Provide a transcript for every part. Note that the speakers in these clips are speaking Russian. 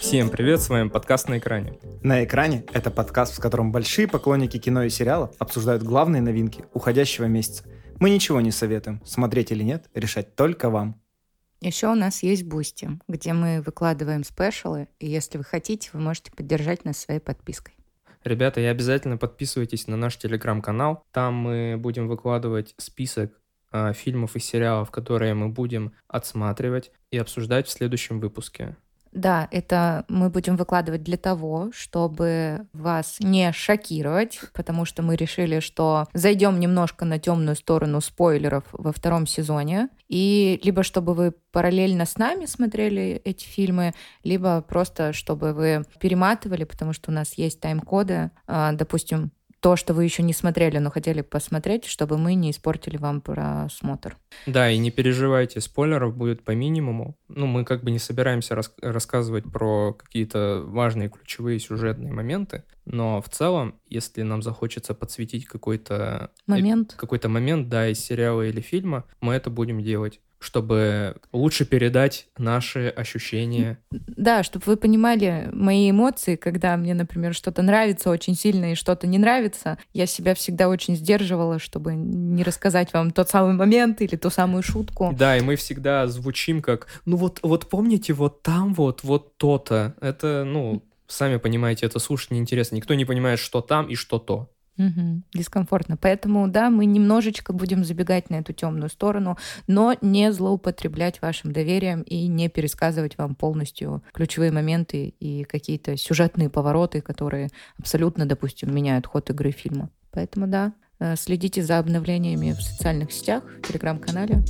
Всем привет, с вами подкаст «На экране». «На экране» — это подкаст, в котором большие поклонники кино и сериалов обсуждают главные новинки уходящего месяца. Мы ничего не советуем, смотреть или нет, решать только вам. Еще у нас есть Boosty, где мы выкладываем спешалы, и если вы хотите, вы можете поддержать нас своей подпиской. Ребята, и обязательно подписывайтесь на наш телеграм-канал. Там мы будем выкладывать список э, фильмов и сериалов, которые мы будем отсматривать и обсуждать в следующем выпуске. Да, это мы будем выкладывать для того, чтобы вас не шокировать, потому что мы решили, что зайдем немножко на темную сторону спойлеров во втором сезоне, и либо чтобы вы параллельно с нами смотрели эти фильмы, либо просто чтобы вы перематывали, потому что у нас есть тайм-коды, а, допустим, то, что вы еще не смотрели, но хотели посмотреть, чтобы мы не испортили вам просмотр. Да, и не переживайте, спойлеров будет по минимуму. Ну, мы как бы не собираемся рас- рассказывать про какие-то важные ключевые сюжетные моменты, но в целом, если нам захочется подсветить какой-то момент, какой-то момент, да, из сериала или фильма, мы это будем делать чтобы лучше передать наши ощущения. Да, чтобы вы понимали мои эмоции, когда мне, например, что-то нравится очень сильно и что-то не нравится, я себя всегда очень сдерживала, чтобы не рассказать вам тот самый момент или ту самую шутку. Да, и мы всегда звучим как, ну вот, вот помните, вот там вот, вот то-то. Это, ну, сами понимаете, это слушать неинтересно. Никто не понимает, что там и что то. Угу, дискомфортно. Поэтому, да, мы немножечко будем забегать на эту темную сторону, но не злоупотреблять вашим доверием и не пересказывать вам полностью ключевые моменты и какие-то сюжетные повороты, которые абсолютно, допустим, меняют ход игры фильма. Поэтому, да, э, следите за обновлениями в социальных сетях, в телеграм-канале.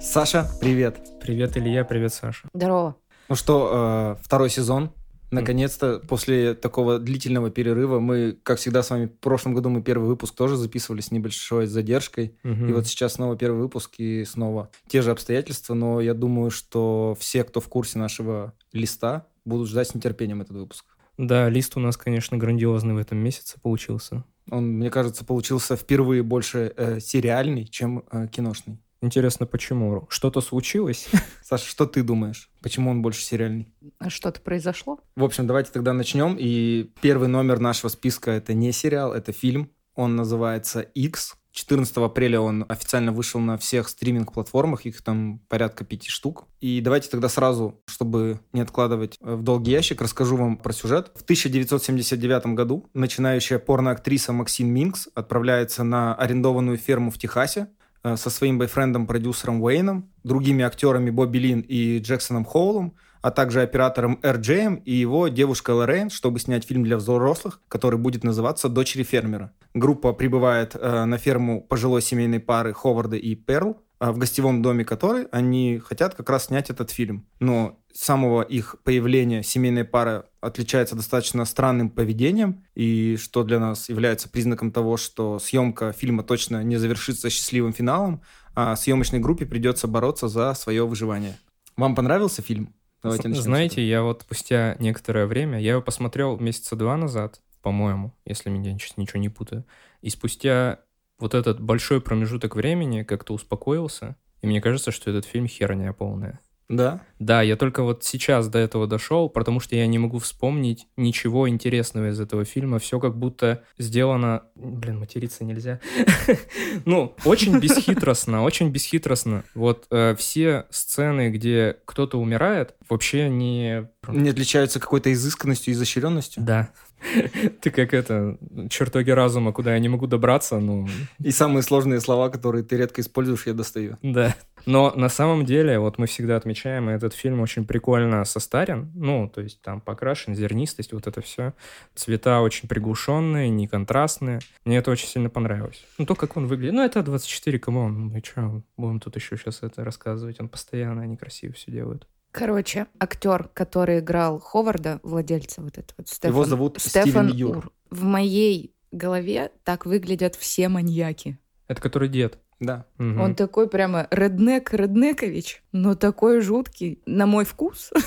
Саша, привет. Привет, Илья, привет, Саша. Здорово. Ну что, э, второй сезон. Наконец-то, после такого длительного перерыва, мы, как всегда, с вами в прошлом году мы первый выпуск тоже записывали с небольшой задержкой. Мгм. И вот сейчас снова первый выпуск, и снова те же обстоятельства, но я думаю, что все, кто в курсе нашего листа, будут ждать с нетерпением этот выпуск. Да, лист у нас, конечно, грандиозный в этом месяце получился. Он, мне кажется, получился впервые больше э, сериальный, чем э, киношный. Интересно, почему? Что-то случилось? Саша, что ты думаешь? Почему он больше сериальный? А Что-то произошло? В общем, давайте тогда начнем. И первый номер нашего списка это не сериал, это фильм. Он называется X. 14 апреля он официально вышел на всех стриминг-платформах, их там порядка пяти штук. И давайте тогда сразу, чтобы не откладывать в долгий ящик, расскажу вам про сюжет. В 1979 году начинающая порноактриса Максин Минкс отправляется на арендованную ферму в Техасе, э, со своим бойфрендом-продюсером Уэйном, другими актерами Бобби Лин и Джексоном Хоулом, а также оператором Эр и его девушкой Лоррейн, чтобы снять фильм для взрослых, который будет называться «Дочери фермера». Группа прибывает э, на ферму пожилой семейной пары Ховарда и Перл, э, в гостевом доме которой они хотят как раз снять этот фильм. Но самого их появления семейная пара отличается достаточно странным поведением, и что для нас является признаком того, что съемка фильма точно не завершится счастливым финалом, а съемочной группе придется бороться за свое выживание. Вам понравился фильм? Давайте начнем Знаете, я вот спустя некоторое время, я его посмотрел месяца два назад, по-моему, если меня сейчас ничего не путаю, и спустя вот этот большой промежуток времени как-то успокоился, и мне кажется, что этот фильм херня полная. Да? Да, я только вот сейчас до этого дошел, потому что я не могу вспомнить ничего интересного из этого фильма. Все как будто сделано... Блин, материться нельзя. Ну, очень бесхитростно, очень бесхитростно. Вот э, все сцены, где кто-то умирает, вообще не... Не отличаются какой-то изысканностью и изощренностью? Да. Ты как это, чертоги разума, куда я не могу добраться, ну, И самые сложные слова, которые ты редко используешь, я достаю. Да. Но на самом деле, вот мы всегда отмечаем, этот фильм очень прикольно состарен. Ну, то есть там покрашен, зернистость, вот это все. Цвета очень приглушенные, не контрастные. Мне это очень сильно понравилось. Ну, то, как он выглядит. Ну, это A24, come on. Мы что, будем тут еще сейчас это рассказывать? Он постоянно, они красиво все делают. Короче, актер, который играл Ховарда, владельца вот этого вот, Стефан, Его зовут Стефан Стивен Юр. Ур. В моей голове так выглядят все маньяки. Это который дед. Да. Мгм. Он такой прямо реднек Реднекович, но такой жуткий, на мой вкус.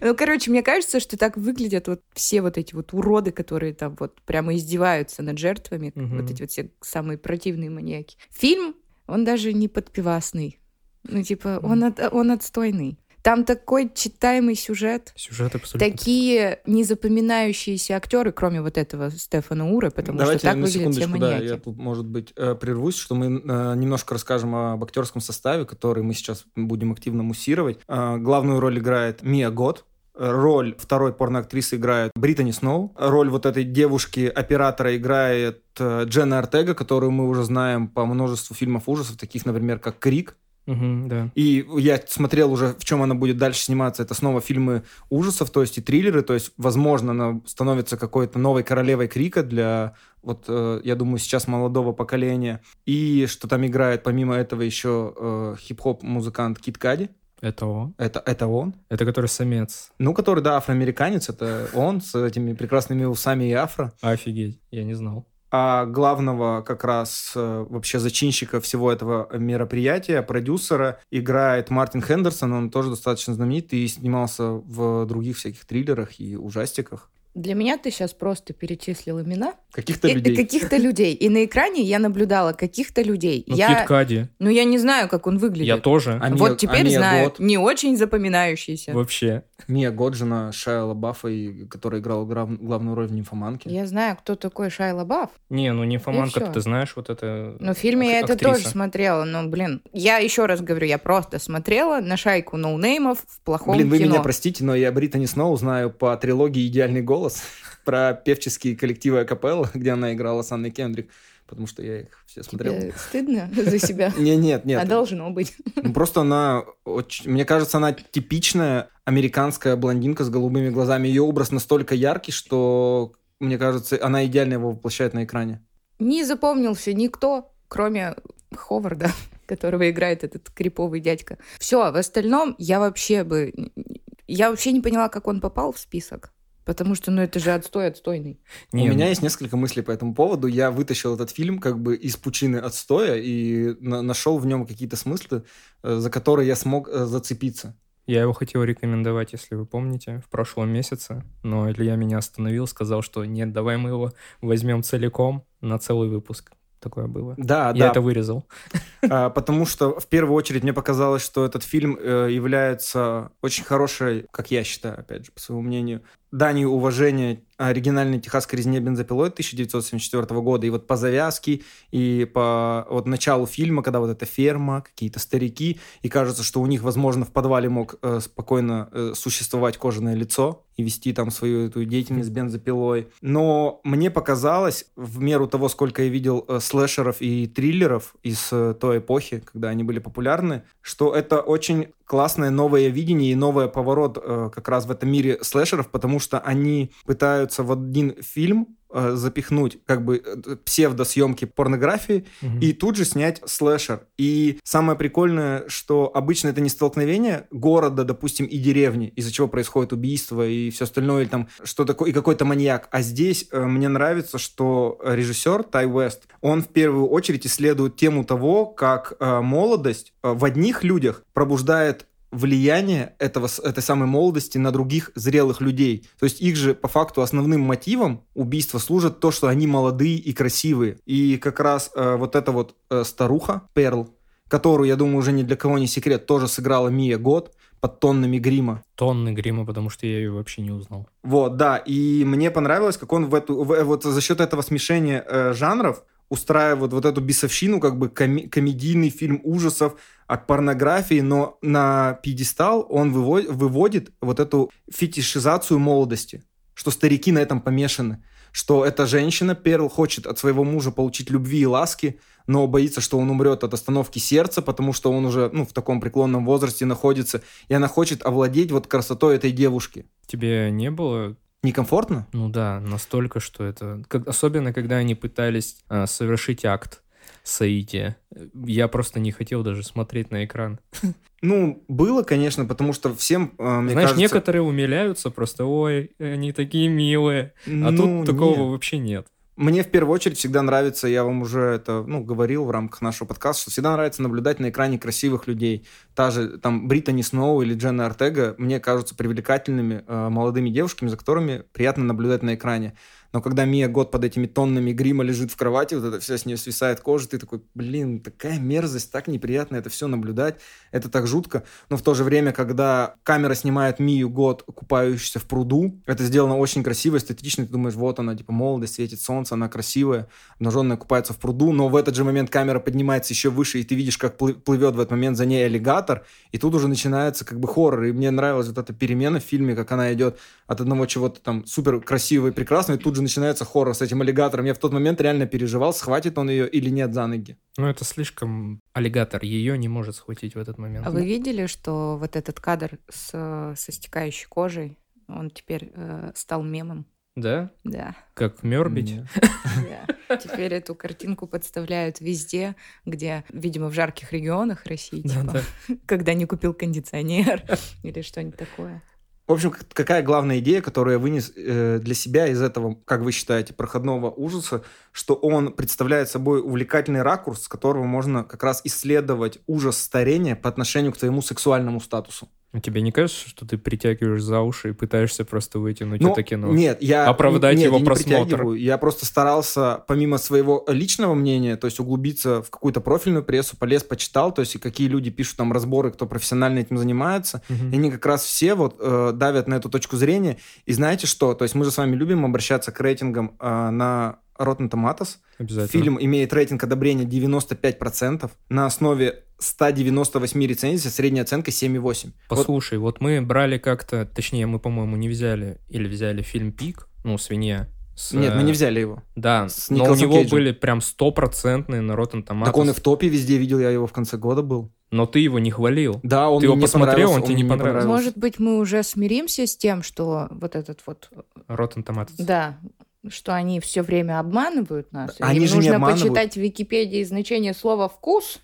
Ну, короче, мне кажется, что так выглядят вот все вот эти вот уроды, которые там вот прямо издеваются над жертвами, вот эти вот все самые противные маньяки. Фильм Он даже не подпивасный. Ну, типа, он, от, он отстойный. Там такой читаемый сюжет. Сюжет абсолютно. Такие незапоминающиеся актеры, кроме вот этого Стефана Ура, потому Давайте что так все секундочку, да, я тут, может быть, э, прервусь, что мы э, немножко расскажем об актерском составе, который мы сейчас будем активно муссировать. Э, Главную роль играет Мия Гот, Роль второй порноактрисы играет Британи Сноу. Роль вот этой девушки-оператора играет Дженна Артега, которую мы уже знаем по множеству фильмов ужасов, таких, например, как «Крик». Мгм, да. И я смотрел уже, в чем она будет дальше сниматься. Это снова фильмы ужасов, то есть и триллеры. То есть, возможно, она становится какой-то новой королевой крика для, вот, э, я думаю, сейчас молодого поколения. И что там играет, помимо этого, еще э, хип-хоп музыкант Кит Кади. Это он. Это, это он. Это который самец. Ну, который, да, афроамериканец. Это он с этими прекрасными усами и афро. Офигеть, я не знал. А главного как раз э, вообще зачинщика всего этого мероприятия, продюсера, играет Мартин Хендерсон. Он тоже достаточно знаменитый и снимался в других всяких триллерах и ужастиках. Для меня ты сейчас просто перечислил имена Каких-то э, людей. каких-то людей. И на экране я наблюдала каких-то людей. Ну, я, Кит Кади. ну, я не знаю, как он выглядит. Я тоже. А вот Мия- теперь а Мия знаю. Гот? Не очень запоминающийся. Вообще. Мия Годжина, Шайа Лабафа, и- которая играла грав- главную роль в «Нимфоманке». Я знаю, кто такой Шайла Бафф. Не, ну нимфоманка, ты знаешь, вот это... Но в фильме я ак- это актриса. тоже смотрела. Но, блин, я еще раз говорю, я просто смотрела на шайку ноунеймов в плохом Блин, вы кино. меня простите, но я Британи Сноу знаю по трилогии «Идеальный голос», про певческие коллективы Акапелла, где она играла с Анной Кендрик, потому что я их все смотрел. Тебе стыдно за себя? Не, нет, А нет. должно быть. Ну, просто она очень... Мне кажется, она типичная американская блондинка с голубыми глазами. Ее образ настолько яркий, что, мне кажется, она идеально его воплощает на экране. Не запомнился никто, кроме Ховарда, которого играет этот криповый дядька. Все, в остальном я вообще бы... Я вообще не поняла, как он попал в список. Потому что, ну, это же отстой отстойный. Не, У меня ну, есть несколько мыслей по этому поводу. Я вытащил этот фильм как бы из пучины отстоя и на- нашел в нем какие-то смыслы, э, за которые я смог э, зацепиться. Я его хотел рекомендовать, если вы помните, в прошлом месяце, но Илья меня остановил, сказал, что нет, давай мы его возьмем целиком на целый выпуск. Такое было. Да, Я да. это вырезал. А, потому что в первую очередь мне показалось, что этот фильм э, является очень хорошей, как я считаю, опять же, по своему мнению, данью уважения оригинальной техасской резне бензопилой 1974 года. И вот по завязке, и по вот началу фильма, когда вот эта ферма, какие-то старики, и кажется, что у них, возможно, в подвале мог э, спокойно э, существовать кожаное лицо и вести там свою эту деятельность бензопилой. Но мне показалось, в меру того, сколько я видел э, слэшеров и триллеров из э, той эпохи, когда они были популярны, что это очень классное новое видение и новый поворот э, как раз в этом мире слэшеров, потому что они пытаются в один фильм э, запихнуть как бы э, псевдосъемки порнографии Мгм. и тут же снять слэшер. И самое прикольное, что обычно это не столкновение города, допустим, и деревни, из-за чего происходит убийство и все остальное, или там что такое, и какой-то маньяк. А здесь э, мне нравится, что режиссер Тай Уэст, он в первую очередь исследует тему того, как э, молодость э, в одних людях пробуждает влияние этого, этой самой молодости на других зрелых людей. То есть их же по факту основным мотивом убийства служит то, что они молодые и красивые. И как раз э, вот эта вот э, старуха Перл, которую, я думаю, уже ни для кого не секрет, тоже сыграла Мия Год под тоннами грима. Тонны грима, потому что я ее вообще не узнал. Вот, да, и мне понравилось, как он в эту, в- вот за счет этого смешения э, жанров устраивает вот эту бесовщину, как бы коми- комедийный фильм ужасов от порнографии, но на пьедестал он выво- выводит вот эту фетишизацию молодости, что старики на этом помешаны, что эта женщина, Перл, хочет от своего мужа получить любви и ласки, но боится, что он умрет от остановки сердца, потому что он уже ну, в таком преклонном возрасте находится, и она хочет овладеть вот красотой этой девушки. Тебе не было Некомфортно? Ну да, настолько, что это... как- особенно, когда они пытались а, совершить акт соития. Я просто не хотел даже смотреть на экран. Ну, было, конечно, потому что всем, э, мне Знаешь, кажется... некоторые умиляются просто, ой, они такие милые. А ну, тут такого нет. вообще нет. Мне в первую очередь всегда нравится, я вам уже это, ну, говорил в рамках нашего подкаста, что всегда нравится наблюдать на экране красивых людей. Та же, там, Британи Сноу или Дженна Артега мне кажутся привлекательными э, молодыми девушками, за которыми приятно наблюдать на экране. Но когда Мия год под этими тоннами грима лежит в кровати, вот это все с нее свисает кожа, ты такой, блин, такая мерзость, так неприятно это все наблюдать, это так жутко. Но в то же время, когда камера снимает Мию год, купающуюся в пруду, это сделано очень красиво, эстетично, ты думаешь, вот она, типа, молодость, светит солнце, она красивая, обнаженная купается в пруду, но в этот же момент камера поднимается еще выше, и ты видишь, как плывет в этот момент за ней аллигатор, и тут уже начинается как бы хоррор, и мне нравилась вот эта перемена в фильме, как она идет от одного чего-то там супер красивого и прекрасного, и тут же начинается хоррор с этим аллигатором. Я в тот момент реально переживал, схватит он ее или нет за ноги. Ну, это слишком... Аллигатор ее не может схватить в этот момент. А вы видели, что вот этот кадр с, со стекающей кожей, он теперь э, стал мемом? Да? Да. Как Мёрбить? Да. Теперь эту картинку подставляют везде, где, видимо, в жарких регионах России, типа, когда не купил кондиционер или что-нибудь такое. В общем, какая главная идея, которую я вынес э, для себя из этого, как вы считаете, проходного ужаса, что он представляет собой увлекательный ракурс, с которого можно как раз исследовать ужас старения по отношению к твоему сексуальному статусу. А тебе не кажется, что ты притягиваешь за уши и пытаешься просто вытянуть ну, это кино? Нет, я... Оправдать нет, его я просмотр. Не я просто старался, помимо своего личного мнения, то есть углубиться в какую-то профильную прессу, полез, почитал, то есть какие люди пишут там разборы, кто профессионально этим занимается, угу. и они как раз все вот э, давят на эту точку зрения. И знаете что? То есть мы же с вами любим обращаться к рейтингам э, на Rotten Tomatoes. Обязательно. Фильм имеет рейтинг одобрения 95% на основе 198 рецензий, средняя оценка 7,8. Послушай, вот... вот мы брали как-то, точнее, мы, по-моему, не взяли, или взяли фильм «Пик», ну, «Свинья», с, Нет, мы не взяли его. Да, с но у него Кейджем. были прям стопроцентные на Rotten Tomatoes. Так он и в топе везде видел, я его в конце года был. Но ты его не хвалил. Да, он ты его посмотрел, он, он тебе не понравился. Может быть, мы уже смиримся с тем, что вот этот вот... Rotten Tomatoes. Да, что они все время обманывают нас. Они Им же нужно не обманывают. почитать в Википедии значение слова «вкус».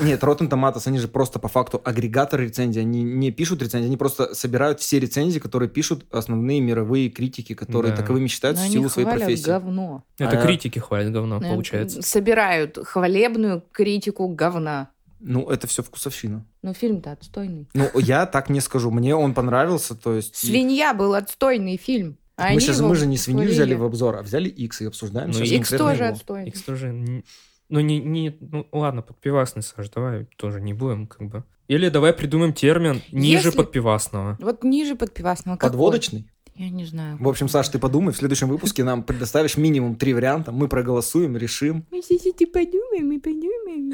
Нет, Rotten Tomatoes, они же просто по факту агрегаторы рецензий. Они не пишут рецензии, они просто собирают все рецензии, которые пишут основные мировые критики, которые да. таковыми считаются Но в силу своей профессии. говно. Это а... критики хвалят говно, получается. Собирают хвалебную критику говна. Ну, это все вкусовщина. Но фильм-то отстойный. Ну, я так не скажу. Мне он понравился, то есть... «Свинья» был отстойный фильм. А мы сейчас мы же не свинью взяли в обзор, а взяли X и обсуждаем. Ну, X тоже отстой. X тоже... Ну, не, не, ну, ладно, подпивасный, Саш, давай тоже не будем, как бы. Или давай придумаем термин ниже Если... подпивасного. Вот ниже подпивасного. Какой? Подводочный? Я не знаю. В общем, Саш, ты подумай, в следующем выпуске нам предоставишь минимум три варианта, мы проголосуем, решим. Мы сейчас ты подумаем, мы подумаем.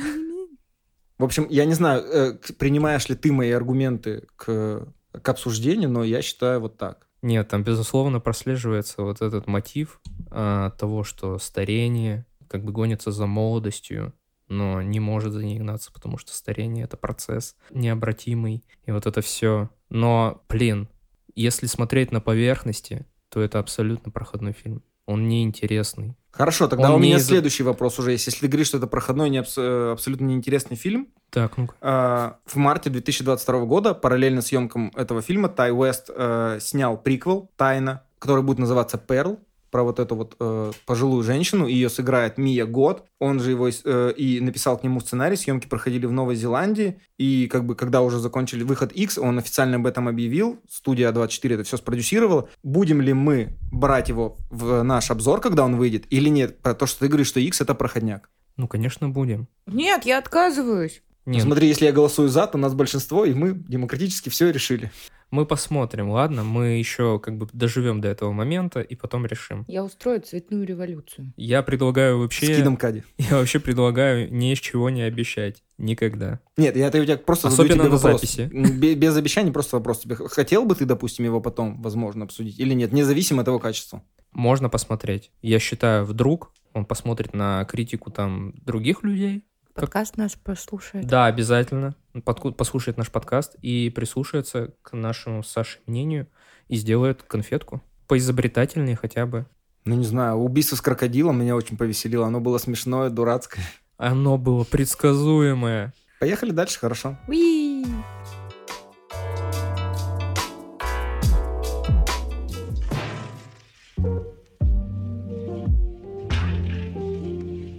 В общем, я не знаю, э, принимаешь ли ты мои аргументы к, к обсуждению, но я считаю вот так. Нет, там, безусловно, прослеживается вот этот мотив а, того, что старение как бы гонится за молодостью, но не может за ней гнаться, потому что старение — это процесс необратимый, и вот это все. Но, блин, если смотреть на поверхности, то это абсолютно проходной фильм. Он неинтересный. Хорошо, тогда Он у меня из... следующий вопрос уже есть. Если ты говоришь, что это проходной, не абс... Э, абсолютно неинтересный фильм, так, ну э, в марте 2022 года, параллельно съемкам этого фильма, Тай Уэст э, снял приквел «Тайна», который будет называться «Перл», про вот эту вот э, пожилую женщину. Ее сыграет Мия Год. Он же его э, и написал к нему сценарий. Съемки проходили в Новой Зеландии. И как бы когда уже закончили выход X, он официально об этом объявил. Студия 24 это все спродюсировала. Будем ли мы брать его в наш обзор, когда он выйдет, или нет? Про то, что ты говоришь, что X это проходняк. Ну, конечно, будем. Нет, я отказываюсь. Нет. Смотри, если я голосую за, то нас большинство, и мы демократически все решили. Мы посмотрим, ладно? Мы еще как бы доживем до этого момента и потом решим. Я устрою цветную революцию. Я предлагаю вообще... С Кидом Кади. Я вообще предлагаю ни с чего не обещать. Никогда. Нет, я это у тебя просто Особенно на вопрос. записи. Без, без обещаний просто вопрос тебе. Хотел бы ты, допустим, его потом, возможно, обсудить или нет, независимо от его качества? Можно посмотреть. Я считаю, вдруг он посмотрит на критику там других людей, Подкаст наш послушает. Да, обязательно. Под, послушает наш подкаст и прислушается к нашему Саше мнению и сделает конфетку. Поизобретательнее хотя бы. Ну, не знаю, убийство с крокодилом меня очень повеселило. Оно было смешное, дурацкое. Оно было предсказуемое. Поехали дальше, хорошо. Уи!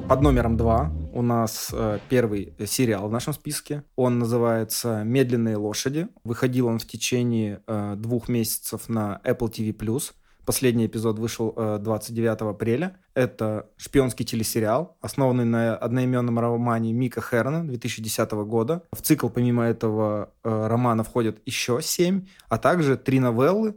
Под номером два у нас э, первый сериал в нашем списке. Он называется «Медленные лошади». Выходил он в течение э, двух месяцев на Apple TV+. Последний эпизод вышел 29 апреля. Это шпионский телесериал, основанный на одноименном романе Мика Херна 2010 года. В цикл, помимо этого романа, входят еще семь, а также три новеллы,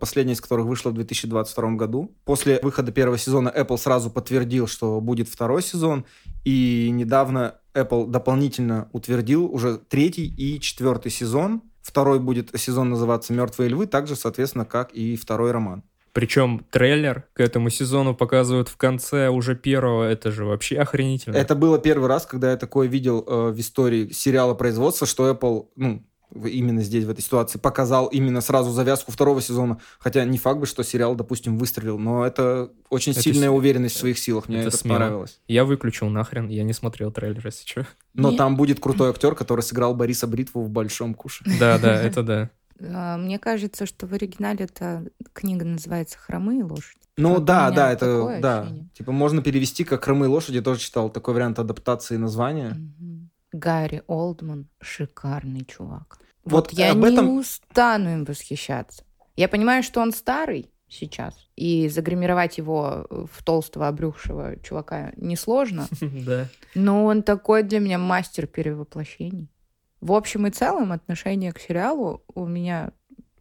последняя из которых вышла в 2022 году. После выхода первого сезона Apple сразу подтвердил, что будет второй сезон, и недавно Apple дополнительно утвердил уже третий и четвертый сезон. Второй будет сезон называться «Мертвые львы», также, соответственно, как и второй роман. Причем трейлер к этому сезону показывают в конце уже первого. Это же вообще охренительно. Это было первый раз, когда я такое видел э, в истории сериала производства, что Apple, ну, именно здесь, в этой ситуации, показал именно сразу завязку второго сезона. Хотя не факт бы, что сериал, допустим, выстрелил, но это очень это сильная с... уверенность в своих силах. Мне это, это понравилось. Я выключил нахрен, я не смотрел трейлер, если что. Но Нет. там будет крутой актер, который сыграл Бориса Бритву в «Большом куше». Да, да, это да. А, мне кажется, что в оригинале эта книга называется «Хромые лошади». Ну вот да, да, это да. Ощущение. Типа можно перевести как «Хромые лошади», я тоже читал такой вариант адаптации названия. Гарри Олдман шикарный чувак. Вот, вот я об этом... не устану им восхищаться. Я понимаю, что он старый сейчас, и загримировать его в толстого обрюхшего чувака несложно. Да. Но он такой для меня мастер перевоплощений. В общем и целом отношение к сериалу у меня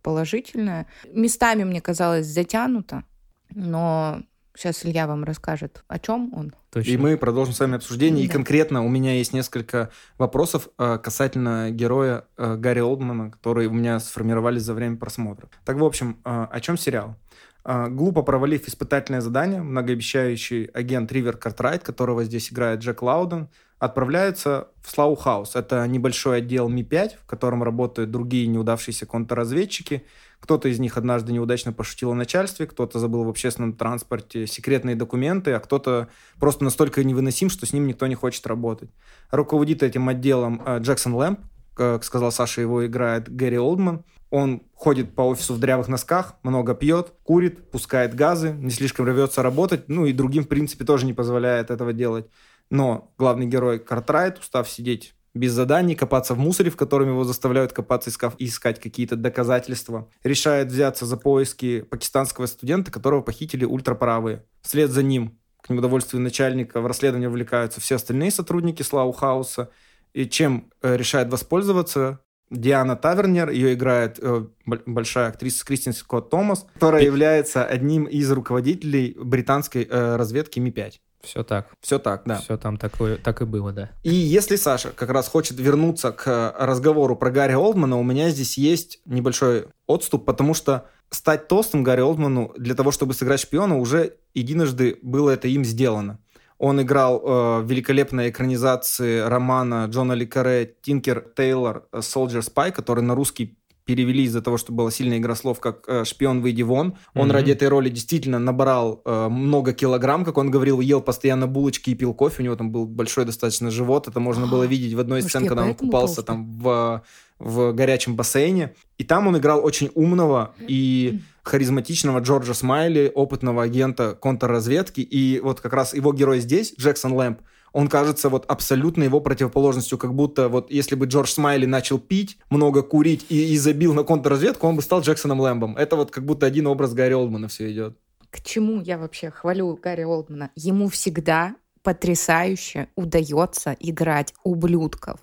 положительное. Местами мне казалось затянуто, но Сейчас Илья вам расскажет, о чем он. Точно. И мы продолжим с вами обсуждение. Да. И конкретно у меня есть несколько вопросов э, касательно героя э, Гарри Олдмана, которые у меня сформировались за время просмотра. Так, в общем, э, о чем сериал? Глупо провалив испытательное задание, многообещающий агент Ривер Картрайт, которого здесь играет Джек Лауден, отправляются в Слау Хаус. Это небольшой отдел Ми-5, в котором работают другие неудавшиеся контрразведчики – кто-то из них однажды неудачно пошутил о начальстве, кто-то забыл в общественном транспорте секретные документы, а кто-то просто настолько невыносим, что с ним никто не хочет работать. Руководит этим отделом э, Джексон Лэмп, как сказал Саша, его играет Гэри Олдман. Он ходит по офису в дрявых носках, много пьет, курит, пускает газы, не слишком рвется работать, ну и другим, в принципе, тоже не позволяет этого делать. Но главный герой Картрайт, устав сидеть без заданий, копаться в мусоре, в котором его заставляют копаться и искать какие-то доказательства. Решает взяться за поиски пакистанского студента, которого похитили ультраправые. Вслед за ним, к неудовольствию начальника, в расследование вовлекаются все остальные сотрудники Слау Хауса. И чем э, решает воспользоваться Диана Тавернер, ее играет э, большая актриса Кристин Скотт Томас, которая является одним из руководителей британской э, разведки Ми-5. Все так. Все так, да. Все там такое, так и было, да. И если Саша как раз хочет вернуться к разговору про Гарри Олдмана, у меня здесь есть небольшой отступ, потому что стать толстым Гарри Олдману для того, чтобы сыграть шпиона, уже единожды было это им сделано. Он играл э, в великолепной экранизации романа Джона Ликаре «Тинкер Тейлор. Soldier Spy», который на русский перевели из-за того, что была сильная игра слов, как э, «Шпион, выйди вон». Он mm-hmm. ради этой роли действительно набрал э, много килограмм, как он говорил, ел постоянно булочки и пил кофе. У него там был большой достаточно живот. Это можно было видеть в одной из сцен, когда он купался там в, в горячем бассейне. И там он играл очень умного и харизматичного Джорджа Смайли, опытного агента контрразведки. И вот как раз его герой здесь, Джексон Лэмп, он кажется вот абсолютно его противоположностью, как будто вот если бы Джордж Смайли начал пить, много курить и, и забил на контрразведку, он бы стал Джексоном Лэмбом. Это вот как будто один образ Гарри Олдмана все идет. К чему я вообще хвалю Гарри Олдмана? Ему всегда потрясающе удается играть ублюдков.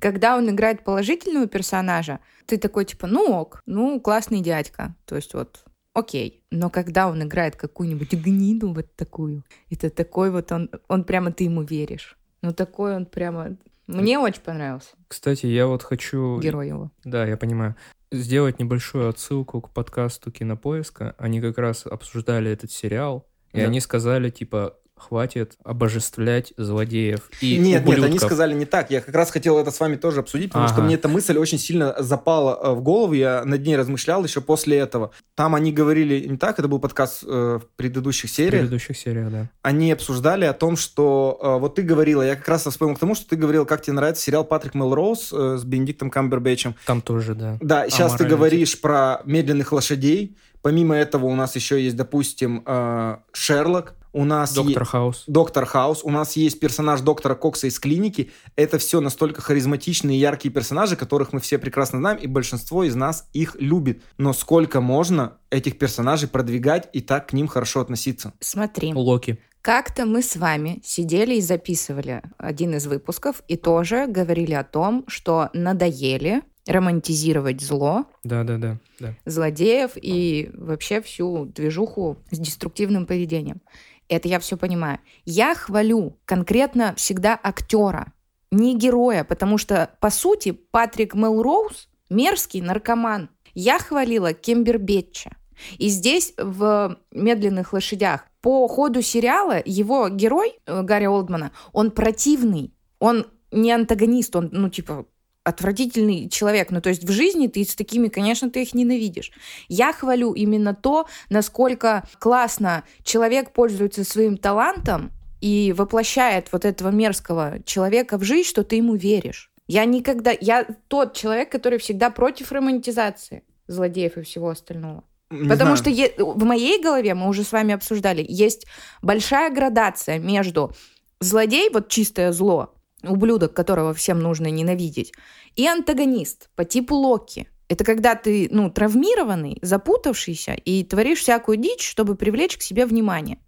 Когда он играет положительного персонажа, ты такой типа, ну ок, ну классный дядька. То есть вот окей. Но когда он играет какую-нибудь гниду вот такую, это такой вот он, он прямо ты ему веришь. Ну такой он прямо... Мне очень понравился. Кстати, я вот хочу... Герой его. Да, я понимаю. Сделать небольшую отсылку к подкасту Кинопоиска. Они как раз обсуждали этот сериал, и да. они сказали, типа, хватит обожествлять злодеев и Нет, ублюдков. нет, они сказали не так. Я как раз хотел это с вами тоже обсудить, потому ага. что мне эта мысль очень сильно запала э, в голову. Я над ней размышлял еще после этого. Там они говорили не так, это был подкаст э, в предыдущих сериях. В предыдущих сериях, да. Они обсуждали о том, что э, вот ты говорила, я как раз вспомнил к тому, что ты говорил, как тебе нравится сериал Патрик Мелроуз э, с Бенедиктом Камбербэтчем. Там тоже, да. Да, сейчас ты говоришь про медленных лошадей. Помимо этого у нас еще есть, допустим, э, Шерлок, у нас Доктор есть... Хаус. Доктор Хаус, у нас есть персонаж доктора Кокса из клиники. Это все настолько харизматичные и яркие персонажи, которых мы все прекрасно знаем, и большинство из нас их любит. Но сколько можно этих персонажей продвигать и так к ним хорошо относиться? Смотри, Локи. как-то мы с вами сидели и записывали один из выпусков и тоже говорили о том, что надоели романтизировать зло, Да-да-да. да. злодеев и вообще всю движуху с деструктивным поведением. Это я все понимаю. Я хвалю конкретно всегда актера, не героя, потому что, по сути, Патрик Мелроуз мерзкий наркоман. Я хвалила Кембербетча. И здесь в «Медленных лошадях» по ходу сериала его герой, э, Гарри Олдмана, он противный, он не антагонист, он, ну, типа, отвратительный человек. Ну, то есть в жизни ты с такими, конечно, ты их ненавидишь. Я хвалю именно то, насколько классно человек пользуется своим талантом и воплощает вот этого мерзкого человека в жизнь, что ты ему веришь. Я никогда... Я тот человек, который всегда против романтизации злодеев и всего остального. Не Потому знаю. что е- в моей голове, мы уже с вами обсуждали, есть большая градация между злодей, вот чистое зло, ублюдок, которого всем нужно ненавидеть, и антагонист по типу Локи. Это когда ты, ну, травмированный, запутавшийся и творишь всякую дичь, чтобы привлечь к себе внимание.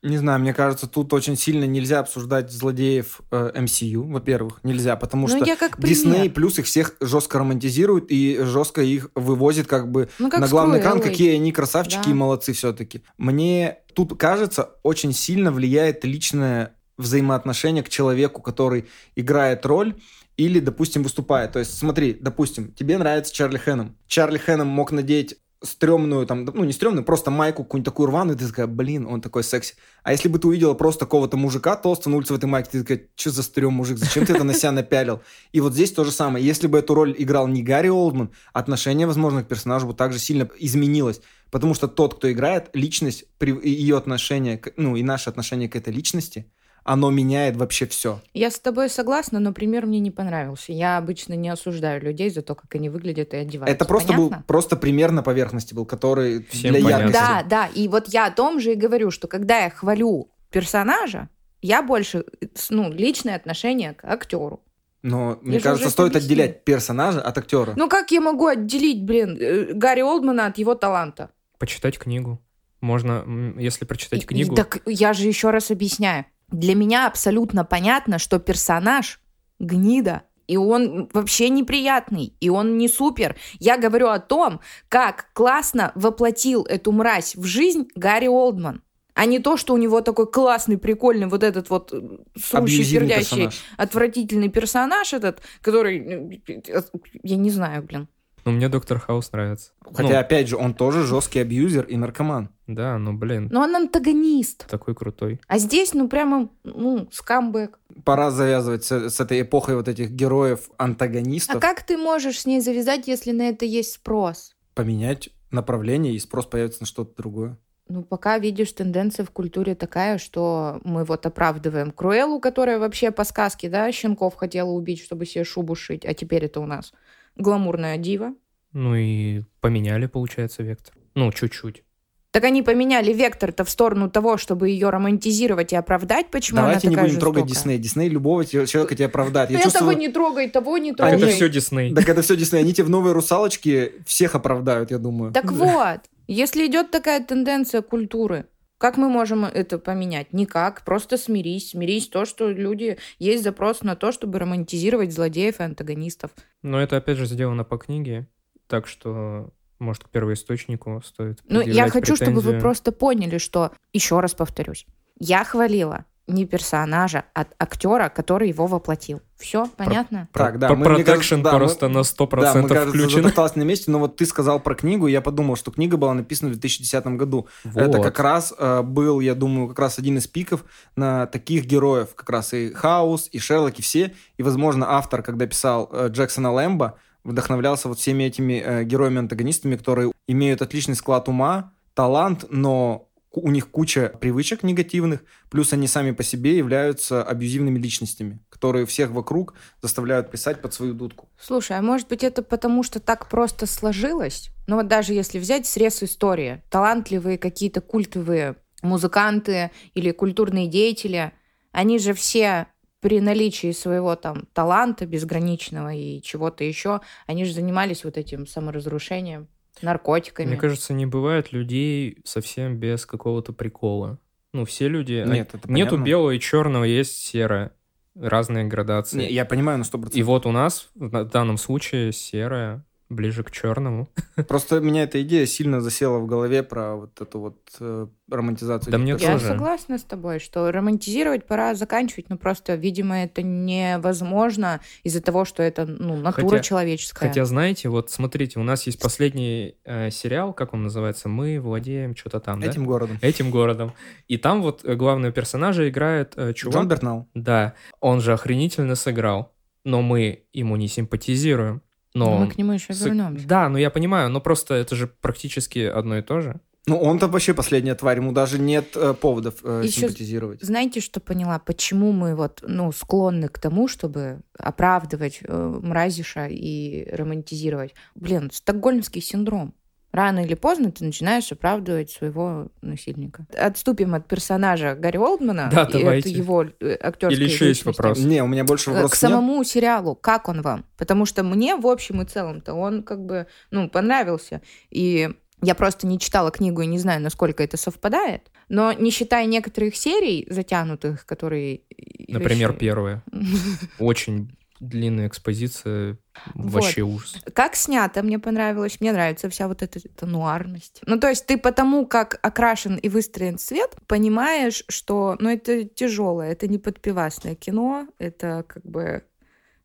Не знаю, мне кажется, тут очень сильно нельзя обсуждать злодеев э, MCU, во-первых, нельзя, потому Ну, что. Дисней плюс их всех жестко романтизирует и жестко их вывозит как бы Ну, как на главный экран, какие они красавчики Да. и молодцы все-таки. Мне тут кажется, очень сильно влияет личное взаимоотношение к человеку, который играет роль или, допустим, выступает. То есть, смотри, допустим, тебе нравится Чарли Хэном. Чарли Хэном мог надеть стрёмную, там, ну, не стрёмную, просто майку какую-нибудь такую рваную, и ты такая, блин, он такой секси. А если бы ты увидела просто какого-то мужика толстого на улице в этой майке, ты такая, что за стрём, мужик, зачем ты это на себя напялил? И вот здесь то же самое. Если бы эту роль играл не Гарри Олдман, отношение, возможно, к персонажу бы также сильно изменилось. Потому что тот, кто играет, личность, ее отношение, ну, и наше отношение к этой личности, оно меняет вообще все. Я с тобой согласна, но пример мне не понравился. Я обычно не осуждаю людей за то, как они выглядят и одеваются. Это просто Понятно? был просто пример на поверхности был, который Всем для понятно. яркости. Да, да. И вот я о том же и говорю, что когда я хвалю персонажа, я больше, ну, личное отношение к актеру. Но мне Я кажется, стоит объяснила. отделять персонажа от актера. Ну как я могу отделить, блин, э, Гарри Олдмана от его таланта? Почитать книгу. Можно, если прочитать И- книгу... и так я же еще раз объясняю. Для меня абсолютно понятно, что персонаж гнида, и он вообще неприятный, и он не супер. Я говорю о том, как классно воплотил эту мразь в жизнь Гарри Олдман. А не то, что у него такой классный, прикольный вот этот вот э, сущий, пердящий, персонаж. отвратительный персонаж этот, который, э, я не знаю, блин. Ну, мне Доктор Хаус нравится. Хотя, Ну, опять же, он тоже жесткий абьюзер и наркоман. да, ну, блин, Но он антагонист. такой крутой. А здесь, ну, прямо, ну, скамбэк. Пора завязывать с, с этой эпохой вот этих героев-антагонистов. А как ты можешь с ней завязать, если на это есть спрос? Поменять направление, и спрос появится на что-то другое. Ну, пока видишь, тенденция в культуре такая, что мы вот оправдываем Круэллу, которая вообще по сказке, да, щенков хотела убить, чтобы себе шубу шить, а теперь это у нас гламурная дива. Ну и поменяли, получается, вектор. Ну, чуть-чуть. Так они поменяли вектор-то в сторону того, чтобы ее романтизировать и оправдать, почему Давайте она не такая будем трогать жестокая. Дисней. Дисней любого человека тебя оправдает. Ну, Я я чувствую... того не трогай, того не трогай. это Они- все Дисней. Так это все Дисней. Они тебе в новые русалочки всех оправдают, я думаю. Так вот, если идет такая тенденция культуры, как мы можем это поменять? Никак. Просто смирись. Смирись то, что люди... Есть запрос на то, чтобы романтизировать злодеев и антагонистов. Но это, опять же, сделано по книге, так что, может, к первоисточнику стоит Ну, я хочу, чтобы вы претензию. просто поняли, что... Еще раз повторюсь. Я хвалила не персонажа, а актера, который его воплотил. Все, понятно? Так, да. По- мы- мне кажется, Продакшн да, мы- просто на 100% Да, мы, кажется, включен. затоптались на месте, но вот ты сказал про книгу, и я подумал, что книга была написана в 2010 году. Это Вот. как раз э, был, я думаю, как раз один из пиков на таких героев, как раз и Хаус, и Шерлок, и все. И, возможно, автор, когда писал э, Джексона Лэмбо, вдохновлялся вот всеми этими э, героями-антагонистами, которые имеют отличный склад ума, талант, но у них куча привычек негативных, плюс они сами по себе являются абьюзивными личностями, которые всех вокруг заставляют писать под свою дудку. Слушай, а может быть это потому, что так просто сложилось? Ну вот даже если взять срез истории, талантливые какие-то культовые музыканты или культурные деятели, они же все при наличии своего там таланта безграничного и чего-то еще, они же занимались вот этим саморазрушением, наркотиками. Мне кажется, не бывает людей совсем без какого-то прикола. Ну, все люди... Нет, это Нету понятно. белого и черного, есть серое. Разные градации. Не, я понимаю на 100%. И вот у нас в данном случае серая ближе к черному. Просто меня эта идея сильно засела в голове про вот эту вот э, романтизацию. Да мне персонажей. Я тоже. согласна с тобой, что романтизировать пора заканчивать, но просто, видимо, это невозможно из-за того, что это ну, натура Хотя- человеческая. Хотя, знаете, вот смотрите, у нас есть последний э, сериал, как он называется? Мы владеем что-то там, да? Этим городом. Этим городом. И там вот э, главного персонажа играет э, чувак. Джон Бернал. Да, он же охренительно сыграл, но мы ему не симпатизируем. Но Но мы он к нему еще вернемся. Да, ну я понимаю, но просто это же практически одно и то же. Ну, он-то вообще последняя тварь, ему даже нет э, поводов э, Ещё симпатизировать. Знаете, что поняла? Почему мы вот, ну, склонны к тому, чтобы оправдывать э, мразиша и романтизировать? Блин, стокгольмский синдром. Рано или поздно ты начинаешь оправдывать своего насильника. Отступим от персонажа Гарри Олдмана. Да, давайте. его э, актерской Или еще есть личности. вопрос? Не, у меня больше Э, вопросов К самому сериалу, как он вам? Потому что мне, в общем и целом-то, он как бы, ну, понравился. И я просто не читала книгу и не знаю, насколько это совпадает. Но не считая некоторых серий затянутых, которые... Например, вообще- первое. Очень длинная экспозиция, Вот. вообще ужас. Как снято, мне понравилось. Мне нравится вся вот эта, эта нуарность. Ну, то есть ты потому, как окрашен и выстроен цвет, понимаешь, что, ну, это тяжелое, это не подпивасное кино, это как бы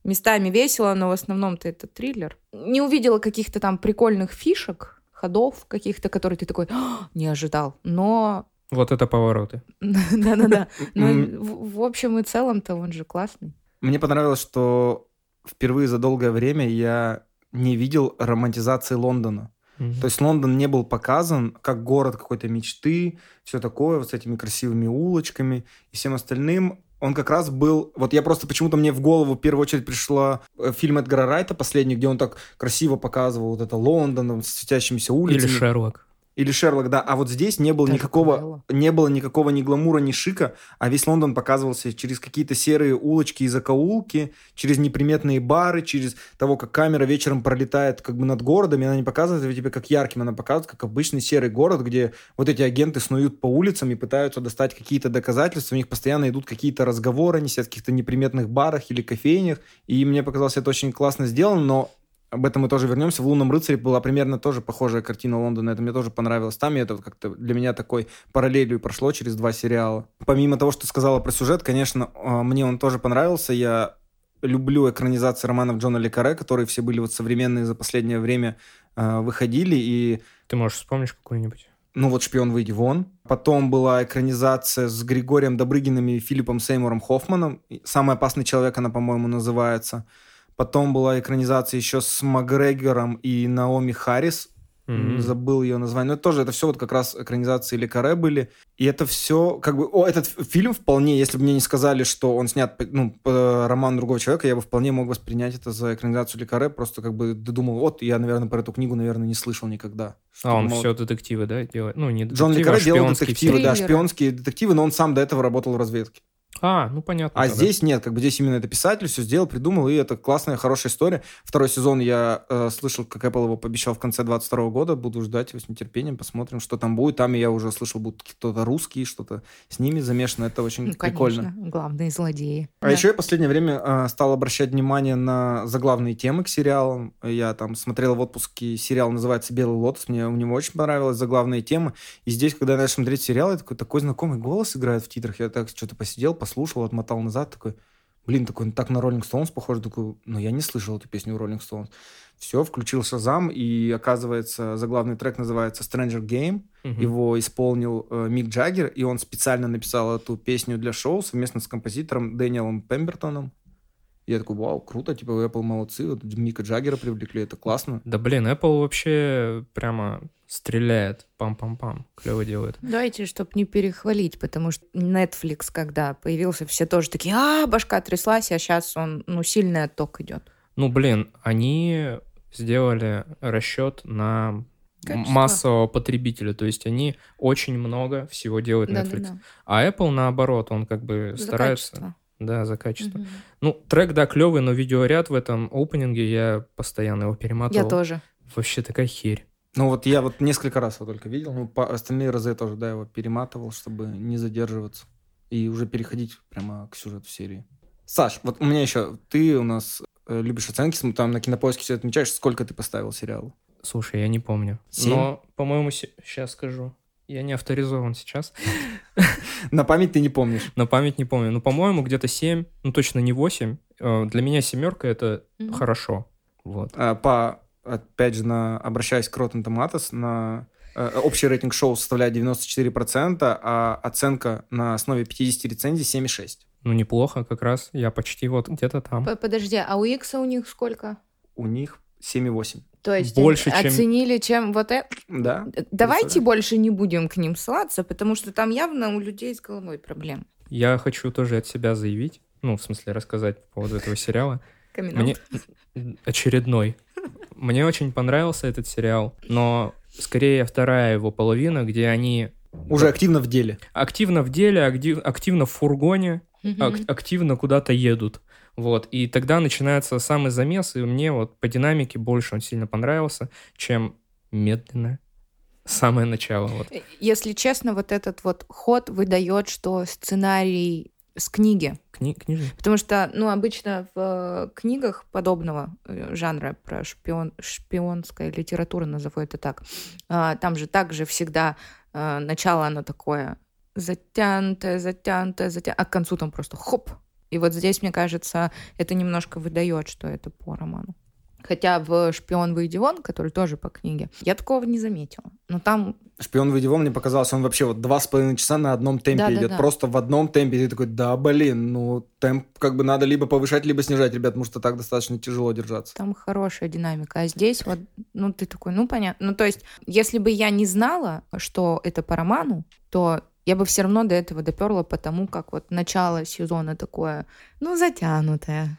местами весело, но в основном-то это триллер. Не увидела каких-то там прикольных фишек, ходов каких-то, которые ты такой «А, не ожидал. Но Вот это повороты. да-да-да. В в общем и целом-то он же классный. Мне понравилось, что впервые за долгое время я не видел романтизации Лондона. Мгм. То есть Лондон не был показан как город какой-то мечты, все такое, вот с этими красивыми улочками и всем остальным. Он как раз был... Вот я просто почему-то мне в голову в первую очередь пришла э, фильм Эдгара Райта последний, где он так красиво показывал вот это Лондон с светящимися улицами. Или Шерлок. Или Шерлок, да. А вот здесь не было Даже никакого, Куэлло. не было никакого ни гламура, ни шика, а весь Лондон показывался через какие-то серые улочки и закоулки, через неприметные бары, через того, как камера вечером пролетает как бы над городом, и она не показывает тебе как ярким, она показывает как обычный серый город, где вот эти агенты снуют по улицам и пытаются достать какие-то доказательства, у них постоянно идут какие-то разговоры, они сидят в каких-то неприметных барах или кофейнях, и мне показалось это очень классно сделано, но об этом мы тоже вернемся. В «Лунном рыцаре» была примерно тоже похожая картина Лондона. Это мне тоже понравилось там. И это вот как-то для меня такой параллелью прошло через два сериала. Помимо того, что сказала про сюжет, конечно, э, мне он тоже понравился. Я люблю экранизации романов Джона Ле которые все были вот современные за последнее время э, выходили. И Ты можешь вспомнишь какую-нибудь? ну вот «Шпион, выйди вон». Потом была экранизация с Григорием Добрыгиным и Филиппом Сеймуром Хоффманом. «Самый опасный человек» она, по-моему, называется. Потом была экранизация еще с Макгрегором и Наоми Харрис. Мгм. Забыл ее название. Но это тоже, это все вот как раз экранизации Ле Карре были. И это все, как бы, о, этот фильм вполне, если бы мне не сказали, что он снят, ну, по роману другого человека, я бы вполне мог воспринять это за экранизацию Ле Карре. Просто как бы додумал, вот, я, наверное, про эту книгу, наверное, не слышал никогда. А он мол- все детективы, да, делает? Ну, не Джон Ле детективы, а делал детективы, да, шпионские детективы, но он сам до этого работал в разведке. А, ну понятно. А тогда. здесь нет, как бы здесь именно это писатель все сделал, придумал, и это классная, хорошая история. Второй сезон я э, слышал, как Apple его пообещал в конце 22 года, буду ждать его с нетерпением, посмотрим, что там будет. Там я уже слышал, будут кто-то русские, что-то с ними замешано, это очень Ну, прикольно. конечно, главные злодеи. А Да. еще я в последнее время э, стал обращать внимание на заглавные темы к сериалам. Я там смотрел в отпуске сериал, называется «Белый лотос». Мне у него очень понравилась заглавные темы. И здесь, когда я начал смотреть сериал, я такой, такой знакомый голос играет в титрах. Я так что-то посидел, послушал, отмотал назад, такой, блин, такой, так на Роллинг Стоунс похож. Такой, ну, я не слышал эту песню Роллинг Стоунс. Все, включил Шазам, и, оказывается, заглавный трек называется «Stranger Game». Мгм. Его исполнил э, Мик Джаггер, и он специально написал эту песню для шоу совместно с композитором Дэниелом Пембертоном. Я такой, вау, круто, типа Apple молодцы, вот Мика Джаггера привлекли, это классно. Да блин, Apple вообще прямо стреляет. Пам-пам-пам. Клево делает. Давайте, чтобы не перехвалить, потому что Netflix, когда появился, все тоже такие, а, башка тряслась, а сейчас он, ну, сильный отток идет. Ну, блин, они сделали расчет на Качество. массового потребителя. То есть они очень много всего делают Netflix. Да-да-да. А Apple, наоборот, он как бы За старается... качество. Да, за качество. Мгм. Ну, трек, да, клевый, но видеоряд в этом опенинге я постоянно его перематывал. Я тоже. Вообще такая херь. Ну вот я вот несколько раз его только видел, ну по остальные разы я тоже, да, его перематывал, чтобы не задерживаться и уже переходить прямо к сюжету серии. Саш, вот у меня еще, ты у нас э, любишь оценки, там на кинопоиске все отмечаешь, сколько ты поставил сериалу? Слушай, я не помню. Семь? Но, по-моему, сейчас скажу. Я не авторизован сейчас. На память ты не помнишь. На память не помню. Ну, по-моему, где-то 7. Ну, точно не 8. Э, Для меня семерка это хорошо. Вот. А, по, опять же, на, обращаясь к Rotten Tomatoes, на э, общий рейтинг шоу составляет 94%, а оценка на основе 50 рецензий 7,6. Ну, неплохо как раз. Я почти вот где-то там. Подожди, а у Икса у них сколько? У них 7,8. То есть Больше, они чем- оценили, чем вот это? Да? Давайте больше не будем к ним ссылаться, потому что там явно у людей с головой проблем. Я хочу тоже от себя заявить. Ну, в смысле, рассказать по поводу этого сериала. Мне очередной. Мне очень понравился этот сериал, но скорее вторая его половина, где они Уже активно в деле. активно в деле, акти- активно в фургоне, Мгм. ак- активно куда-то едут. Вот, и тогда начинается самый замес, и мне вот по динамике больше он сильно понравился, чем медленно самое начало. Вот. Если честно, вот этот вот ход выдает, что сценарий с книги. Кни- книжный? Потому что, ну, обычно в э, книгах подобного э, жанра про шпион, шпионская литература, назову это так, а, там же также всегда а, начало оно такое затянутое, затянутое, затянутое, а к концу там просто хоп. И вот здесь, мне кажется, это немножко выдает, что это по роману. Хотя в «Шпион, выйди вон», который тоже по книге, я такого не заметила. Но там Шпион выйди вон, мне показалось, он вообще вот два с половиной часа на одном темпе Да-да-да. идет. Просто в одном темпе. Ты такой, да, блин, ну темп как бы надо либо повышать, либо снижать, ребят, потому что так достаточно тяжело держаться. там хорошая динамика. А здесь вот, ну, ты такой, ну, понятно. Ну, то есть, если бы я не знала, что это по роману, то я бы все равно до этого доперла, потому как вот начало сезона такое, ну, затянутое.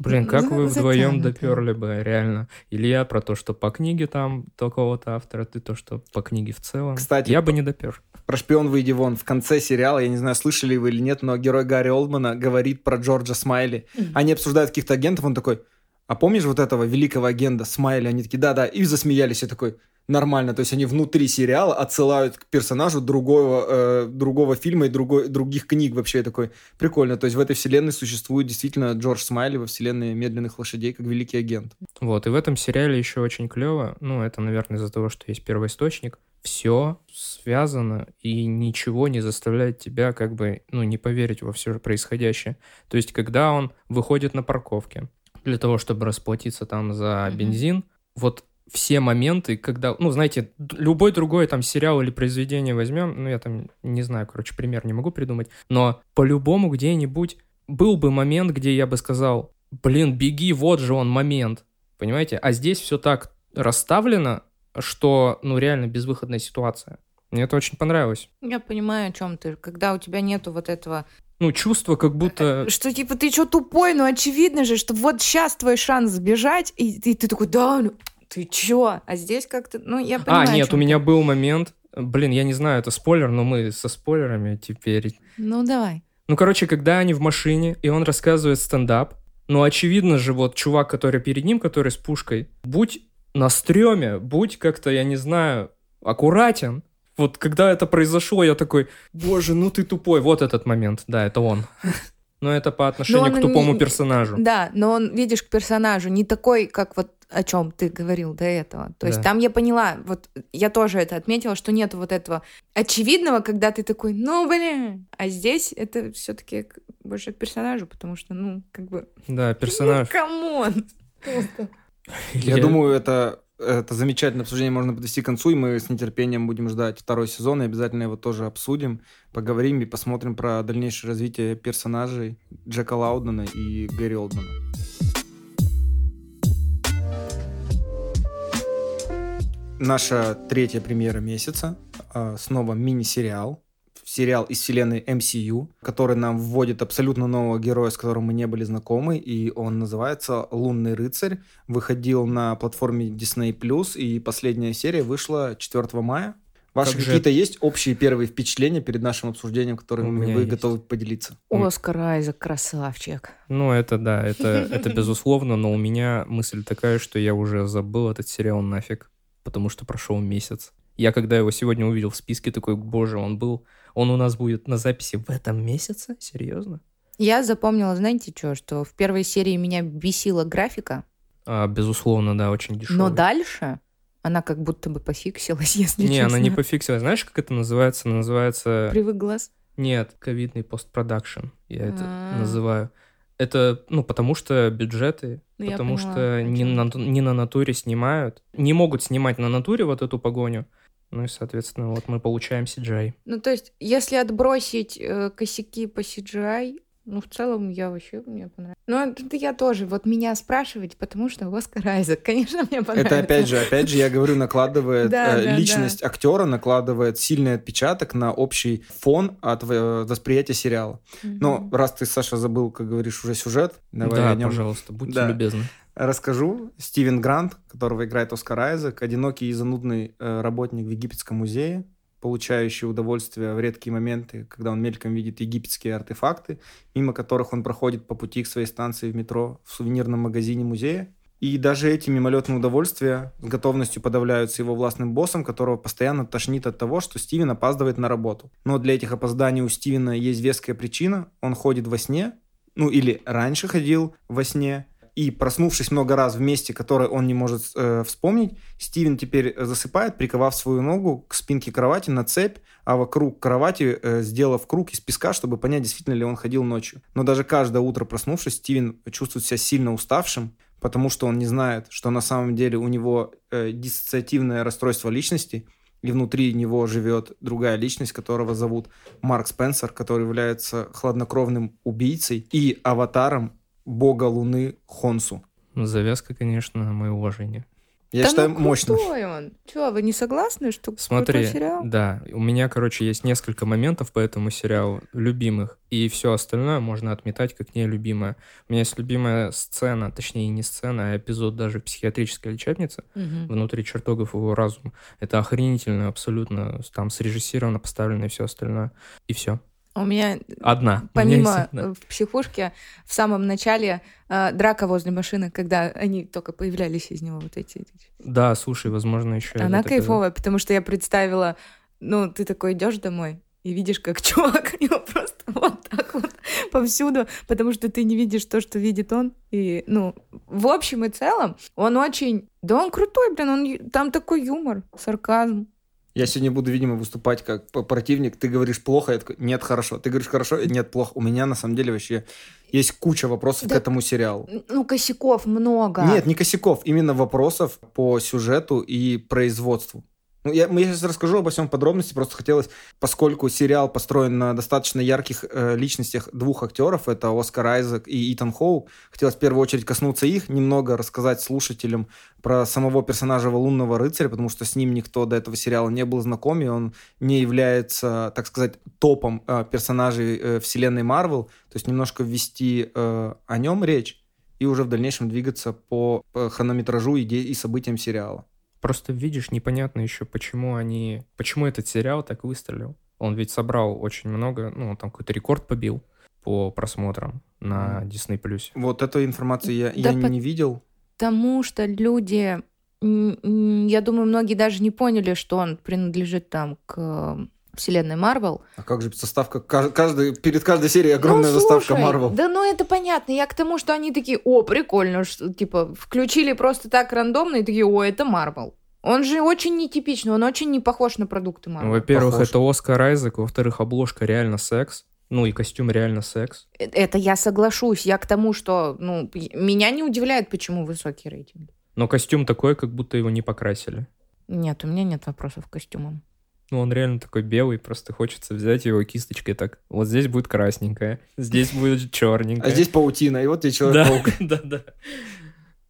Блин, как За- вы вдвоем доперли бы, реально. Илья про то, что по книге там такого-то автора, ты то, что по книге в целом. Кстати, я бы не допер. Про шпион выйди вон. В конце сериала, я не знаю, слышали вы или нет, но герой Гарри Олдмана говорит про Джорджа Смайли. Они обсуждают каких-то агентов, он такой, а помнишь вот этого великого агента Смайли? Они такие, да-да, и засмеялись. Я такой, нормально. То есть они внутри сериала отсылают к персонажу другого, э, другого фильма и другой, других книг вообще. Я такой, прикольно. То есть в этой вселенной существует действительно Джордж Смайли во вселенной «Медленных лошадей» как великий агент. Вот, и в этом сериале еще очень клево, ну, это, наверное, из-за того, что есть первоисточник, все связано и ничего не заставляет тебя как бы, ну, не поверить во все происходящее. То есть, когда он выходит на парковке для того, чтобы расплатиться там за бензин, вот все моменты, когда, ну, знаете, любой другой там сериал или произведение возьмем, ну, я там не знаю, короче, пример не могу придумать, но по-любому где-нибудь был бы момент, где я бы сказал, блин, беги, вот же он момент, понимаете? А здесь все так расставлено, что, ну, реально безвыходная ситуация. Мне это очень понравилось. Я понимаю, о чем ты. Когда у тебя нету вот этого, Ну, чувство, как будто... что типа ты что тупой, ну очевидно же, что вот сейчас твой шанс сбежать, и ты, ты такой, да, ну ты чё? А здесь как-то, ну я понимаю. А, нет, у меня был момент... Блин, я не знаю, это спойлер, но мы со спойлерами теперь Ну давай. Ну, короче, когда они в машине, и он рассказывает стендап, ну, очевидно же, вот чувак, который перед ним, который с пушкой, будь на стреме, будь как-то, я не знаю, аккуратен. Вот когда это произошло, я такой, боже, ну ты тупой. Вот этот момент, да, это он. Но это по отношению к тупому не- персонажу. Да, но он, видишь, к персонажу не такой, как вот о чем ты говорил до этого. То есть Да. там я поняла, вот я тоже это отметила, что нет вот этого очевидного, когда ты такой, ну блин, а здесь это все-таки больше к персонажу, потому что, ну, как бы, Да, персонаж. ну, come on. Я думаю, это, это замечательное обсуждение можно подвести к концу, и мы с нетерпением будем ждать второй сезон, и обязательно его тоже обсудим, поговорим и посмотрим про дальнейшее развитие персонажей Джека Лаудена и Гэри Олдмана. Наша третья премьера месяца, а, снова мини-сериал. сериал из вселенной MCU, который нам вводит абсолютно нового героя, с которым мы не были знакомы, и он называется «Лунный рыцарь». Выходил на платформе Disney+, и последняя серия вышла 4 мая. Ваши Как же какие-то есть общие первые впечатления перед нашим обсуждением, которыми вы есть. готовы поделиться? Оскар Айзек, красавчик. Ну, это да, это, это безусловно, но у меня мысль такая, что я уже забыл этот сериал нафиг, потому что прошел месяц. Я когда его сегодня увидел в списке, такой, боже, он был, он у нас будет на записи в этом месяце? Серьезно? Я запомнила, знаете что, что в первой серии меня бесила графика, А, безусловно, да, очень дешевый. но дальше она как будто бы пофиксилась, если Не, честно. она не пофиксилась. Знаешь, как это называется? Она называется... Привык глаз. Нет, ковидный постпродакшн, я это А. называю. Это, ну, потому что бюджеты, Ну, потому поняла, что не на, не на натуре снимают, не могут снимать на натуре вот эту погоню. Ну и, соответственно, вот мы получаем CGI. Ну, то есть, если отбросить э, косяки по CGI, ну, в целом, я вообще, мне понравилось. Ну, это я тоже, вот меня спрашивать, потому что Оскар Айзек, конечно, мне понравился. Это опять же, опять же, я говорю, накладывает Да, э, да, личность актера, накладывает сильный отпечаток на общий фон от э, восприятия сериала. Мгм. Но раз ты, Саша, забыл, как говоришь, уже сюжет, давай да, о нем пожалуйста, будьте Да. любезны. расскажу. Стивен Грант, которого играет Оскар Айзек, одинокий и занудный э, работник в египетском музее, получающий удовольствие в редкие моменты, когда он мельком видит египетские артефакты, мимо которых он проходит по пути к своей станции в метро в сувенирном магазине музея. И даже эти мимолетные удовольствия с готовностью подавляются его властным боссом, которого постоянно тошнит от того, что Стивен опаздывает на работу. Но для этих опозданий у Стивена есть веская причина. Он ходит во сне, ну или раньше ходил во сне, и проснувшись много раз в месте, которое он не может э, вспомнить, Стивен теперь засыпает, приковав свою ногу к спинке кровати на цепь, а вокруг кровати э, сделав круг из песка, чтобы понять, действительно ли он ходил ночью. Но даже каждое утро проснувшись, Стивен чувствует себя сильно уставшим, потому что он не знает, что на самом деле у него э, диссоциативное расстройство личности, и внутри него живет другая личность, которого зовут Марк Спенсер, который является хладнокровным убийцей и аватаром бога Луны Хонсу. Завязка, конечно, мое уважение. Я Да считаю, ну, мощно. он. Че, вы не согласны, что Смотри, сериал? да, у меня, короче, есть несколько моментов по этому сериалу любимых, и все остальное можно отметать как нелюбимое. У меня есть любимая сцена, точнее не сцена, а эпизод даже психиатрической лечебницы Мгм. внутри чертогов его разума. Это охренительно абсолютно, там срежиссировано, поставлено и все остальное. И все. У меня Одна. У меня Помимо одна. в психушке, в самом начале э, драка возле машины, когда они только появлялись из него вот эти. Да, слушай, возможно, еще... Она кайфовая, потому что я представила, ну, ты такой идешь домой и видишь, как чувак его просто вот так вот повсюду, потому что ты не видишь то, что видит он. И, ну, в общем и целом, он очень... Да он крутой, блин, он... там такой юмор, сарказм. Я сегодня буду, видимо, выступать как противник. Ты говоришь плохо, я такой, нет, хорошо. Ты говоришь хорошо, нет, плохо. У меня, на самом деле, вообще есть куча вопросов Да. к этому сериалу. Ну, косяков много. Нет, не косяков, именно вопросов по сюжету и производству. Ну, я, я сейчас расскажу обо всем подробности, просто хотелось, поскольку сериал построен на достаточно ярких э, личностях двух актеров, это Оскар Айзек и Итан Хоук, хотелось в первую очередь коснуться их, немного рассказать слушателям про самого персонажа Лунного рыцаря, потому что с ним никто до этого сериала не был знаком, и он не является, так сказать, топом э, персонажей э, вселенной Марвел, то есть немножко ввести э, о нем речь и уже в дальнейшем двигаться по, по хронометражу и событиям сериала. Просто видишь, непонятно еще, почему они... Почему этот сериал так выстрелил. Он ведь собрал очень много, ну, он там какой-то рекорд побил по просмотрам на Disney+. Вот эту информацию я, Да я не- по- не видел. Потому что люди, я думаю, многие даже не поняли, что он принадлежит там к вселенной Марвел. А как же заставка? Кажд- Каждый, перед каждой серией огромная Ну, заставка слушай, Марвел. Да ну это понятно. Я к тому, что они такие, о, прикольно, что, типа, включили просто так рандомно и такие, о, это Марвел. Он же очень нетипичный, он очень не похож на продукты Марвел. Во-первых, Похож. это Оскар Айзек, во-вторых, обложка реально секс, ну и костюм реально секс. Э, Это я соглашусь. Я к тому, что, ну, меня не удивляет, почему высокий рейтинг. Но костюм такой, как будто его не покрасили. Нет, у меня нет вопросов к костюмам. Ну, он реально такой белый, просто хочется взять его кисточкой так. Вот здесь будет красненькое, здесь будет черненькое. А здесь паутина, и вот тебе Человек-паук. Да, да, да.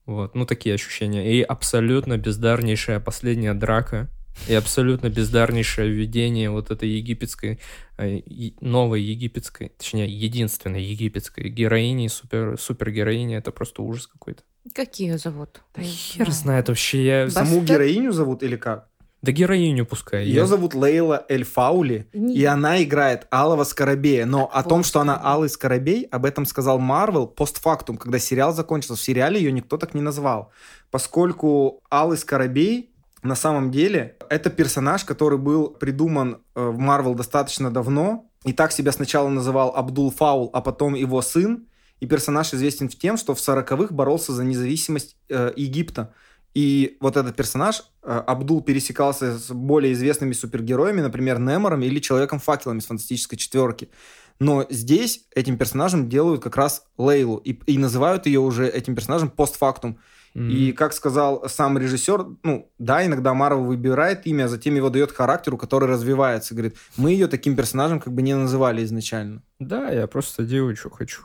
Вот, ну такие ощущения. И абсолютно бездарнейшая последняя драка И абсолютно бездарнейшее введение вот этой египетской, э, новой египетской, точнее, единственной египетской героини, супер, супергероини. Это просто ужас какой-то. Как ее зовут? Да хер знает вообще. Я... Саму героиню зовут или как? Да героиню пускай. Ее я... зовут Лейла Эль Фаули, Не... и она играет Алого Скоробея. Но так о том, что она Алый Скоробей, об этом сказал Марвел постфактум, когда сериал закончился. В сериале ее никто так не назвал. Поскольку Алый Скоробей на самом деле это персонаж, который был придуман э, в Марвел достаточно давно. И так себя сначала называл Абдул Фаул, а потом его сын. И персонаж известен тем, что в 40-х боролся за независимость э, Египта. И вот этот персонаж, э, Абдул, пересекался с более известными супергероями, например, Немором или Человеком-факелом из «Фантастической четверки». Но здесь этим персонажем делают как раз Лейлу и, и называют ее уже этим персонажем постфактум. Mm-hmm. И как сказал сам режиссер, ну да, иногда Марвел выбирает имя, а затем его дает характеру, который развивается. Говорит, мы ее таким персонажем как бы не называли изначально. Да, я просто делаю, что хочу.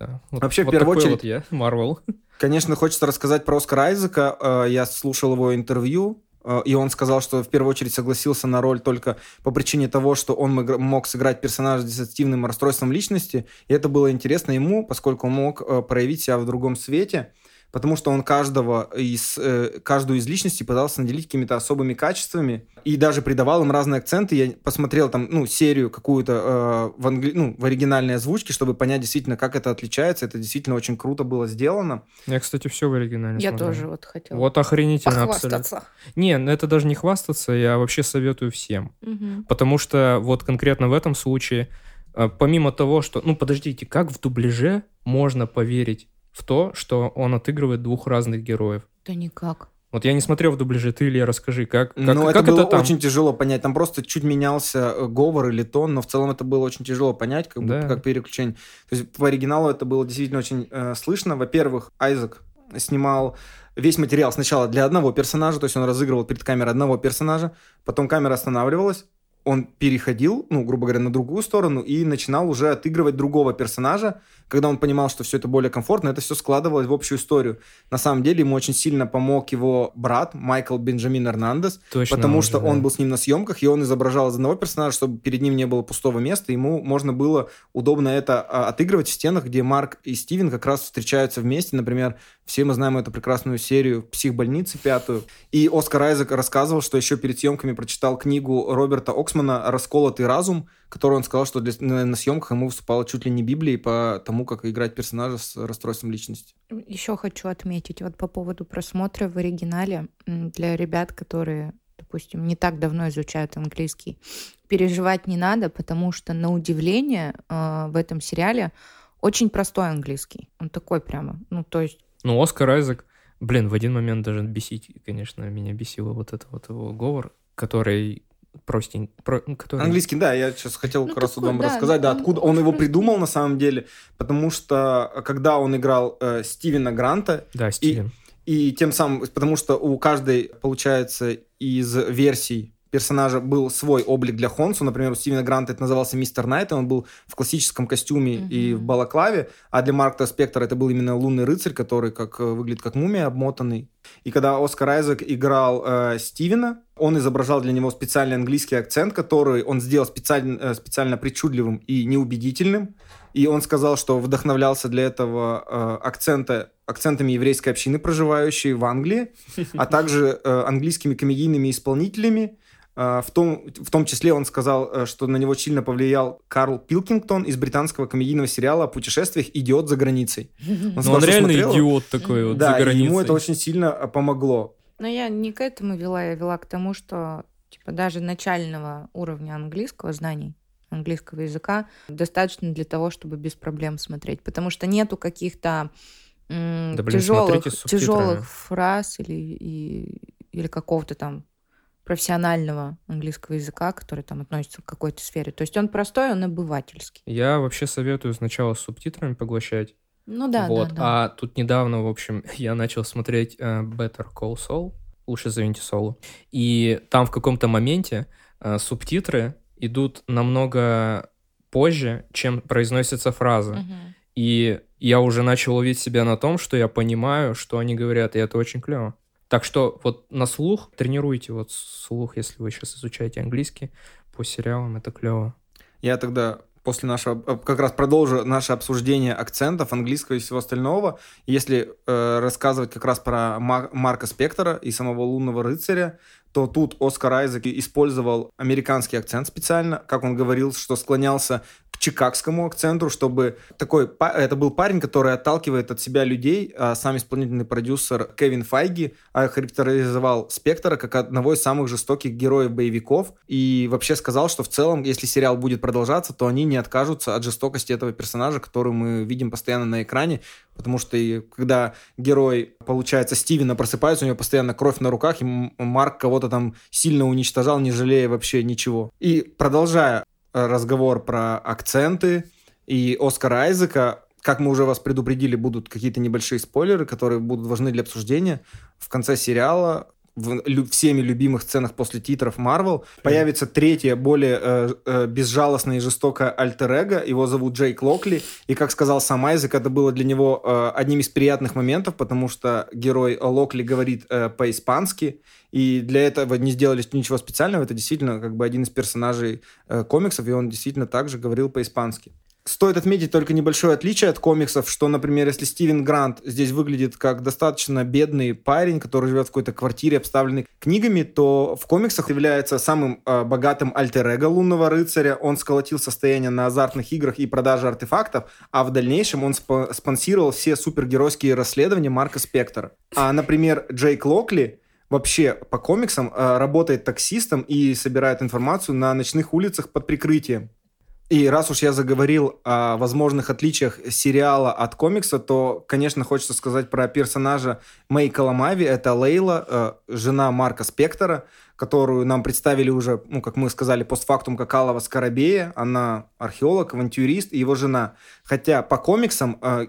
Да. Вот, Вообще, вот в первую очередь... Вот я, Марвел. Конечно, хочется рассказать про Оскара Айзека. Э, я слушал его интервью, э, и он сказал, что в первую очередь согласился на роль только по причине того, что он мог сыграть персонажа с диссоциативным расстройством личности. И это было интересно ему, поскольку он мог э, проявить себя в другом свете потому что он каждого из, э, каждую из личностей пытался наделить какими-то особыми качествами и даже придавал им разные акценты. Я посмотрел там, ну, серию какую-то э, в, англи... ну, в оригинальной озвучке, чтобы понять действительно, как это отличается. Это действительно очень круто было сделано. Я, кстати, все в оригинале Я смотрел. тоже вот хотела. Вот охренительно абсолютно. Не, ну, это даже не хвастаться, я вообще советую всем. Угу. Потому что вот конкретно в этом случае, э, помимо того, что... Ну, подождите, как в дубляже можно поверить в то, что он отыгрывает двух разных героев. Да никак. Вот я не смотрел в дубляже, ты, Илья, расскажи, как, как, ну, как это было там? очень тяжело понять. Там просто чуть менялся э, говор или тон, но в целом это было очень тяжело понять, как, да. как переключение. То есть по оригиналу это было действительно очень э, слышно. Во-первых, Айзек снимал весь материал сначала для одного персонажа, то есть он разыгрывал перед камерой одного персонажа, потом камера останавливалась, он переходил, ну, грубо говоря, на другую сторону и начинал уже отыгрывать другого персонажа, когда он понимал, что все это более комфортно, это все складывалось в общую историю. На самом деле ему очень сильно помог его брат Майкл Бенджамин Эрнандес, Точно, потому что да. он был с ним на съемках, и он изображал из одного персонажа, чтобы перед ним не было пустого места, ему можно было удобно это а, отыгрывать в стенах, где Марк и Стивен как раз встречаются вместе, например, все мы знаем эту прекрасную серию «Психбольницы» пятую. И Оскар Айзек рассказывал, что еще перед съемками прочитал книгу Роберта Оксмана «Расколотый разум», который он сказал, что для, на, на съемках ему выступала чуть ли не Библией по тому, как играть персонажа с расстройством личности. Еще хочу отметить вот по поводу просмотра в оригинале для ребят, которые допустим, не так давно изучают английский, переживать не надо, потому что на удивление э, в этом сериале очень простой английский. Он такой прямо, ну то есть ну, Оскар Айзек, блин, в один момент даже бесить, конечно, меня бесило вот это вот его говор, который простень, про, ну, который... Английский, да, я сейчас хотел ну, как раз вам да, рассказать, да, откуда он его придумал на самом деле, потому что э, когда он играл э, Стивена Гранта... Да, Стивен. И, и тем самым, потому что у каждой, получается, из версий персонажа был свой облик для Хонсу. Например, у Стивена Гранта это назывался Мистер Найт, и он был в классическом костюме mm-hmm. и в балаклаве, а для Марка Спектора это был именно лунный рыцарь, который как, э, выглядит как мумия обмотанный. И когда Оскар Айзек играл э, Стивена, он изображал для него специальный английский акцент, который он сделал специально, э, специально причудливым и неубедительным. И он сказал, что вдохновлялся для этого э, акцента, акцентами еврейской общины, проживающей в Англии, а также э, английскими комедийными исполнителями, в том, в том числе он сказал, э, что на него сильно повлиял Карл Пилкингтон из британского комедийного сериала о путешествиях «Идиот за границей». Он, ну, сказал, он реально смотрел, идиот такой вот да, за границей. ему это очень сильно э, помогло. Но я не к этому вела, я вела к тому, что типа даже начального уровня английского знаний, английского языка достаточно для того, чтобы без проблем смотреть, потому что нету каких-то м- да, блин, тяжелых, тяжелых фраз или, и, или какого-то там профессионального английского языка, который там относится к какой-то сфере. То есть он простой, он обывательский. Я вообще советую сначала с субтитрами поглощать. Ну да, вот. да, да. А тут недавно, в общем, я начал смотреть uh, Better Call Saul, лучше зовите Солу. И там в каком-то моменте uh, субтитры идут намного позже, чем произносится фраза. Uh-huh. И я уже начал ловить себя на том, что я понимаю, что они говорят, и это очень клево. Так что вот на слух тренируйте вот слух, если вы сейчас изучаете английский по сериалам, это клево. Я тогда после нашего, э, как раз продолжу наше обсуждение акцентов английского и всего остального. Если э, рассказывать как раз про Марка Спектора и самого Лунного Рыцаря, то тут Оскар Айзек использовал американский акцент специально, как он говорил, что склонялся чикагскому акценту, чтобы такой... Это был парень, который отталкивает от себя людей, а сам исполнительный продюсер Кевин Файги характеризовал Спектора как одного из самых жестоких героев боевиков и вообще сказал, что в целом, если сериал будет продолжаться, то они не откажутся от жестокости этого персонажа, которую мы видим постоянно на экране, потому что и когда герой, получается, Стивена просыпается, у него постоянно кровь на руках, и Марк кого-то там сильно уничтожал, не жалея вообще ничего. И продолжая разговор про акценты и Оскара Айзека. Как мы уже вас предупредили, будут какие-то небольшие спойлеры, которые будут важны для обсуждения. В конце сериала в всеми любимых сценах после титров Marvel появится третья, более э, э, безжалостная и жестокая альтер-эго. Его зовут Джейк Локли. И, как сказал сам Айзек, это было для него э, одним из приятных моментов, потому что герой Локли говорит э, по-испански. И для этого не сделали ничего специального. Это действительно как бы один из персонажей э, комиксов, и он действительно также говорил по-испански. Стоит отметить только небольшое отличие от комиксов, что, например, если Стивен Грант здесь выглядит как достаточно бедный парень, который живет в какой-то квартире, обставленной книгами, то в комиксах является самым э, богатым альтер-эго лунного рыцаря. Он сколотил состояние на азартных играх и продаже артефактов, а в дальнейшем он сп- спонсировал все супергеройские расследования Марка Спектора. А, например, Джейк Локли вообще по комиксам э, работает таксистом и собирает информацию на ночных улицах под прикрытием. И раз уж я заговорил о возможных отличиях сериала от комикса, то, конечно, хочется сказать про персонажа Мэй Каламави. Это Лейла, э, жена Марка Спектора, которую нам представили уже, ну, как мы сказали, постфактум как Алова Скоробея. Она археолог, авантюрист и его жена. Хотя по комиксам э,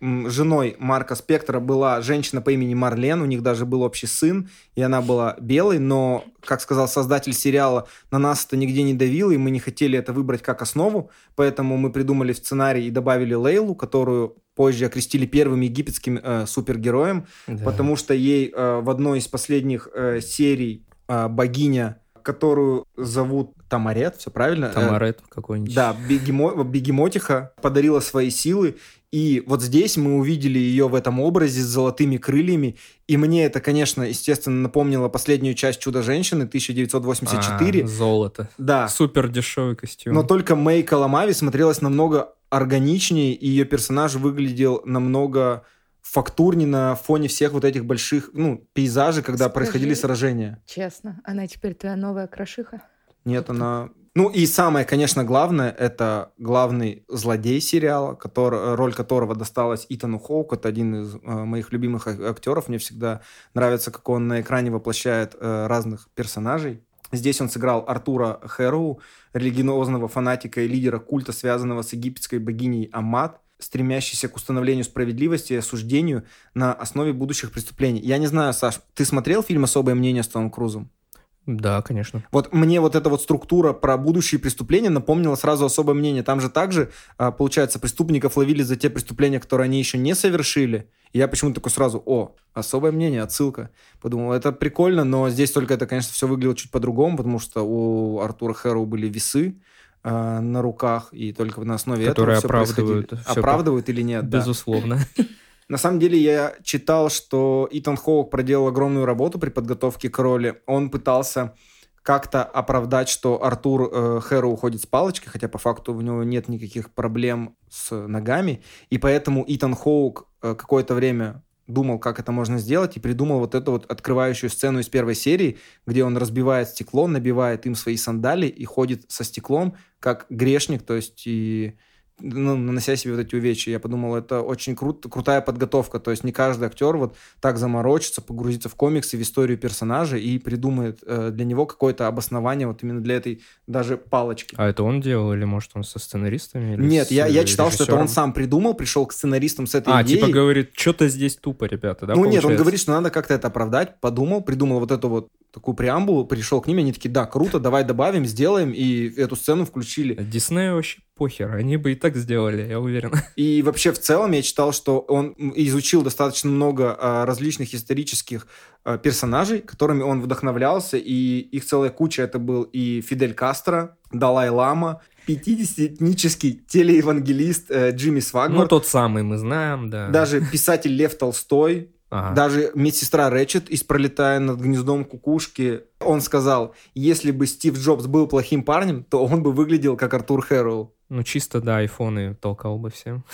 женой Марка Спектора была женщина по имени Марлен, у них даже был общий сын, и она была белой, но, как сказал создатель сериала, на нас это нигде не давило, и мы не хотели это выбрать как основу, поэтому мы придумали сценарий и добавили Лейлу, которую позже окрестили первым египетским э, супергероем, да. потому что ей э, в одной из последних э, серий э, богиня которую зовут Тамарет, все правильно? Э, Тамарет какой-нибудь. Да, бегемо, бегемотиха подарила свои силы, и вот здесь мы увидели ее в этом образе с золотыми крыльями. И мне это, конечно, естественно, напомнило последнюю часть «Чудо-женщины» 1984. А, золото. Да. Супер дешевый костюм. Но только Мэй Каламави смотрелась намного органичнее, и ее персонаж выглядел намного фактурнее на фоне всех вот этих больших, ну, пейзажей, когда Скажи, происходили сражения. Честно, она теперь твоя новая крошиха? Нет, она ну и самое, конечно, главное, это главный злодей сериала, который, роль которого досталась Итану Хоук. Это один из э, моих любимых актеров. Мне всегда нравится, как он на экране воплощает э, разных персонажей. Здесь он сыграл Артура Хэроу, религиозного фанатика и лидера культа, связанного с египетской богиней Амат, стремящийся к установлению справедливости и осуждению на основе будущих преступлений. Я не знаю, Саш, ты смотрел фильм «Особое мнение» с Томом Крузом? Да, конечно. Вот мне вот эта вот структура про будущие преступления напомнила сразу особое мнение. Там же также, а, получается, преступников ловили за те преступления, которые они еще не совершили. И я почему-то такой сразу, о, особое мнение, отсылка. Подумал, это прикольно, но здесь только это, конечно, все выглядело чуть по-другому, потому что у Артура Хэроу были весы, э, на руках, и только на основе Которые этого все оправдывают. Все оправдывают или нет? Безусловно. Да. На самом деле я читал, что Итан Хоук проделал огромную работу при подготовке к роли. Он пытался как-то оправдать, что Артур э, Хэро уходит с палочкой, хотя по факту у него нет никаких проблем с ногами, и поэтому Итан Хоук э, какое-то время думал, как это можно сделать, и придумал вот эту вот открывающую сцену из первой серии, где он разбивает стекло, набивает им свои сандали и ходит со стеклом, как грешник, то есть и ну, нанося себе вот эти увечья. Я подумал, это очень крут, крутая подготовка. То есть не каждый актер вот так заморочится, погрузится в комиксы, в историю персонажа и придумает э, для него какое-то обоснование вот именно для этой даже палочки. А это он делал или, может, он со сценаристами? Нет, я, я читал, что это он сам придумал, пришел к сценаристам с этой а, идеей. А, типа говорит, что-то здесь тупо, ребята, да, Ну получается? нет, он говорит, что надо как-то это оправдать, подумал, придумал вот эту вот такую преамбулу, пришел к ним, они такие, да, круто, давай добавим, сделаем, и эту сцену включили. Дисней вообще похер, они бы и так сделали, я уверен. И вообще в целом я читал, что он изучил достаточно много а, различных исторических а, персонажей, которыми он вдохновлялся, и их целая куча. Это был и Фидель Кастро, Далай-Лама, 50-этнический телеевангелист э, Джимми Свагмар. Ну, тот самый, мы знаем, да. Даже писатель Лев Толстой, Ага. даже медсестра Рэчет из «Пролетая над гнездом кукушки», он сказал, если бы Стив Джобс был плохим парнем, то он бы выглядел как Артур Хэрроу. Ну, чисто, да, айфоны толкал бы всем.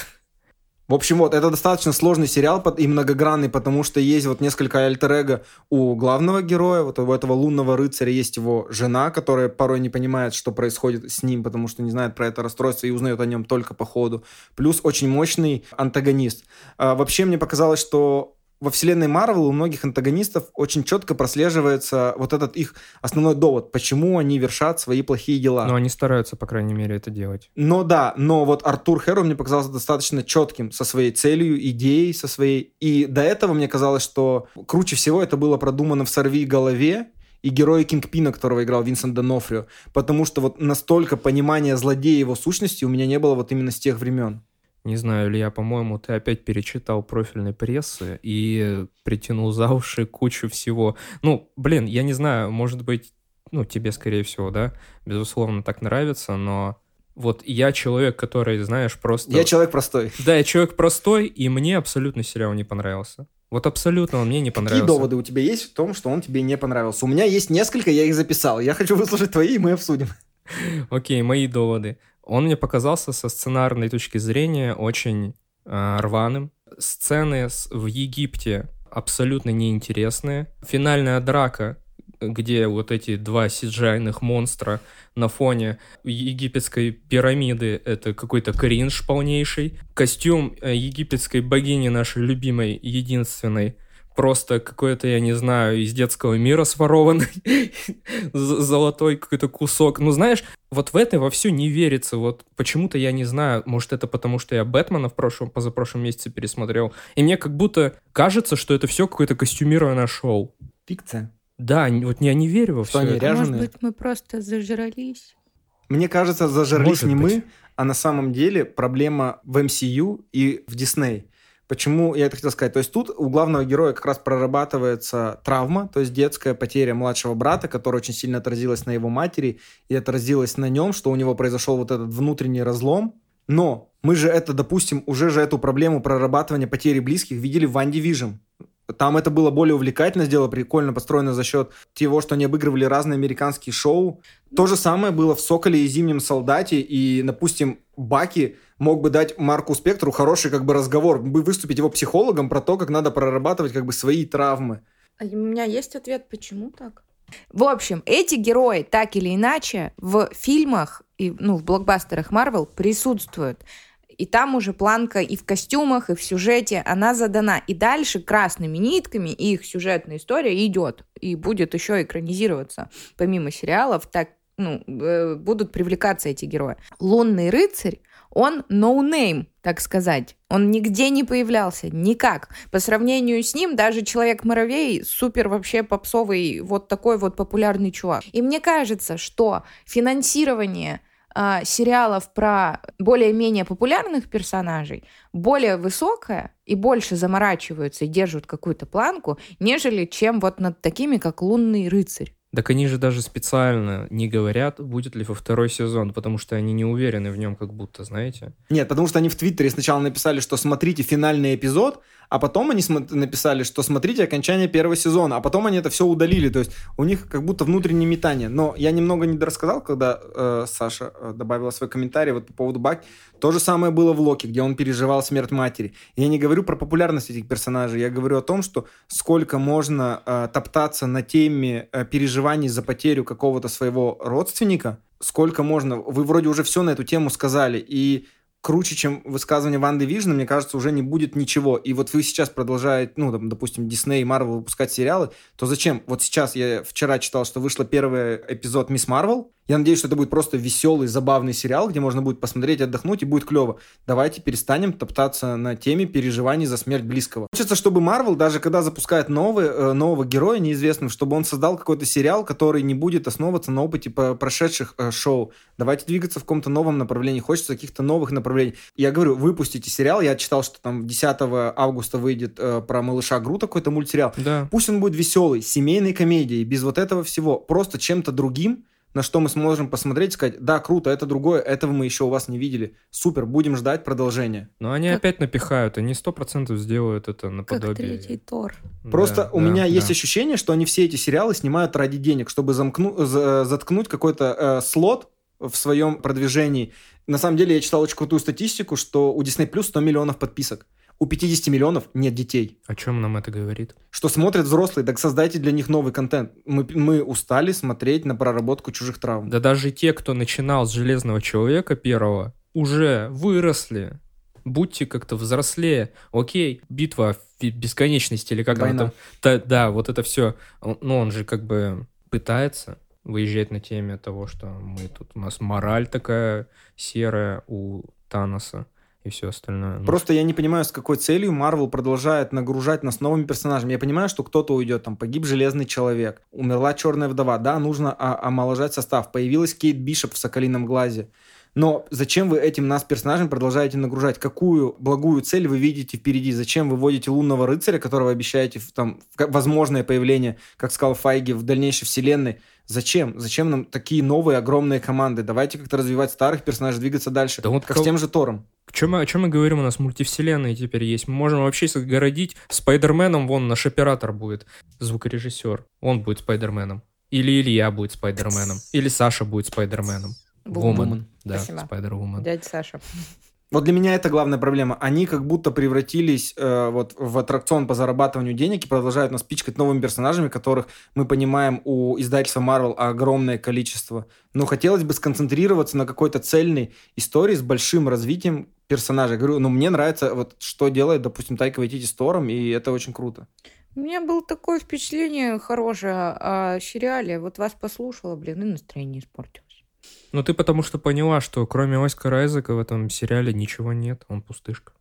В общем, вот, это достаточно сложный сериал и многогранный, потому что есть вот несколько альтер у главного героя, вот у этого лунного рыцаря есть его жена, которая порой не понимает, что происходит с ним, потому что не знает про это расстройство и узнает о нем только по ходу. Плюс очень мощный антагонист. А, вообще, мне показалось, что во вселенной Марвел у многих антагонистов очень четко прослеживается вот этот их основной довод, почему они вершат свои плохие дела. Но они стараются, по крайней мере, это делать. Но да, но вот Артур Хэрроу мне показался достаточно четким со своей целью, идеей со своей. И до этого мне казалось, что круче всего это было продумано в «Сорви голове», и героя Кингпина, которого играл Винсент Донофрио, потому что вот настолько понимания злодея его сущности у меня не было вот именно с тех времен. Не знаю, Илья, по-моему, ты опять перечитал профильной прессы и притянул за уши кучу всего. Ну, блин, я не знаю, может быть, ну, тебе, скорее всего, да, безусловно, так нравится, но вот я человек, который, знаешь, просто... Я человек простой. Да, я человек простой, и мне абсолютно сериал не понравился. Вот абсолютно он мне не Какие понравился. доводы у тебя есть в том, что он тебе не понравился? У меня есть несколько, я их записал. Я хочу выслушать твои, и мы обсудим. Окей, мои доводы. Он мне показался со сценарной точки зрения очень э, рваным. Сцены в Египте абсолютно неинтересные. Финальная драка, где вот эти два сиджайных монстра на фоне египетской пирамиды, это какой-то кринж полнейший. Костюм э, египетской богини нашей любимой, единственной, просто какой-то, я не знаю, из детского мира сворованный, золотой какой-то кусок. Ну, знаешь, вот в это во все не верится. Вот почему-то я не знаю, может, это потому, что я Бэтмена в прошлом, позапрошлом месяце пересмотрел. И мне как будто кажется, что это все какое-то костюмированное шоу. Фикция. Да, вот я не верю во Что все они это. А Может Ряженые? быть, мы просто зажрались? Мне кажется, зажрались Может не быть. мы, а на самом деле проблема в MCU и в Disney. Почему я это хотел сказать? То есть тут у главного героя как раз прорабатывается травма, то есть детская потеря младшего брата, которая очень сильно отразилась на его матери и отразилась на нем, что у него произошел вот этот внутренний разлом. Но мы же это, допустим, уже же эту проблему прорабатывания потери близких видели в WandaVision. Там это было более увлекательно сделано, прикольно построено за счет того, что они обыгрывали разные американские шоу. То же самое было в «Соколе» и «Зимнем солдате», и, допустим, Баки мог бы дать Марку Спектру хороший как бы разговор, бы выступить его психологом про то, как надо прорабатывать как бы свои травмы. А у меня есть ответ, почему так? В общем, эти герои так или иначе в фильмах и ну, в блокбастерах Марвел присутствуют. И там уже планка и в костюмах, и в сюжете, она задана. И дальше красными нитками их сюжетная история идет. И будет еще экранизироваться. Помимо сериалов, так ну, э, будут привлекаться эти герои. Лунный рыцарь, он no-name, так сказать. Он нигде не появлялся, никак. По сравнению с ним даже Человек-муравей супер вообще попсовый, вот такой вот популярный чувак. И мне кажется, что финансирование а, сериалов про более-менее популярных персонажей более высокое и больше заморачиваются и держат какую-то планку, нежели чем вот над такими, как «Лунный рыцарь». Так они же даже специально не говорят, будет ли во второй сезон, потому что они не уверены в нем как будто, знаете. Нет, потому что они в Твиттере сначала написали, что смотрите финальный эпизод, а потом они написали, что смотрите окончание первого сезона, а потом они это все удалили. То есть у них как будто внутреннее метание. Но я немного не когда э, Саша э, добавила свой комментарий вот по поводу Баки. То же самое было в Локи, где он переживал смерть матери. Я не говорю про популярность этих персонажей, я говорю о том, что сколько можно э, топтаться на теме э, переживаний за потерю какого-то своего родственника, сколько можно. Вы вроде уже все на эту тему сказали, и круче, чем высказывание Ванды Вижна, мне кажется, уже не будет ничего. И вот вы сейчас продолжаете, ну, там, допустим, Дисней и Марвел выпускать сериалы, то зачем? Вот сейчас я вчера читал, что вышел первый эпизод Мисс Марвел, Я надеюсь, что это будет просто веселый, забавный сериал, где можно будет посмотреть, отдохнуть и будет клево. Давайте перестанем топтаться на теме переживаний за смерть близкого. Хочется, чтобы Марвел, даже когда запускает новый, э, нового героя неизвестного, чтобы он создал какой-то сериал, который не будет основываться на опыте прошедших э, шоу. Давайте двигаться в каком-то новом направлении. Хочется каких-то новых направлений. Я говорю, выпустите сериал. Я читал, что там 10 августа выйдет э, про малыша Грута какой-то мультсериал. Да. Пусть он будет веселый, семейной комедией, без вот этого всего. Просто чем-то другим, на что мы сможем посмотреть и сказать, да, круто, это другое, этого мы еще у вас не видели. Супер, будем ждать продолжения. Но они как... опять напихают, они сто процентов сделают это наподобие. Как третий Тор. Просто да, у да, меня да. есть ощущение, что они все эти сериалы снимают ради денег, чтобы замкну... заткнуть какой-то э, слот в своем продвижении. На самом деле я читал очень крутую статистику, что у Disney Plus 100 миллионов подписок у 50 миллионов нет детей. О чем нам это говорит? Что смотрят взрослые, так создайте для них новый контент. Мы, мы устали смотреть на проработку чужих травм. Да даже те, кто начинал с Железного Человека первого, уже выросли. Будьте как-то взрослее. Окей, битва бесконечности или как Война. она там... Да, да, вот это все. Ну, он же как бы пытается выезжать на теме того, что мы тут... У нас мораль такая серая у Таноса и все остальное. Ну, Просто я не понимаю, с какой целью Марвел продолжает нагружать нас новыми персонажами. Я понимаю, что кто-то уйдет, там погиб Железный Человек, умерла Черная Вдова, да, нужно омоложать состав. Появилась Кейт Бишоп в Соколином Глазе. Но зачем вы этим нас персонажем продолжаете нагружать? Какую благую цель вы видите впереди? Зачем вы вводите лунного рыцаря, которого обещаете в, там, в возможное появление, как сказал Файги, в дальнейшей вселенной? Зачем? Зачем нам такие новые огромные команды? Давайте как-то развивать старых персонажей, двигаться дальше. Да вот как кого... с тем же Тором. Чем мы, о чем мы говорим? У нас мультивселенные теперь есть. Мы можем вообще загородить Спайдерменом, вон наш оператор будет, звукорежиссер. Он будет Спайдерменом. Или Илья будет Спайдерменом. Или Саша будет Спайдерменом. Вумен. Да, Спайдер-Вумен. Дядя Саша. Вот для меня это главная проблема. Они как будто превратились э, вот в аттракцион по зарабатыванию денег и продолжают нас пичкать новыми персонажами, которых мы понимаем у издательства Marvel огромное количество. Но хотелось бы сконцентрироваться на какой-то цельной истории с большим развитием персонажей. Говорю, ну мне нравится вот что делает, допустим, Тайка Вайтити с Тором, и это очень круто. У меня было такое впечатление хорошее о сериале. Вот вас послушала, блин, и настроение испортилось. Ну ты потому что поняла, что кроме Оскара Айзека в этом сериале ничего нет, он пустышка.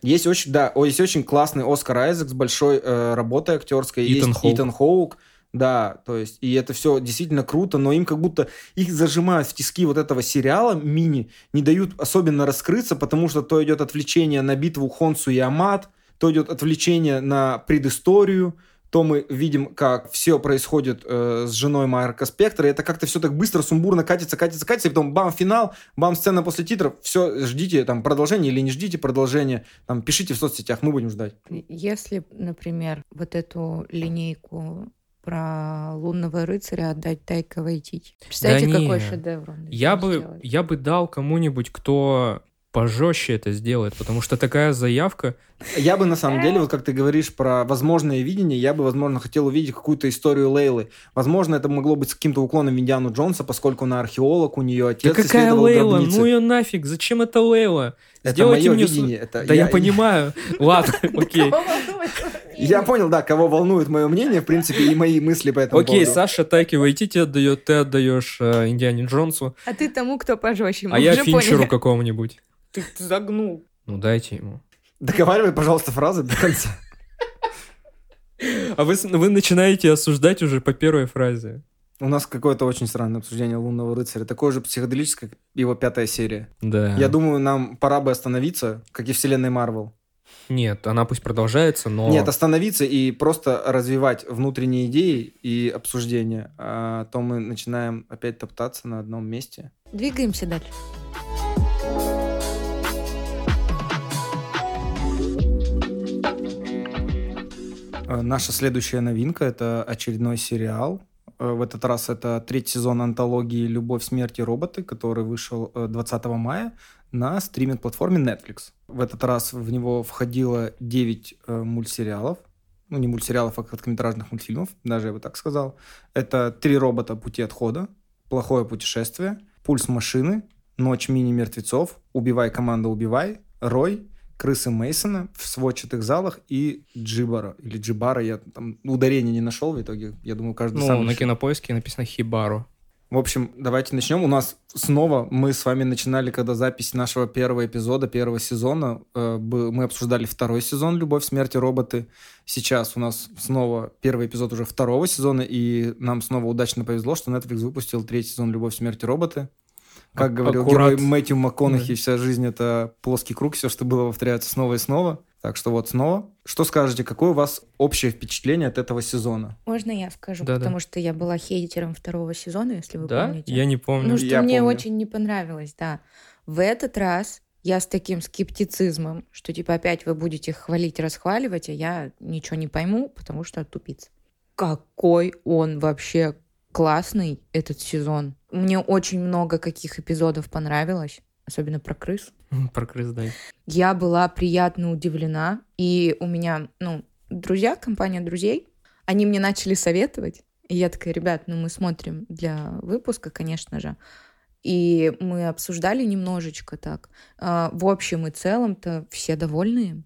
Есть очень, да, есть очень классный Оскар Айзек с большой э, работой актерской. Итан есть Хоук. Итан Хоук. Да, то есть, и это все действительно круто, но им как будто их зажимают в тиски вот этого сериала мини, не дают особенно раскрыться, потому что то идет отвлечение на битву Хонсу и Амат, то идет отвлечение на предысторию, то мы видим, как все происходит э, с женой Марка Спектра, и это как-то все так быстро, сумбурно катится, катится, катится, и потом бам, финал, бам, сцена после титров, все, ждите там продолжение или не ждите продолжение, там, пишите в соцсетях, мы будем ждать. Если, например, вот эту линейку про лунного рыцаря отдать Тайка Вайтити. Представляете, да какой шедевр я бы, я бы дал кому-нибудь, кто пожестче это сделает, потому что такая заявка... Я бы, на самом деле, вот как ты говоришь про возможное видение, я бы, возможно, хотел увидеть какую-то историю Лейлы. Возможно, это могло быть с каким-то уклоном в Индиану Джонса, поскольку она археолог, у нее отец Да какая Лейла? Гробницы. Ну ее нафиг, зачем это Лейла? Это Сделайте мое мне... видение. Это да я, я понимаю. Ладно, окей. Я понял, да, кого волнует мое мнение, в принципе, и мои мысли по этому Окей, Саша Тайки Вайтити отдает, ты отдаешь э, Индиане Джонсу. А ты тому, кто пожестче. А я Финчеру какому-нибудь. Ты, ты загнул. Ну, дайте ему. Договаривай, пожалуйста, фразы до конца. А вы, вы начинаете осуждать уже по первой фразе. У нас какое-то очень странное обсуждение «Лунного рыцаря». Такое же психоделическое, как его пятая серия. Да. Я думаю, нам пора бы остановиться, как и вселенной Марвел. Нет, она пусть продолжается, но... Нет, остановиться и просто развивать внутренние идеи и обсуждения. А то мы начинаем опять топтаться на одном месте. Двигаемся дальше. Наша следующая новинка – это очередной сериал. Э, в этот раз это третий сезон антологии «Любовь, смерть и роботы», который вышел 20 э, мая на стриминг-платформе Netflix. В этот раз в него входило 9 мультсериалов. Ну, не мультсериалов, а короткометражных мультфильмов, даже я бы так сказал. Это «Три робота. Пути отхода», «Плохое путешествие», «Пульс машины», «Ночь мини-мертвецов», «Убивай, команда, убивай», «Рой», крысы Мейсона в сводчатых залах и Джибара или Джибара. Я там ударения не нашел в итоге. Я думаю, каждый ну, сам. на кинопоиске написано Хибару. В общем, давайте начнем. У нас снова мы с вами начинали, когда запись нашего первого эпизода, первого сезона. Э, мы обсуждали второй сезон «Любовь, смерть и роботы». Сейчас у нас снова первый эпизод уже второго сезона, и нам снова удачно повезло, что Netflix выпустил третий сезон «Любовь, смерть и роботы». Как говорил Аккурат. герой Мэтью МакКонахи, да. вся жизнь — это плоский круг, все, что было, повторяется снова и снова. Так что вот снова. Что скажете, какое у вас общее впечатление от этого сезона? Можно я скажу, да, потому да. что я была хейтером второго сезона, если вы да? помните. Я не помню. Ну, что я мне помню. очень не понравилось, да. В этот раз я с таким скептицизмом, что типа опять вы будете хвалить, расхваливать, а я ничего не пойму, потому что тупица. Какой он вообще классный, этот сезон. Мне очень много каких эпизодов понравилось особенно про крыс. Про крыс, да. Я была приятно удивлена, и у меня, ну, друзья, компания друзей, они мне начали советовать, и я такая, ребят, ну мы смотрим для выпуска, конечно же, и мы обсуждали немножечко так. А, в общем и целом-то все довольны.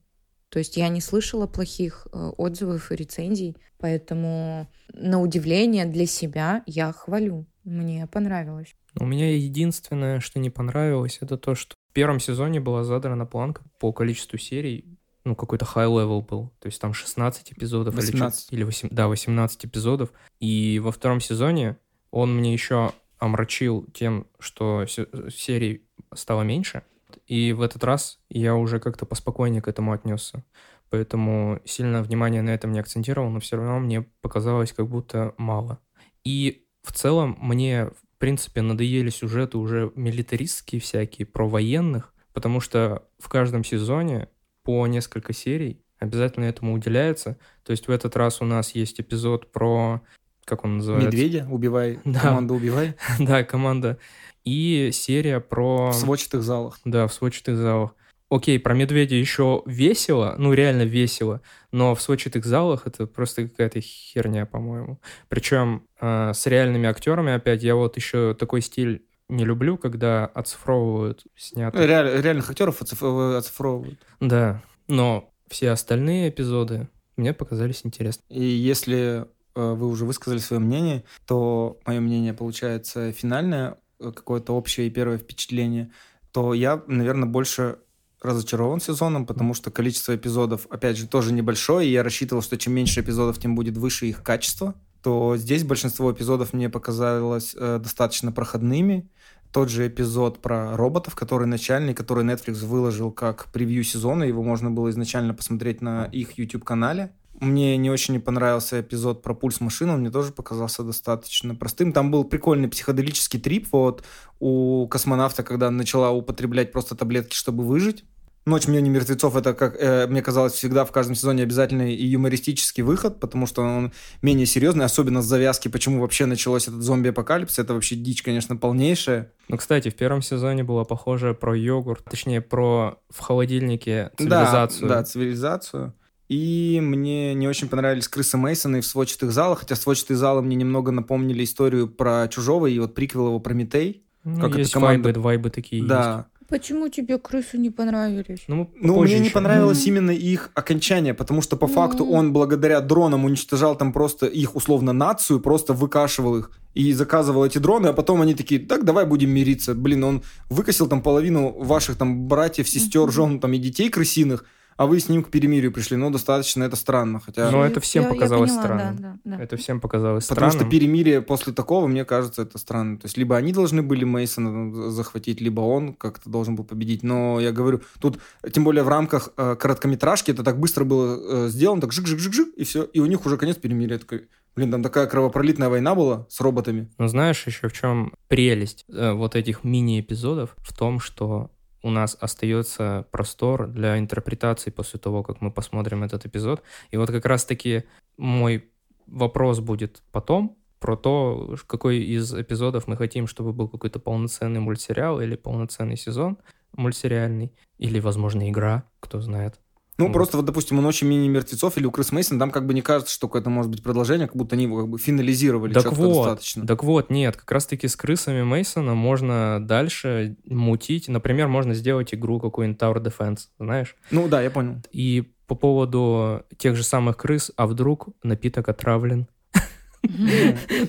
То есть я не слышала плохих э, отзывов и рецензий, поэтому на удивление для себя я хвалю. Мне понравилось. У меня единственное, что не понравилось, это то, что в первом сезоне была задрана планка по количеству серий, ну, какой-то high-level был. То есть там 16 эпизодов 18. или, или 8, да, 18 эпизодов. И во втором сезоне он мне еще омрачил тем, что серий стало меньше. И в этот раз я уже как-то поспокойнее к этому отнесся. Поэтому сильно внимание на этом не акцентировал, но все равно мне показалось как будто мало. И в целом мне в принципе, надоели сюжеты уже милитаристские всякие, про военных, потому что в каждом сезоне по несколько серий обязательно этому уделяется. То есть в этот раз у нас есть эпизод про... Как он называется? Медведя убивай, да. команда убивай. да, команда. И серия про... В сводчатых залах. Да, в сводчатых залах окей, про медведя еще весело, ну реально весело, но в сводчатых залах это просто какая-то херня, по-моему. Причем э, с реальными актерами, опять, я вот еще такой стиль не люблю, когда оцифровывают снятые. Реаль, реальных актеров э, оцифровывают. Да, но все остальные эпизоды мне показались интересными. И если вы уже высказали свое мнение, то мое мнение получается финальное, э, какое-то общее и первое впечатление, то я, наверное, больше разочарован сезоном, потому что количество эпизодов, опять же, тоже небольшое, и я рассчитывал, что чем меньше эпизодов, тем будет выше их качество, то здесь большинство эпизодов мне показалось э, достаточно проходными. Тот же эпизод про роботов, который начальный, который Netflix выложил как превью сезона, его можно было изначально посмотреть на их YouTube-канале. Мне не очень понравился эпизод про пульс машины, он мне тоже показался достаточно простым. Там был прикольный психоделический трип вот у космонавта, когда начала употреблять просто таблетки, чтобы выжить. «Ночь мне не мертвецов» — это, как э, мне казалось, всегда в каждом сезоне обязательный и юмористический выход, потому что он менее серьезный, особенно с завязки, почему вообще началось этот зомби-апокалипсис. Это вообще дичь, конечно, полнейшая. Ну, кстати, в первом сезоне было похоже про йогурт, точнее, про в холодильнике цивилизацию. Да, да, цивилизацию. И мне не очень понравились крысы Мейсона и в сводчатых залах, хотя сводчатые залы мне немного напомнили историю про Чужого и вот приквел его Прометей. Ну, как есть команда... вайбы, вайбы такие да. есть. Почему тебе крысы не понравились? Ну, ну мне не понравилось mm-hmm. именно их окончание, потому что по mm-hmm. факту он благодаря дронам уничтожал там просто их условно нацию, просто выкашивал их и заказывал эти дроны, а потом они такие, так, давай будем мириться. Блин, он выкосил там половину ваших там братьев, сестер, mm-hmm. жен там и детей крысиных, а вы с ним к перемирию пришли. Ну, достаточно это странно. Хотя... Но это всем я, показалось я поняла, странным. Да, да, да. Это всем показалось Потому странным. что перемирие после такого, мне кажется, это странно. То есть, либо они должны были Мейсона захватить, либо он как-то должен был победить. Но я говорю, тут, тем более в рамках э, короткометражки, это так быстро было э, сделано, так жик-жик-жик-жик, и все. И у них уже конец перемирия. Такой, Блин, там такая кровопролитная война была с роботами. Но знаешь еще в чем прелесть э, вот этих мини-эпизодов? В том, что у нас остается простор для интерпретации после того, как мы посмотрим этот эпизод. И вот как раз-таки мой вопрос будет потом про то, какой из эпизодов мы хотим, чтобы был какой-то полноценный мультсериал или полноценный сезон мультсериальный, или, возможно, игра, кто знает. Ну, вот. просто вот, допустим, у «Ночи мини-мертвецов» или у «Крыс Мейсон там как бы не кажется, что это может быть продолжение, как будто они его как бы финализировали так вот, достаточно. Так вот, нет, как раз-таки с «Крысами Мейсона» можно дальше мутить. Например, можно сделать игру какую-нибудь Tower Defense, знаешь? Ну да, я понял. И по поводу тех же самых крыс, а вдруг напиток отравлен?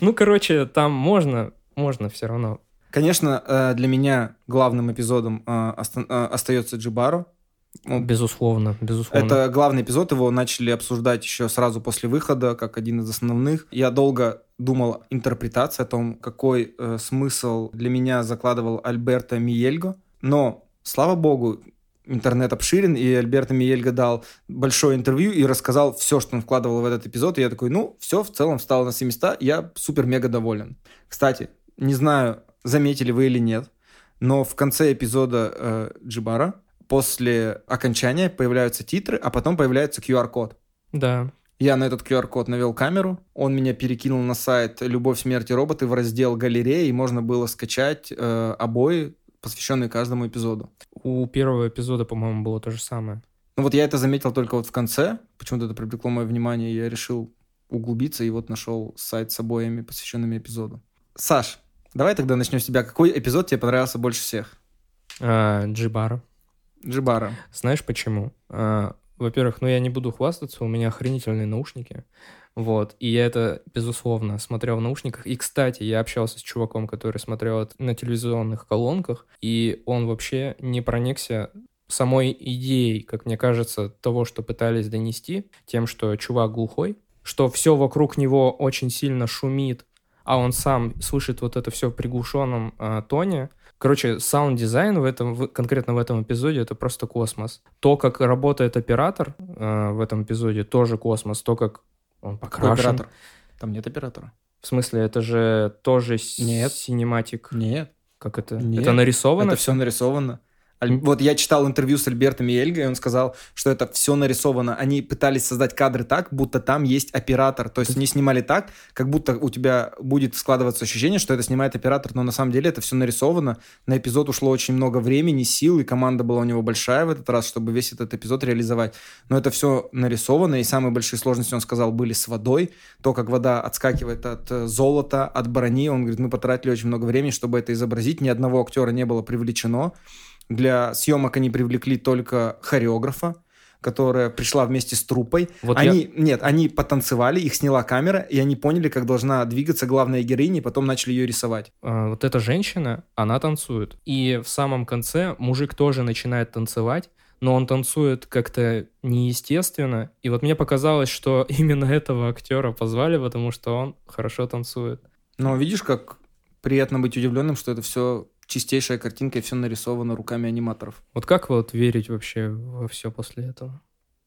Ну, короче, там можно можно все равно. Конечно, э, для меня главным эпизодом э, оста- э, остается Джибаро. Ну, Безусловно, безусловно. Это главный эпизод, его начали обсуждать еще сразу после выхода, как один из основных. Я долго думал интерпретация о том, какой э, смысл для меня закладывал Альберто Миельго. Но, слава богу, интернет обширен, и Альберто Миельго дал большое интервью и рассказал все, что он вкладывал в этот эпизод. И я такой, ну, все, в целом встало на все места, я супер-мега доволен. Кстати, не знаю, заметили вы или нет, но в конце эпизода э, Джибара после окончания появляются титры, а потом появляется QR-код. Да. Я на этот QR-код навел камеру, он меня перекинул на сайт «Любовь, смерть и роботы» в раздел «Галерея», и можно было скачать э, обои, посвященные каждому эпизоду. У первого эпизода, по-моему, было то же самое. Ну вот я это заметил только вот в конце, почему-то это привлекло мое внимание, и я решил углубиться, и вот нашел сайт с обоями, посвященными эпизоду. Саш, давай тогда начнем с тебя. Какой эпизод тебе понравился больше всех? А, Джибара. Джибара. Знаешь почему? А, во-первых, ну я не буду хвастаться, у меня охренительные наушники. Вот, и я это, безусловно, смотрел в наушниках. И, кстати, я общался с чуваком, который смотрел на телевизионных колонках, и он вообще не проникся самой идеей, как мне кажется, того, что пытались донести, тем, что чувак глухой, что все вокруг него очень сильно шумит, а он сам слышит вот это все в приглушенном э, тоне. Короче, саунд-дизайн в этом, в, конкретно в этом эпизоде, это просто космос. То, как работает оператор э, в этом эпизоде, тоже космос. То, как он Какой покрашен. оператор? Там нет оператора. В смысле, это же тоже Нет. cinematic. Нет. Как это? Нет. Это нарисовано? Это все нарисовано. Вот я читал интервью с Альберто Миельго, и он сказал, что это все нарисовано. Они пытались создать кадры так, будто там есть оператор. То есть они снимали так, как будто у тебя будет складываться ощущение, что это снимает оператор, но на самом деле это все нарисовано. На эпизод ушло очень много времени, сил, и команда была у него большая в этот раз, чтобы весь этот эпизод реализовать. Но это все нарисовано, и самые большие сложности, он сказал, были с водой. То, как вода отскакивает от э, золота, от брони. Он говорит, мы потратили очень много времени, чтобы это изобразить. Ни одного актера не было привлечено. Для съемок они привлекли только хореографа, которая пришла вместе с трупой. Вот они, Нет, они потанцевали, их сняла камера, и они поняли, как должна двигаться главная героиня, и потом начали ее рисовать. А, вот эта женщина, она танцует. И в самом конце мужик тоже начинает танцевать, но он танцует как-то неестественно. И вот мне показалось, что именно этого актера позвали, потому что он хорошо танцует. Но видишь, как приятно быть удивленным, что это все чистейшая картинка, и все нарисовано руками аниматоров. Вот как вот верить вообще во все после этого?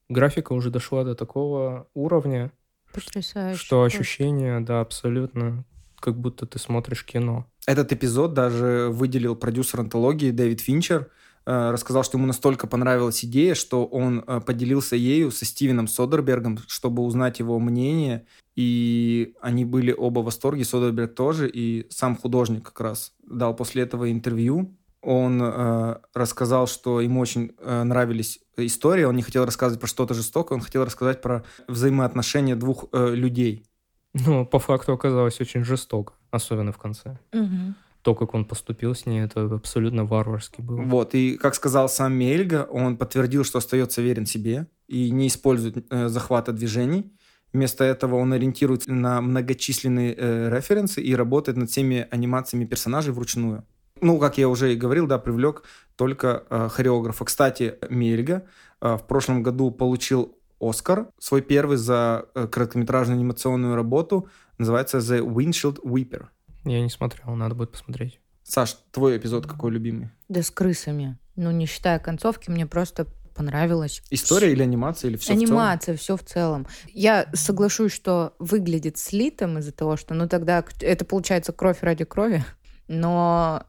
Графика уже дошла до такого уровня, Потрясающе. что ощущение, да, абсолютно, как будто ты смотришь кино. Этот эпизод даже выделил продюсер антологии Дэвид Финчер, э, рассказал, что ему настолько понравилась идея, что он э, поделился ею со Стивеном Содербергом, чтобы узнать его мнение, и они были оба в восторге, Содерберг тоже, и сам художник как раз дал после этого интервью. Он э, рассказал, что ему очень э, нравились истории, он не хотел рассказывать про что-то жестокое, он хотел рассказать про взаимоотношения двух э, людей. Ну, по факту оказалось очень жестоко, особенно в конце. Мгм. То, как он поступил с ней, это абсолютно варварски было. Вот, и как сказал сам Мельга, он подтвердил, что остается верен себе и не использует э, захвата движений. Вместо этого он ориентируется на многочисленные э, референсы и работает над всеми анимациями персонажей вручную. Ну, как я уже и говорил, да, привлек только э, хореографа. Кстати, Мельга э, в прошлом году получил Оскар, свой первый за э, короткометражную анимационную работу. Называется The Windshield Weeper. Я не смотрел, надо будет посмотреть. Саш, твой эпизод какой любимый? Да с крысами. Ну, не считая концовки, мне просто понравилось. История или анимация, или все Анимация, все в целом. Я соглашусь, что выглядит слитым из-за того, что, ну, тогда это получается кровь ради крови. Но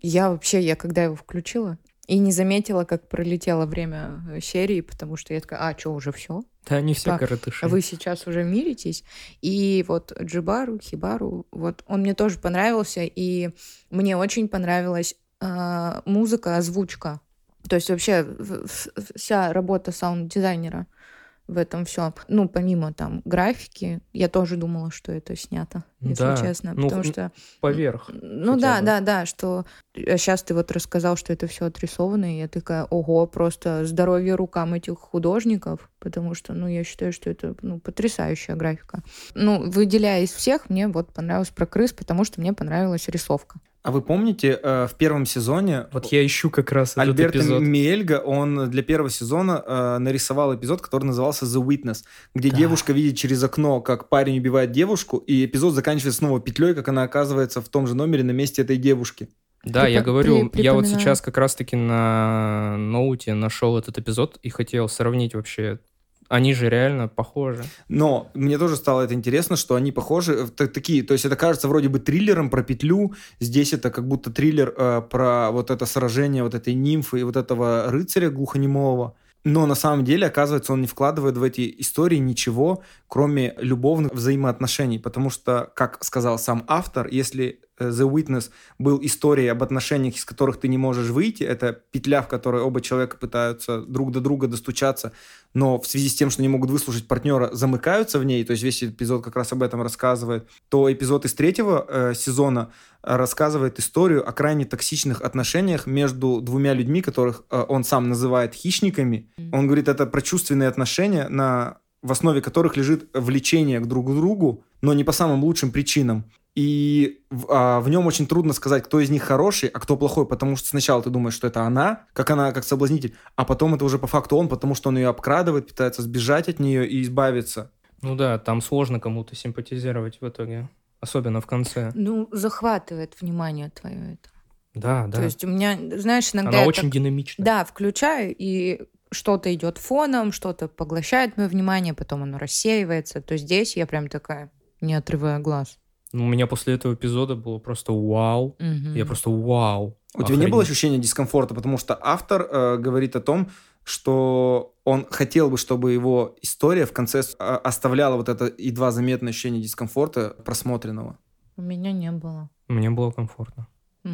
я вообще, я когда его включила и не заметила, как пролетело время э, серии, потому что я такая, а, что, уже все? Да, они все Типа, коротыши. Вы сейчас уже миритесь. И вот Джибару, Хибару, вот он мне тоже понравился, и мне очень понравилась а, музыка, озвучка. То есть вообще вся работа саунд-дизайнера в этом все. Ну, помимо там графики, я тоже думала, что это снято, если Да. честно. Ну, потому что... Поверх. Ну да, бы. да, да, что сейчас ты вот рассказал, что это все отрисовано, и я такая, ого, просто здоровье рукам этих художников, потому что, ну, я считаю, что это, ну, потрясающая графика. Ну, выделяя из всех, мне вот понравилось про крыс, потому что мне понравилась рисовка. А вы помните, э, в первом сезоне Вот я ищу как раз этот Альберто эпизод. Миельга, он для первого сезона э, нарисовал эпизод, который назывался The Witness, где Да. девушка видит через окно, как парень убивает девушку, и эпизод заканчивается снова петлей, как она оказывается в том же номере на месте этой девушки. Да, я Припо- говорю, при- я вот сейчас как раз-таки на ноуте нашел этот эпизод и хотел сравнить вообще. Они же реально похожи. Но мне тоже стало это интересно, что они похожи, э, та- такие, то есть это кажется вроде бы триллером про петлю, здесь это как будто триллер э, про вот это сражение вот этой нимфы и вот этого рыцаря глухонемого. Но на самом деле, оказывается, он не вкладывает в эти истории ничего, кроме любовных взаимоотношений, потому что, как сказал сам автор, если The Witness был историей об отношениях, из которых ты не можешь выйти, это петля, в которой оба человека пытаются друг до друга достучаться, но в связи с тем, что не могут выслушать партнера, замыкаются в ней, то есть весь эпизод как раз об этом рассказывает, то эпизод из третьего э, сезона э, рассказывает историю о крайне токсичных отношениях между двумя людьми, которых э, он сам называет хищниками. Он говорит, это про чувственные отношения, на, в основе которых лежит влечение к друг другу, но не по самым лучшим причинам. И в, а, в нем очень трудно сказать, кто из них хороший, а кто плохой, потому что сначала ты думаешь, что это она, как она, как соблазнитель, а потом это уже по факту он, потому что он ее обкрадывает, пытается сбежать от нее и избавиться. Ну да, там сложно кому-то симпатизировать в итоге. Особенно в конце. Ну, захватывает внимание твое это. Да, да. То есть у меня, знаешь, иногда Она очень так- динамична. Да, включаю, и что-то идет фоном, что-то поглощает мое внимание, потом оно рассеивается. То здесь я прям такая, не отрывая глаз. У меня после этого эпизода было просто вау. Мгм. Я просто вау. У тебя не было ощущения дискомфорта, потому что автор э, говорит о том, что он хотел бы, чтобы его история в конце а, оставляла вот это едва заметное ощущение дискомфорта просмотренного. У меня не было. Мне было комфортно.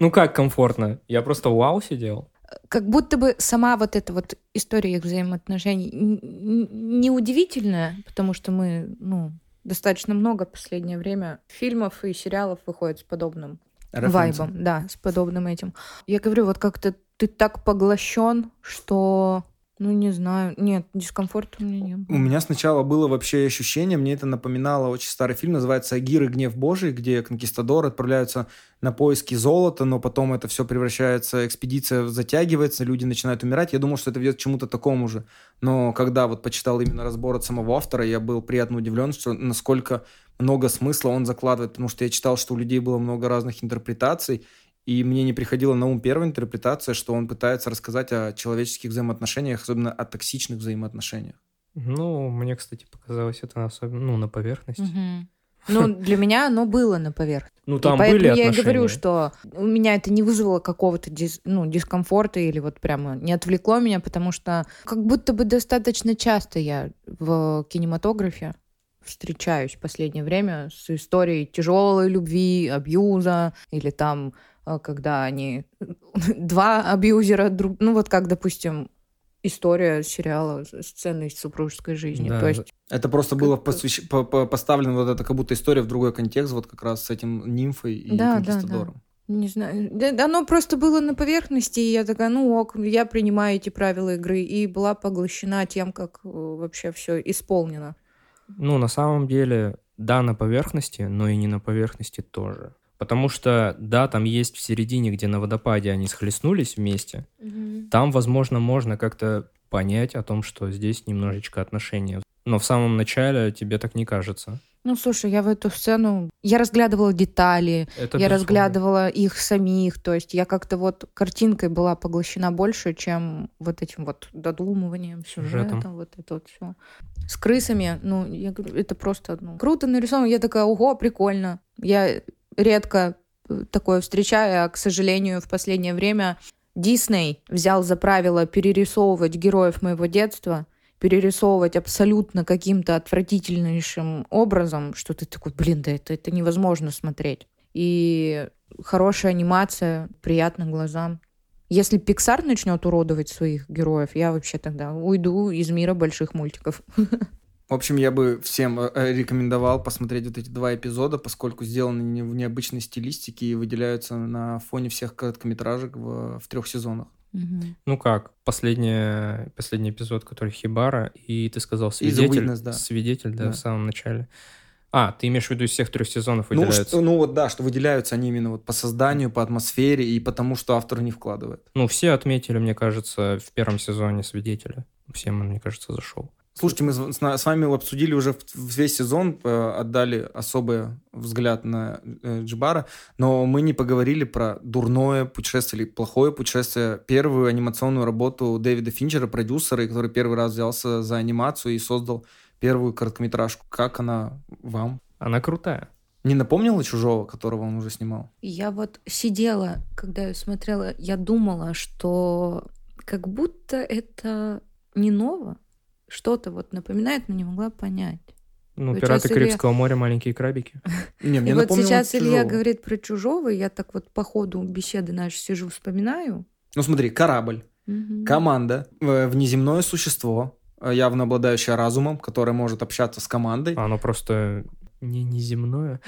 Ну как комфортно? Я просто вау сидел. как будто бы сама вот эта вот история их взаимоотношений неудивительная, потому что мы, ну, достаточно много в последнее время фильмов и сериалов выходит с подобным Референсом. вайбом, да, с подобным этим. Я говорю, вот как-то ты так поглощен, что, ну, не знаю, нет, дискомфорта у меня не было. У меня сначала было вообще ощущение, мне это напоминало очень старый фильм, называется «Агир и гнев Божий», где конкистадоры отправляются на поиски золота, но потом это все превращается, экспедиция затягивается, люди начинают умирать. Я думал, что это ведет к чему-то такому же. Но когда вот почитал именно разбор от самого автора, я был приятно удивлен, что насколько много смысла он закладывает, потому что я читал, что у людей было много разных интерпретаций, и мне не приходила на ум первая интерпретация, что он пытается рассказать о человеческих взаимоотношениях, особенно о токсичных взаимоотношениях. Ну, мне, кстати, показалось это особенно, ну, на поверхности. Ну, для меня оно было на поверхности. Ну, И там поэтому были я и отношения. говорю, что у меня это не вызвало какого-то дис- ну, дискомфорта или вот прямо не отвлекло меня, потому что как будто бы достаточно часто я в кинематографе встречаюсь в последнее время с историей тяжелой любви, абьюза или там когда они два абьюзера друг, ну вот как, допустим, история сериала сцены из супружеской жизни. Да, То есть Это просто было Как-то- посвящ- по- по- поставлено вот это как будто история в другой контекст, вот как раз с этим нимфой и Да, да, конкистадором. Не знаю. Да, да, Оно просто было на поверхности, и я такая, ну ок, я принимаю эти правила игры, и была поглощена тем, как э, вообще все исполнено. Ну, на самом деле, да, на поверхности, но и не на поверхности тоже. Потому что, да, там есть в середине, где на водопаде они схлестнулись вместе, там, возможно, можно как-то понять о том, что здесь немножечко отношения. Но в самом начале тебе так не кажется. Ну, слушай, я в эту сцену... Я разглядывала детали, Это я безусловно. разглядывала их самих, то есть я как-то вот картинкой была поглощена больше, чем вот этим вот додумыванием, Сюжетом. сюжетом, вот это вот все. С крысами, ну, я говорю, это просто ну, круто нарисовано. Я такая, ого, прикольно. Я редко э, такое встречаю, а, к сожалению, в последнее время Дисней взял за правило перерисовывать героев моего детства, перерисовывать абсолютно каким-то отвратительнейшим образом, что ты такой, блин, да это, это невозможно смотреть. И хорошая анимация, приятно глазам. Если Pixar начнет уродовать своих героев, я вообще тогда уйду из мира больших мультиков. В общем, я бы всем э, рекомендовал посмотреть вот эти два эпизода, поскольку сделаны в необычной стилистике и выделяются на фоне всех короткометражек в, в трех сезонах. Угу. Ну как, последний, последний эпизод, который Хибара, и ты сказал свидетель. Witness, да. Свидетель, да, Да. в самом начале. А, ты имеешь в виду из всех трех сезонов Ну, выделяются? что, ну вот да, что выделяются они именно вот по созданию, по атмосфере и потому, что автор не вкладывает. Ну, все отметили, мне кажется, в первом сезоне свидетеля. Всем он, мне кажется, зашел. Слушайте, мы с, с вами обсудили уже весь сезон, э, отдали особый взгляд на э, Джибара, но мы не поговорили про дурное путешествие или плохое путешествие, первую анимационную работу Дэвида Финчера, продюсера, который первый раз взялся за анимацию и создал первую короткометражку. Как она вам? Она крутая. Не напомнила «Чужого», которого он уже снимал? Я вот сидела, когда я смотрела, я думала, что как будто это не ново. Что-то вот напоминает, но не могла понять. Ну, Вот «Пираты сейчас Илья- Карибского моря. Маленькие крабики». Не, И мне вот напомнило сейчас Илья «Чужого». говорит про чужого, и я так вот по ходу беседы нашей сижу, вспоминаю. Ну смотри, корабль, Мгм. команда, э, внеземное существо, э, явно обладающее разумом, которое может общаться с командой. Оно просто не неземное,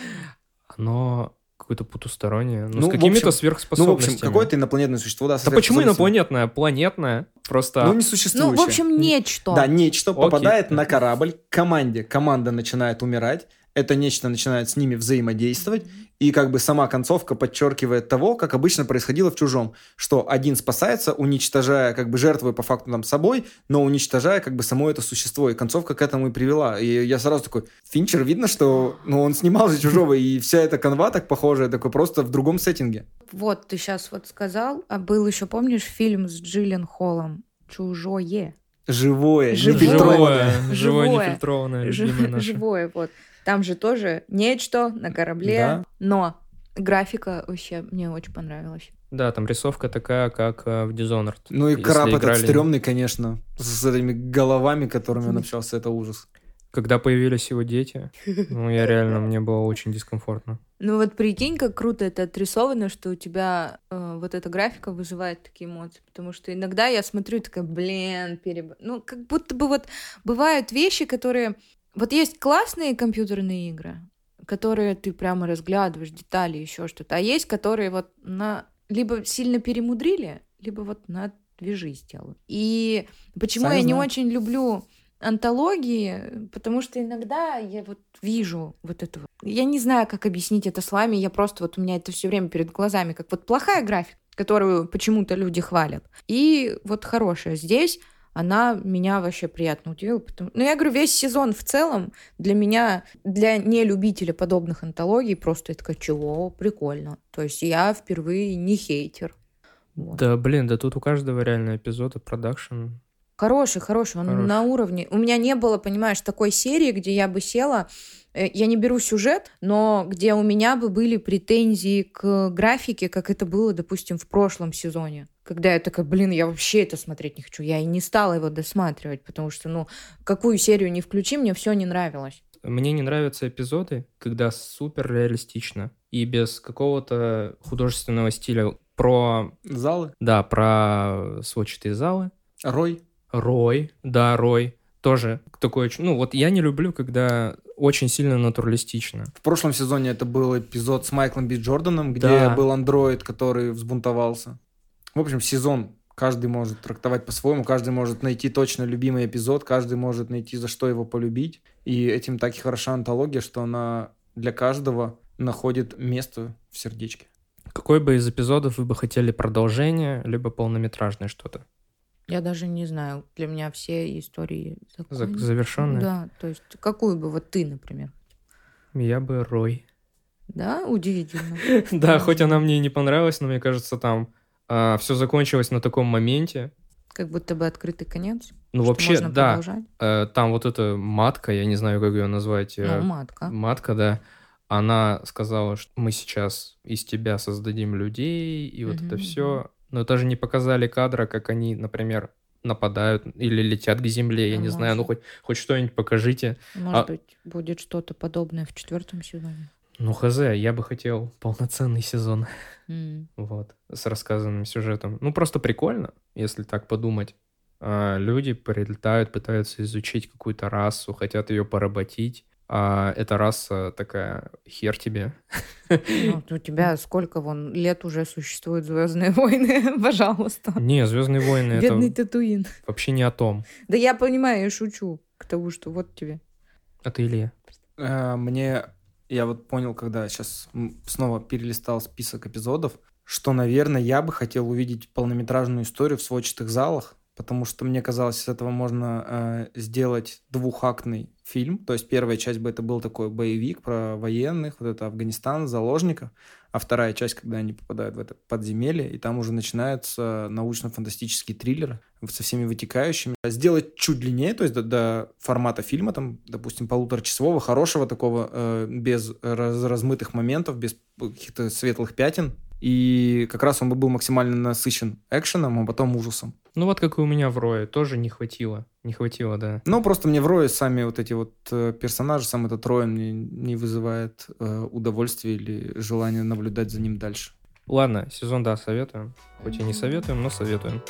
оно какое-то потустороннее. Ну, Ну, с какими-то общем- Ну, в сверхспособностями. общем, какое-то инопланетное существо, да. Да почему сверхспособностями. инопланетное? Планетное. Просто... Ну, не Ну, существующее. в общем, нечто. Да, нечто Окей. попадает на корабль, к команде, команда начинает умирать, это нечто начинает с ними взаимодействовать, и как бы сама концовка подчеркивает того, как обычно происходило в «Чужом», что один спасается, уничтожая, как бы жертвуя по факту там собой, но уничтожая как бы само это существо, и концовка к этому и привела. И я сразу такой, Финчер, видно, что ну, он снимал же «Чужого», и вся эта канва так похожая, такой просто в другом сеттинге. Вот, ты сейчас вот сказал, а был еще, помнишь, фильм с Джиллен Холлом «Чужое». Живое, Живое. нефильтрованное. Живое, живое, нефильтрованное. Живое, вот. Там же тоже нечто на корабле, Да. но графика вообще мне очень понравилась. Да, там рисовка такая, как э, в Dishonored. Ну и краб этот играли- стрёмный, конечно, с этими головами, которыми он общался, это ужас. Когда появились его дети, ну, я реально, мне было очень дискомфортно. Ну вот прикинь, как круто это отрисовано, что у тебя э, вот эта графика вызывает такие эмоции. Потому что иногда я смотрю и такая, блин, переб... Ну, как будто бы вот бывают вещи, которые... Вот есть классные компьютерные игры, которые ты прямо разглядываешь, детали, еще что-то. А есть, которые вот на... либо сильно перемудрили, либо вот на движи сделали. И почему Сами я не знаем. очень люблю антологии, потому что иногда я вот вижу вот это вот. Я не знаю, как объяснить это словами, я просто вот у меня это все время перед глазами, как вот плохая графика, которую почему-то люди хвалят, и вот хорошая. Здесь она меня вообще приятно удивила. Потому... Ну, я говорю, весь сезон в целом для меня, для нелюбителя подобных антологий, просто я такая, чего, прикольно. То есть я впервые не хейтер. Вот. Да, блин, да тут у каждого реально эпизода продакшн. Хороший, хороший, он Хороший. на уровне. У меня не было, понимаешь, такой серии, где я бы села, э, я не беру сюжет, но где у меня бы были претензии к графике, как это было, допустим, в прошлом сезоне. Когда я такая, блин, я вообще это смотреть не хочу. Я и не стала его досматривать, потому что, ну, какую серию не включи, мне все не нравилось. Мне не нравятся эпизоды, когда супер реалистично и без какого-то художественного стиля. Про, Залы. да, про сводчатые залы. Рой. Рой, да, Рой. Тоже такой, очень- ну вот я не люблю, когда очень сильно натуралистично. В прошлом сезоне это был эпизод с Майклом Би Джорданом, где Да. был андроид, который взбунтовался. В общем, сезон каждый может трактовать по-своему, каждый может найти точно любимый эпизод, каждый может найти, за что его полюбить. И этим так и хороша антология, что она для каждого находит место в сердечке. Какой бы из эпизодов вы бы хотели продолжение, либо полнометражное что-то? Я даже не знаю, для меня все истории За- закончены. завершенное? Да, то есть какую бы вот ты, например. Я бы Рой. Да, удивительно. Да, хоть она мне и не понравилась, но мне кажется, там все закончилось на таком моменте. Как будто бы открытый конец. Ну, вообще, да, э, там вот эта матка, я не знаю, как ее назвать. Ну, матка. матка, да, она сказала, что мы сейчас из тебя создадим людей, и вот это все. Но даже не показали кадра, как они, например, нападают или летят к земле, я А не знаю, ну может. хоть, хоть что-нибудь покажите. Может а- быть, будет что-то подобное в четвертом сезоне. Ну, хз, я бы хотел полноценный сезон. М. Вот, с рассказанным сюжетом. Ну, просто прикольно, если так подумать. А, люди прилетают, пытаются изучить какую-то расу, хотят ее поработить. А эта раса такая, хер тебе. Ну, у тебя сколько вон лет уже существуют Звездные войны, пожалуйста. Не, Звездные войны Бедный это Татуин. вообще не о том. Да я понимаю, я шучу. К тому, что вот тебе. А ты, Илья? Э, Мне, я вот понял, когда сейчас снова перелистал список эпизодов, что, наверное, я бы хотел увидеть полнометражную историю в сводчатых залах, потому что мне казалось, с этого можно э, сделать двухактный фильм. То есть первая часть бы это был такой боевик про военных, вот это Афганистан, заложников, а вторая часть, когда они попадают в это подземелье, и там уже начинается научно-фантастический триллер со всеми вытекающими. Сделать чуть длиннее, то есть до, до формата фильма, там, допустим, полуторачасового, хорошего такого, э, без раз- размытых моментов, без каких-то светлых пятен. И как раз он бы был максимально насыщен экшеном, а потом ужасом. Ну вот как и у меня в Рое, тоже не хватило. Не хватило, да. Ну, просто мне в Рое сами вот эти вот э, персонажи, сам этот Рой мне не вызывает э, удовольствия или желания наблюдать за ним дальше. Ладно, сезон, да, советуем. Хоть и не советуем, но советуем.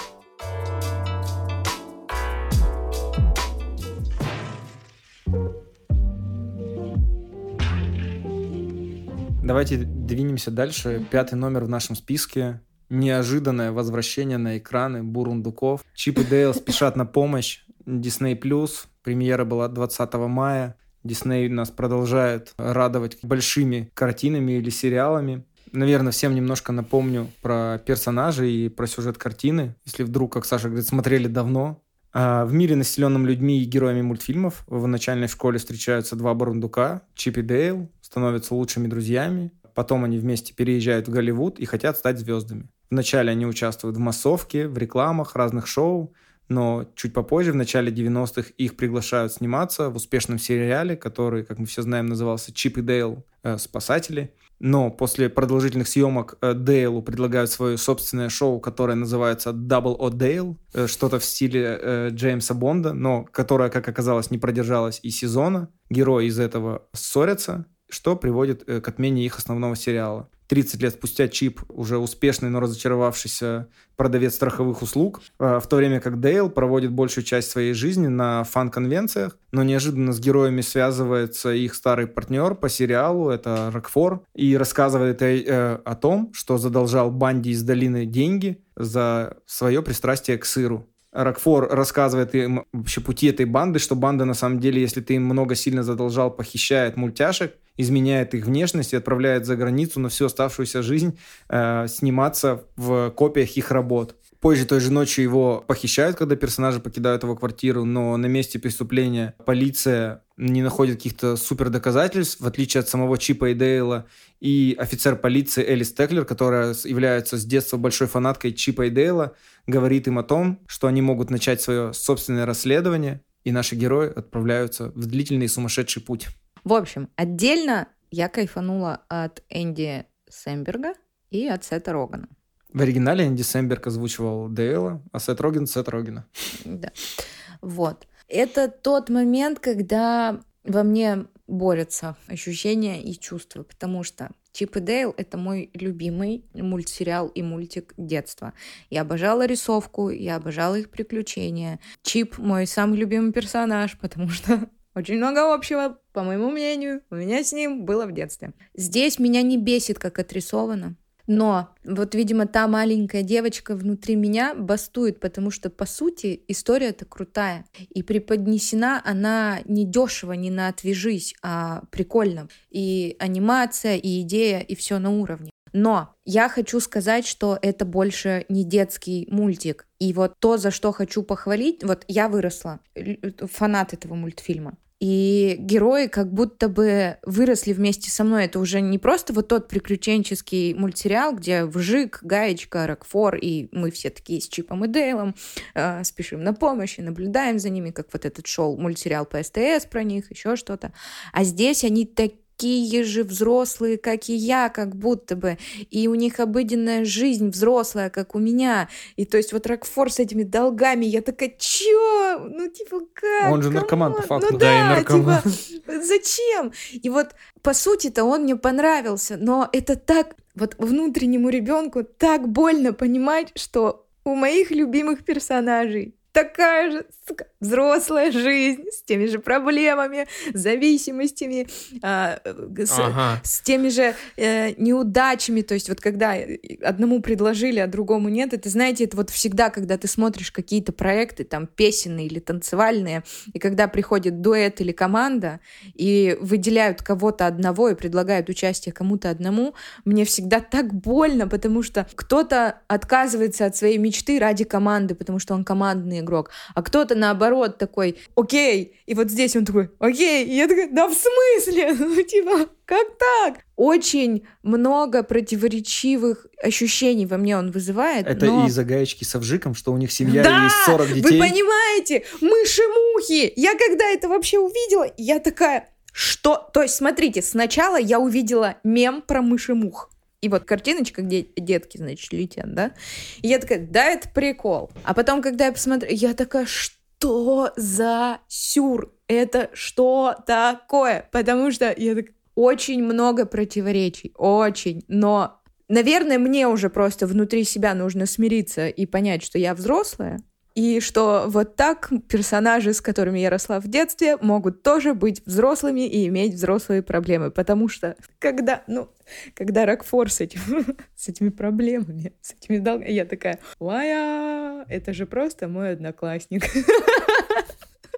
Давайте двинемся дальше. Пятый номер в нашем списке. Неожиданное возвращение на экраны Бурундуков. Чип и Дейл спешат на помощь. Disney+. Премьера была 20 мая. Дисней нас продолжает радовать большими картинами или сериалами. Наверное, всем немножко напомню про персонажей и про сюжет картины. Если вдруг, как Саша говорит, смотрели давно. А, В мире, населенном людьми и героями мультфильмов, в начальной школе встречаются два бурундука, Чип и Дейл, становятся лучшими друзьями. Потом они вместе переезжают в Голливуд и хотят стать звездами. Вначале они участвуют в массовке, в рекламах, разных шоу, но чуть попозже, в начале 90-х, их приглашают сниматься в успешном сериале, который, как мы все знаем, назывался «Чип и Дейл. э, Спасатели». Но после продолжительных съемок э, Дейлу предлагают свое собственное шоу, которое называется Double O Dale, э, что-то в стиле Джеймса Бонда, но которое, как оказалось, не продержалось и сезона. Герои из этого ссорятся, что приводит э, к отмене их основного сериала. 30 лет спустя Чип уже успешный, но разочаровавшийся продавец страховых услуг, э, в то время как Дейл проводит большую часть своей жизни на фан-конвенциях, но неожиданно с героями связывается их старый партнер по сериалу, это Рокфор, и рассказывает э, о том, что задолжал банде из долины деньги за свое пристрастие к сыру. Рокфор рассказывает им вообще пути этой банды, что банда на самом деле, если ты им много сильно задолжал, похищает мультяшек, изменяет их внешность и отправляет за границу на всю оставшуюся жизнь э, сниматься в копиях их работ. Позже той же ночью его похищают, когда персонажи покидают его квартиру, но на месте преступления полиция не находит каких-то супер доказательств, в отличие от самого Чипа и Дейла. И офицер полиции Элис Теклер, которая является с детства большой фанаткой Чипа и Дейла, говорит им о том, что они могут начать свое собственное расследование, и наши герои отправляются в длительный сумасшедший путь. В общем, отдельно я кайфанула от Энди Сэмберга и от Сета Рогана. В оригинале Энди Сэмберг озвучивал Дейла, а Сет Роген — Сет Рогена. Да. Вот. Это тот момент, когда во мне борются ощущения и чувства, потому что Чип и Дейл — это мой любимый мультсериал и мультик детства. Я обожала рисовку, я обожала их приключения. Чип — мой самый любимый персонаж, потому что очень много общего, по моему мнению, у меня с ним было в детстве. Здесь меня не бесит, как отрисовано. Но вот, видимо, та маленькая девочка внутри меня бастует, потому что, по сути, история-то крутая. И преподнесена она не дешево, не на отвяжись, а прикольно. И анимация, и идея, и все на уровне. Но я хочу сказать, что это больше не детский мультик. И вот то, за что хочу похвалить, вот я выросла, фанат этого мультфильма. И герои как будто бы выросли вместе со мной. Это уже не просто вот тот приключенческий мультсериал, где Вжик, Гаечка, Рокфор, и мы все такие с Чипом и Дейлом э, спешим на помощь и наблюдаем за ними, как вот этот шоу, мультсериал по СТС про них, еще что-то. А здесь они такие такие же взрослые, как и я, как будто бы. И у них обыденная жизнь взрослая, как у меня. И то есть вот Рокфор с этими долгами, я такая, чё? Ну, типа, как? Он же наркоман, по факту. Ну Да, и да, наркоман. типа, зачем? И вот, по сути-то, он мне понравился, но это так, вот внутреннему ребенку так больно понимать, что у моих любимых персонажей такая же сука, взрослая жизнь с теми же проблемами, зависимостями, а, э, с, Ага. с теми же э, неудачами. То есть вот когда одному предложили, а другому нет, это, знаете, это вот всегда, когда ты смотришь какие-то проекты, там, песенные или танцевальные, и когда приходит дуэт или команда, и выделяют кого-то одного и предлагают участие кому-то одному, мне всегда так больно, потому что кто-то отказывается от своей мечты ради команды, потому что он командный игрок, а кто-то наоборот такой, окей, и вот здесь он такой, окей, и я такая, да в смысле? Ну типа, как так? Очень много противоречивых ощущений во мне он вызывает. Это но... из-за гаечки со вжиком, что у них семья Да, и есть 40 Вы детей. понимаете, мыши-мухи. Я когда это вообще увидела, я такая, что? То есть, смотрите, сначала я увидела мем про мыши-мух. И вот картиночка, где детки, значит, летят, да? И я такая, да, это прикол. А потом, когда я посмотрела, я такая, что за сюр? Это что такое? Потому что я так очень много противоречий, очень, но Наверное, мне уже просто внутри себя нужно смириться и понять, что я взрослая, и что вот так персонажи, с которыми я росла в детстве, могут тоже быть взрослыми и иметь взрослые проблемы. Потому что когда, ну, когда Рокфор с, этим, с этими проблемами, с этими долгами, я такая, Вая, это же просто мой одноклассник.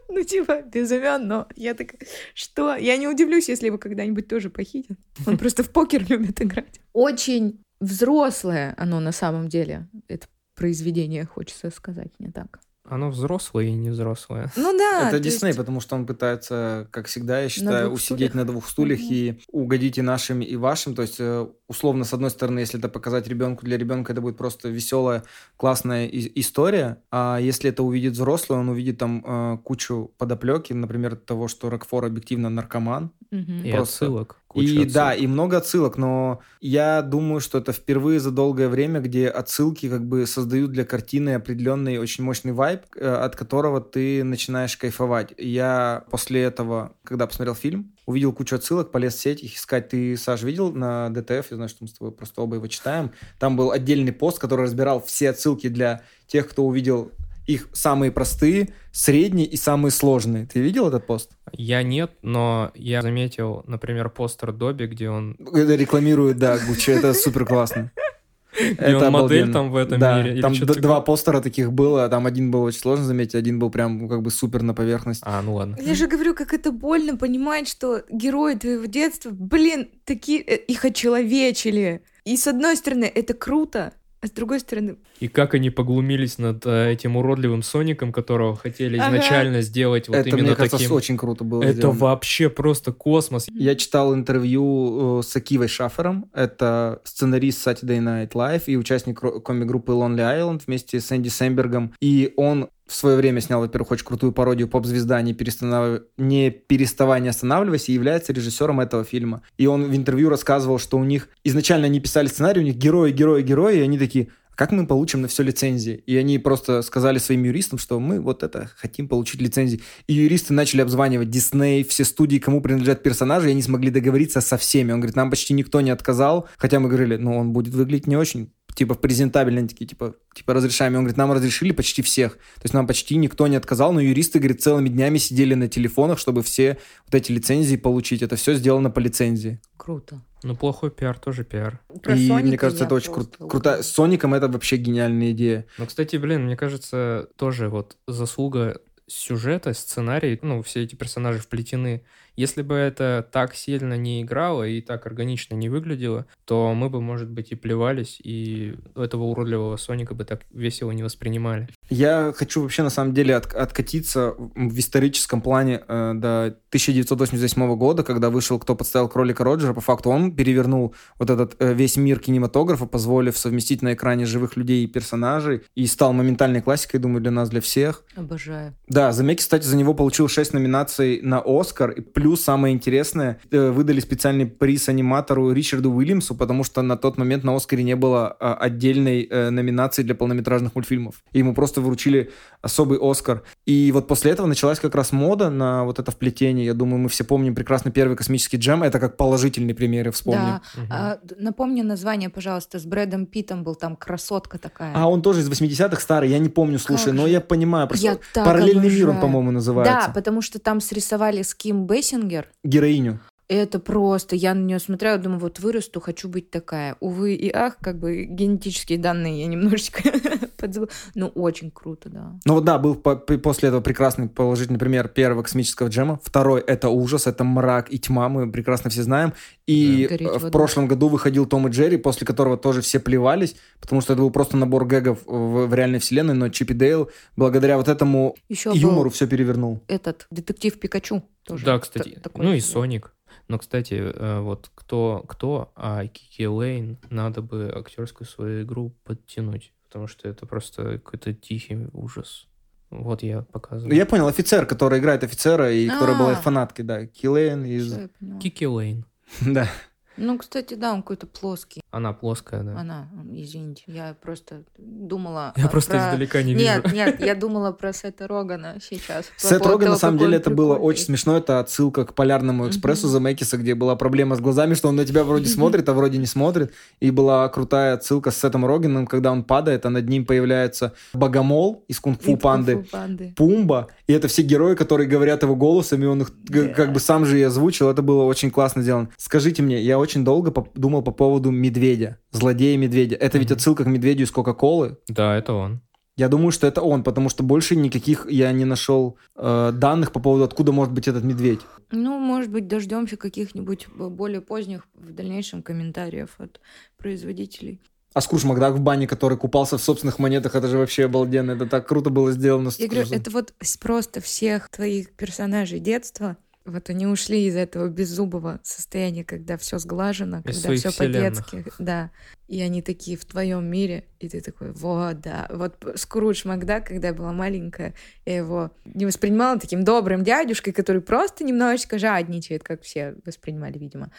Ну, типа, без имен, но я такая, что? Я не удивлюсь, если его когда-нибудь тоже похитят. Он просто в покер любит играть. Очень взрослое оно на самом деле. Это произведение, хочется сказать, не так. Оно взрослое и не взрослое. Ну да. Это то Дисней, есть- потому что он пытается, как всегда, я считаю, двух усидеть стульях. на двух стульях Мгм. и угодить и нашим, и вашим. То есть, э, условно, с одной стороны, если это показать ребенку, для ребенка это будет просто веселая, классная и- история. А если это увидит взрослый, он увидит там э, кучу подоплеки, например, того, что Рокфор объективно наркоман. И Просто- отсылок. Куча И да, отсылок. и много отсылок, но я думаю, что это впервые за долгое время, где отсылки как бы создают для картины определенный очень мощный вайб, э, от которого ты начинаешь кайфовать. Я после этого, когда посмотрел фильм, увидел кучу отсылок, полез в сеть их искать. Ты, Саш, видел на ДТФ? Я знаю, что мы с тобой просто оба его читаем. Там был отдельный пост, который разбирал все отсылки для тех, кто увидел их самые простые, средние и самые сложные. Ты видел этот пост? Я нет, но я заметил, например, постер Добби, где он, Это рекламирует, да, Гуччи, это супер классно. он модель там в этом да, мире. Там два постера таких было, там один был очень сложно заметить, один был прям как бы супер на поверхности. А, ну ладно. Я же говорю, как это больно понимать, что герои твоего детства, блин, такие, э, их очеловечили. И с одной стороны, это круто, а с другой стороны, И как они поглумились над э, этим уродливым Соником, которого хотели Ага. изначально сделать вот это, именно мне кажется, таким. очень круто было Это сделано. вообще просто космос. Я читал интервью э, с Акивой Шафером, это сценарист Saturday Night Live и участник комик-группы Lonely Island вместе с Энди Сэмбергом. И он в свое время снял, во-первых, очень крутую пародию поп-звезда «Не, перестанав... не переставай, не останавливайся» и является режиссером этого фильма. И он в интервью рассказывал, что у них изначально они писали сценарий, у них герои, герои, герои, и они такие, «А как мы получим на все лицензии? И они просто сказали своим юристам, что мы вот это хотим получить лицензии. И юристы начали обзванивать Дисней, все студии, кому принадлежат персонажи, и они смогли договориться со всеми. Он говорит, нам почти никто не отказал, хотя мы говорили, ну, он будет выглядеть не очень типа презентабельно, такие, типа, типа разрешаем. И он говорит, нам разрешили почти всех. То есть нам почти никто не отказал, но юристы, говорит, целыми днями сидели на телефонах, чтобы все вот эти лицензии получить. Это все сделано по лицензии. круто. Ну, плохой пиар тоже пиар. Про и Соника мне кажется, это очень просто кру- круто. С Соником это вообще гениальная идея. Ну, кстати, блин, мне кажется, тоже вот заслуга сюжета, сценарий, ну, все эти персонажи вплетены. Если бы это так сильно не играло и так органично не выглядело, то мы бы, может быть, и плевались, и этого уродливого Соника бы так весело не воспринимали. Я хочу вообще на самом деле от, откатиться в историческом плане э, до 1988 года, когда вышел «Кто подставил кролика Роджера». По факту он перевернул вот этот э, весь мир кинематографа, позволив совместить на экране живых людей и персонажей, и стал моментальной классикой, думаю, для нас, для всех. Обожаю. Да, Замеки, кстати, за него получил 6 номинаций на Оскар, и плюс, самое интересное, э, выдали специальный приз аниматору Ричарду Уильямсу, потому что на тот момент на Оскаре не было э, отдельной э, номинации для полнометражных мультфильмов. И ему просто вручили особый Оскар. И вот после этого началась как раз мода на вот это вплетение. Я думаю, мы все помним прекрасно первый космический джем. Это как положительные примеры, вспомним. Да. Угу. А, напомни название, пожалуйста, с Брэдом Питом был там красотка такая. А он тоже из 80-х старый, я не помню, слушай, как но же? я понимаю. Просто я параллельный мир он, по-моему, называется. Да, потому что там срисовали с Ким Бессингер. Героиню. Это просто, я на нее смотрела, думаю, вот вырасту, хочу быть такая. Увы и ах, как бы генетические данные я немножечко подзабыла. Ну, очень круто, да. Ну вот да, был по после этого прекрасный положительный пример первого космического джема. Второй — это ужас, это мрак и тьма, мы прекрасно все знаем. И да, в прошлом году выходил Том и Джерри, после которого тоже все плевались, потому что это был просто набор гэгов в, в реальной вселенной, но Чип и Дейл благодаря вот этому Еще юмору все перевернул. Этот детектив Пикачу тоже. Да, кстати. Ну и Соник. Но, кстати, э, вот кто, кто, а Кики Лейн надо бы актерскую свою игру подтянуть, потому что это просто какой-то тихий ужас. Вот я показываю. Я понял, офицер, который играет офицера и которая была фанаткой, да, Килейн из... Кики Лейн. Да. Ну, кстати, да, он какой-то плоский. Она плоская, да. Она, извините, я просто думала... Я просто про... издалека не вижу. Нет, нет, я думала про Сета Рогана сейчас. Сет Роган, на самом деле, это было очень смешно. Это отсылка к Полярному экспрессу Замекиса, где была проблема с глазами, что он на тебя вроде смотрит, а вроде не смотрит. И была крутая отсылка с Сетом Роганом, когда он падает, а над ним появляется Богомол из Кунг-фу панды, Пумба. И это все герои, которые говорят его голосом, и он их как бы сам же и озвучил. Это было очень классно сделано. Скажите мне, я очень долго думал по поводу медведя, злодея медведя. Это mm-hmm. ведь отсылка к медведю из Кока-Колы. Да, это он. Я думаю, что это он, потому что больше никаких я не нашел э, данных по поводу, откуда может быть этот медведь. Ну, может быть, дождемся каких-нибудь более поздних в дальнейшем комментариев от производителей. А Скрудж Макдак в бане, который купался в собственных монетах, это же вообще обалденно. Это так круто было сделано. Я говорю, это вот просто всех твоих персонажей детства вот они ушли из этого беззубого состояния, когда все сглажено, из когда все по-детски, да. И они такие в твоем мире, и ты такой, вот, да. Вот Скрудж Макдак, когда я была маленькая, я его не воспринимала таким добрым дядюшкой, который просто немножечко жадничает, как все воспринимали, видимо.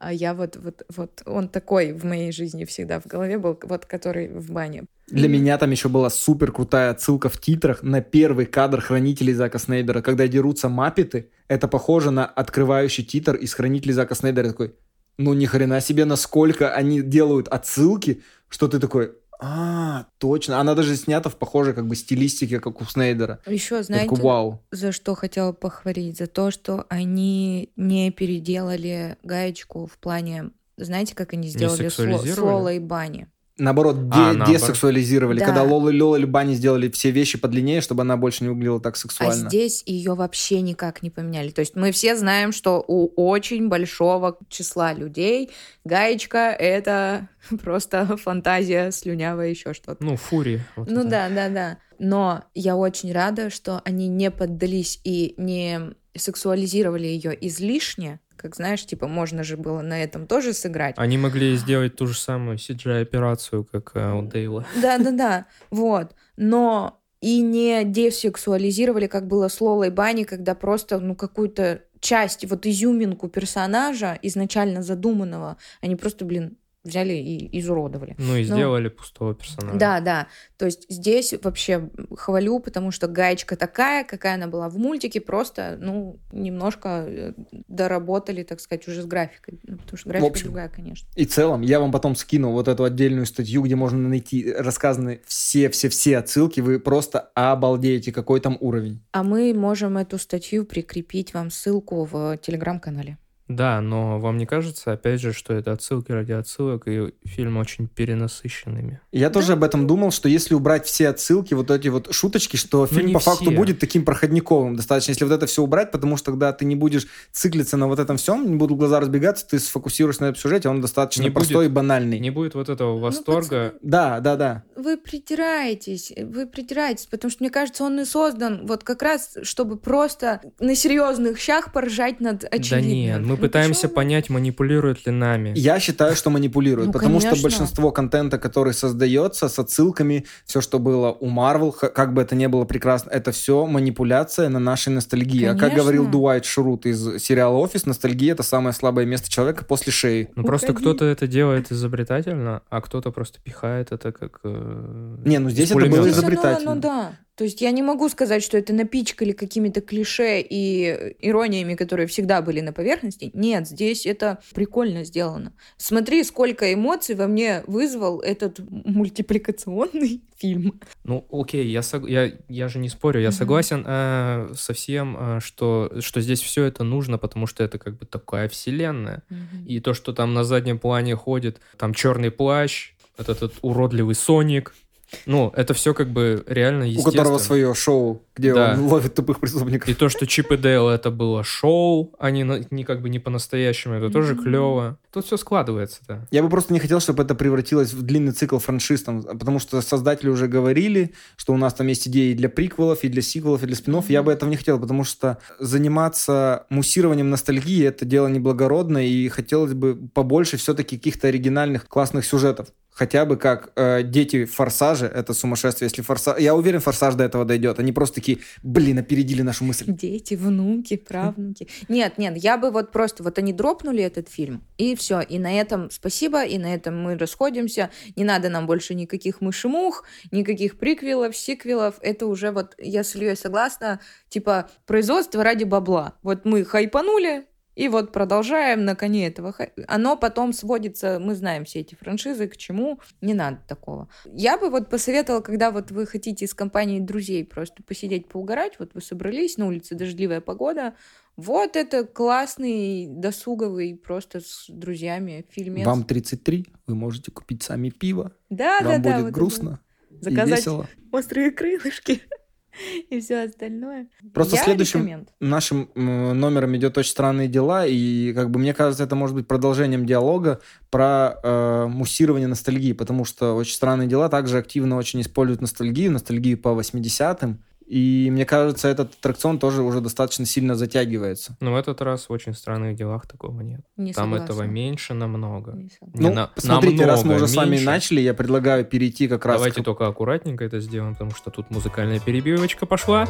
А я вот, вот, вот он такой в моей жизни всегда в голове был, вот который в бане. Для меня там еще была супер крутая отсылка в титрах на первый кадр Хранителей Зака Снейдера, когда дерутся маппеты. Это похоже на открывающий титр из Хранителей Зака Снейдера. Такой, ну ни хрена себе, насколько они делают отсылки, что ты такой, а, точно. Она даже снята в похожей как бы стилистике, как у Снейдера. Еще, знаете, такой, вау. за что хотела похвалить? За то, что они не переделали гаечку в плане... Знаете, как они сделали с Лолой Бани? Наоборот, де- а, наоборот. десексуализировали. Да. Когда Лола Лола Любани сделали все вещи подлиннее, чтобы она больше не выглядела так сексуально. А здесь ее вообще никак не поменяли. То есть мы все знаем, что у очень большого числа людей гаечка — это просто фантазия слюнявая, еще что-то. Ну, фури. Вот ну это. да, да, да. Но я очень рада, что они не поддались и не сексуализировали ее излишне, как знаешь, типа, можно же было на этом тоже сыграть. Они могли сделать ту же самую CGI-операцию, как э, у Дейла. Да-да-да, вот. Но и не десексуализировали, как было с Лолой Бани, когда просто, ну, какую-то часть, вот изюминку персонажа, изначально задуманного, они просто, блин, взяли и изуродовали. Ну и сделали ну, пустого персонажа. Да, да. То есть здесь вообще хвалю, потому что гаечка такая, какая она была в мультике, просто, ну, немножко э, доработали, так сказать, уже с графикой. Ну, потому что графика общем, другая, конечно. И в целом, я вам потом скину вот эту отдельную статью, где можно найти рассказаны все-все-все отсылки, вы просто обалдеете, какой там уровень. А мы можем эту статью прикрепить вам ссылку в телеграм-канале. Да, но вам не кажется, опять же, что это отсылки ради отсылок, и фильм очень перенасыщенными? Я тоже об этом думал, что если убрать все отсылки, вот эти вот шуточки, что Ну, фильм по факту все. будет таким проходниковым достаточно, если вот это все убрать, потому что тогда ты не будешь циклиться на вот этом всем, не будут глаза разбегаться, ты сфокусируешься на этом сюжете, он достаточно Не простой и банальный. Не будет вот этого восторга. Да, да, да. Вы придираетесь, вы придираетесь, потому что, мне кажется, он и создан вот как раз, чтобы просто на серьезных щах поржать над Да очевидным. нет, мы Ну, пытаемся почему? понять, манипулирует ли нами. Я считаю, что манипулируют, Ну, потому что конечно. большинство контента, который создается с отсылками, все, что было у Марвел, как бы это ни было прекрасно, это все манипуляция на нашей ностальгии. А как Конечно. говорил Дуайт Шрут из сериала «Офис», ностальгия — это самое слабое место человека после шеи. Ну просто кто-то это делает изобретательно, а кто-то просто пихает это как... э, Не, ну здесь это было изобретательно. оно да. То есть я не могу сказать, что это напичкали какими-то клише и ирониями, которые всегда были на поверхности. Нет, здесь это прикольно сделано. Смотри, сколько эмоций во мне вызвал этот мультипликационный фильм. Ну, окей, я, сог- я, я же не спорю, я Мгм. согласен э, со всем, э, что, что здесь все это нужно, потому что это как бы такая вселенная. И то, что там на заднем плане ходит, там черный плащ, вот этот уродливый Соник, ну, это все как бы реально У которого свое шоу, где Да. он ловит тупых преступников. И то, что Чип и Дейл это было шоу, а не, не как бы не по-настоящему, это тоже клево. Тут все складывается, да. Я бы просто не хотел, чтобы это превратилось в длинный цикл франшиз, там, потому что создатели уже говорили, что у нас там есть идеи для приквелов, и для сиквелов, и для спин Я бы этого не хотел, потому что заниматься муссированием ностальгии — это дело неблагородное, и хотелось бы побольше все-таки каких-то оригинальных классных сюжетов. Хотя бы как э, дети в «Форсаже» — это сумасшествие. Если «Форсаж...» Я уверен, «Форсаж» до этого дойдет. Они просто такие, блин, опередили нашу мысль. Дети, внуки, правнуки. Нет, нет, я бы вот просто, вот они дропнули этот фильм, и все. И на этом спасибо, и на этом мы расходимся. Не надо нам больше никаких мышемух, никаких приквелов, сиквелов. Это уже вот, я с Ильей согласна, типа производство ради бабла. Вот мы хайпанули, и вот продолжаем на коне этого. Оно потом сводится, мы знаем все эти франшизы, к чему. Не надо такого. Я бы вот посоветовала, когда вот вы хотите с компанией друзей просто посидеть, поугарать, вот вы собрались, на улице дождливая погода, вот это классный, досуговый, просто с друзьями фильмец. Вам 33, вы можете купить сами пиво, да, вам да, да, будет вот грустно это. и Заказать весело. острые крылышки и все остальное. Просто Я следующим рекоменд. нашим номером идет очень странные дела, и как бы мне кажется, это может быть продолжением диалога про э, муссирование ностальгии, потому что очень странные дела также активно очень используют ностальгию, ностальгию по 80-м. И мне кажется, этот аттракцион тоже уже достаточно сильно затягивается. Но в этот раз в очень странных делах такого нет. Не Там согласна. этого меньше намного. Не согласна. Ну, на- смотрите, раз мы намного уже с вами меньше. начали, я предлагаю перейти как раз Давайте к... только аккуратненько это сделаем, потому что тут музыкальная перебивочка пошла.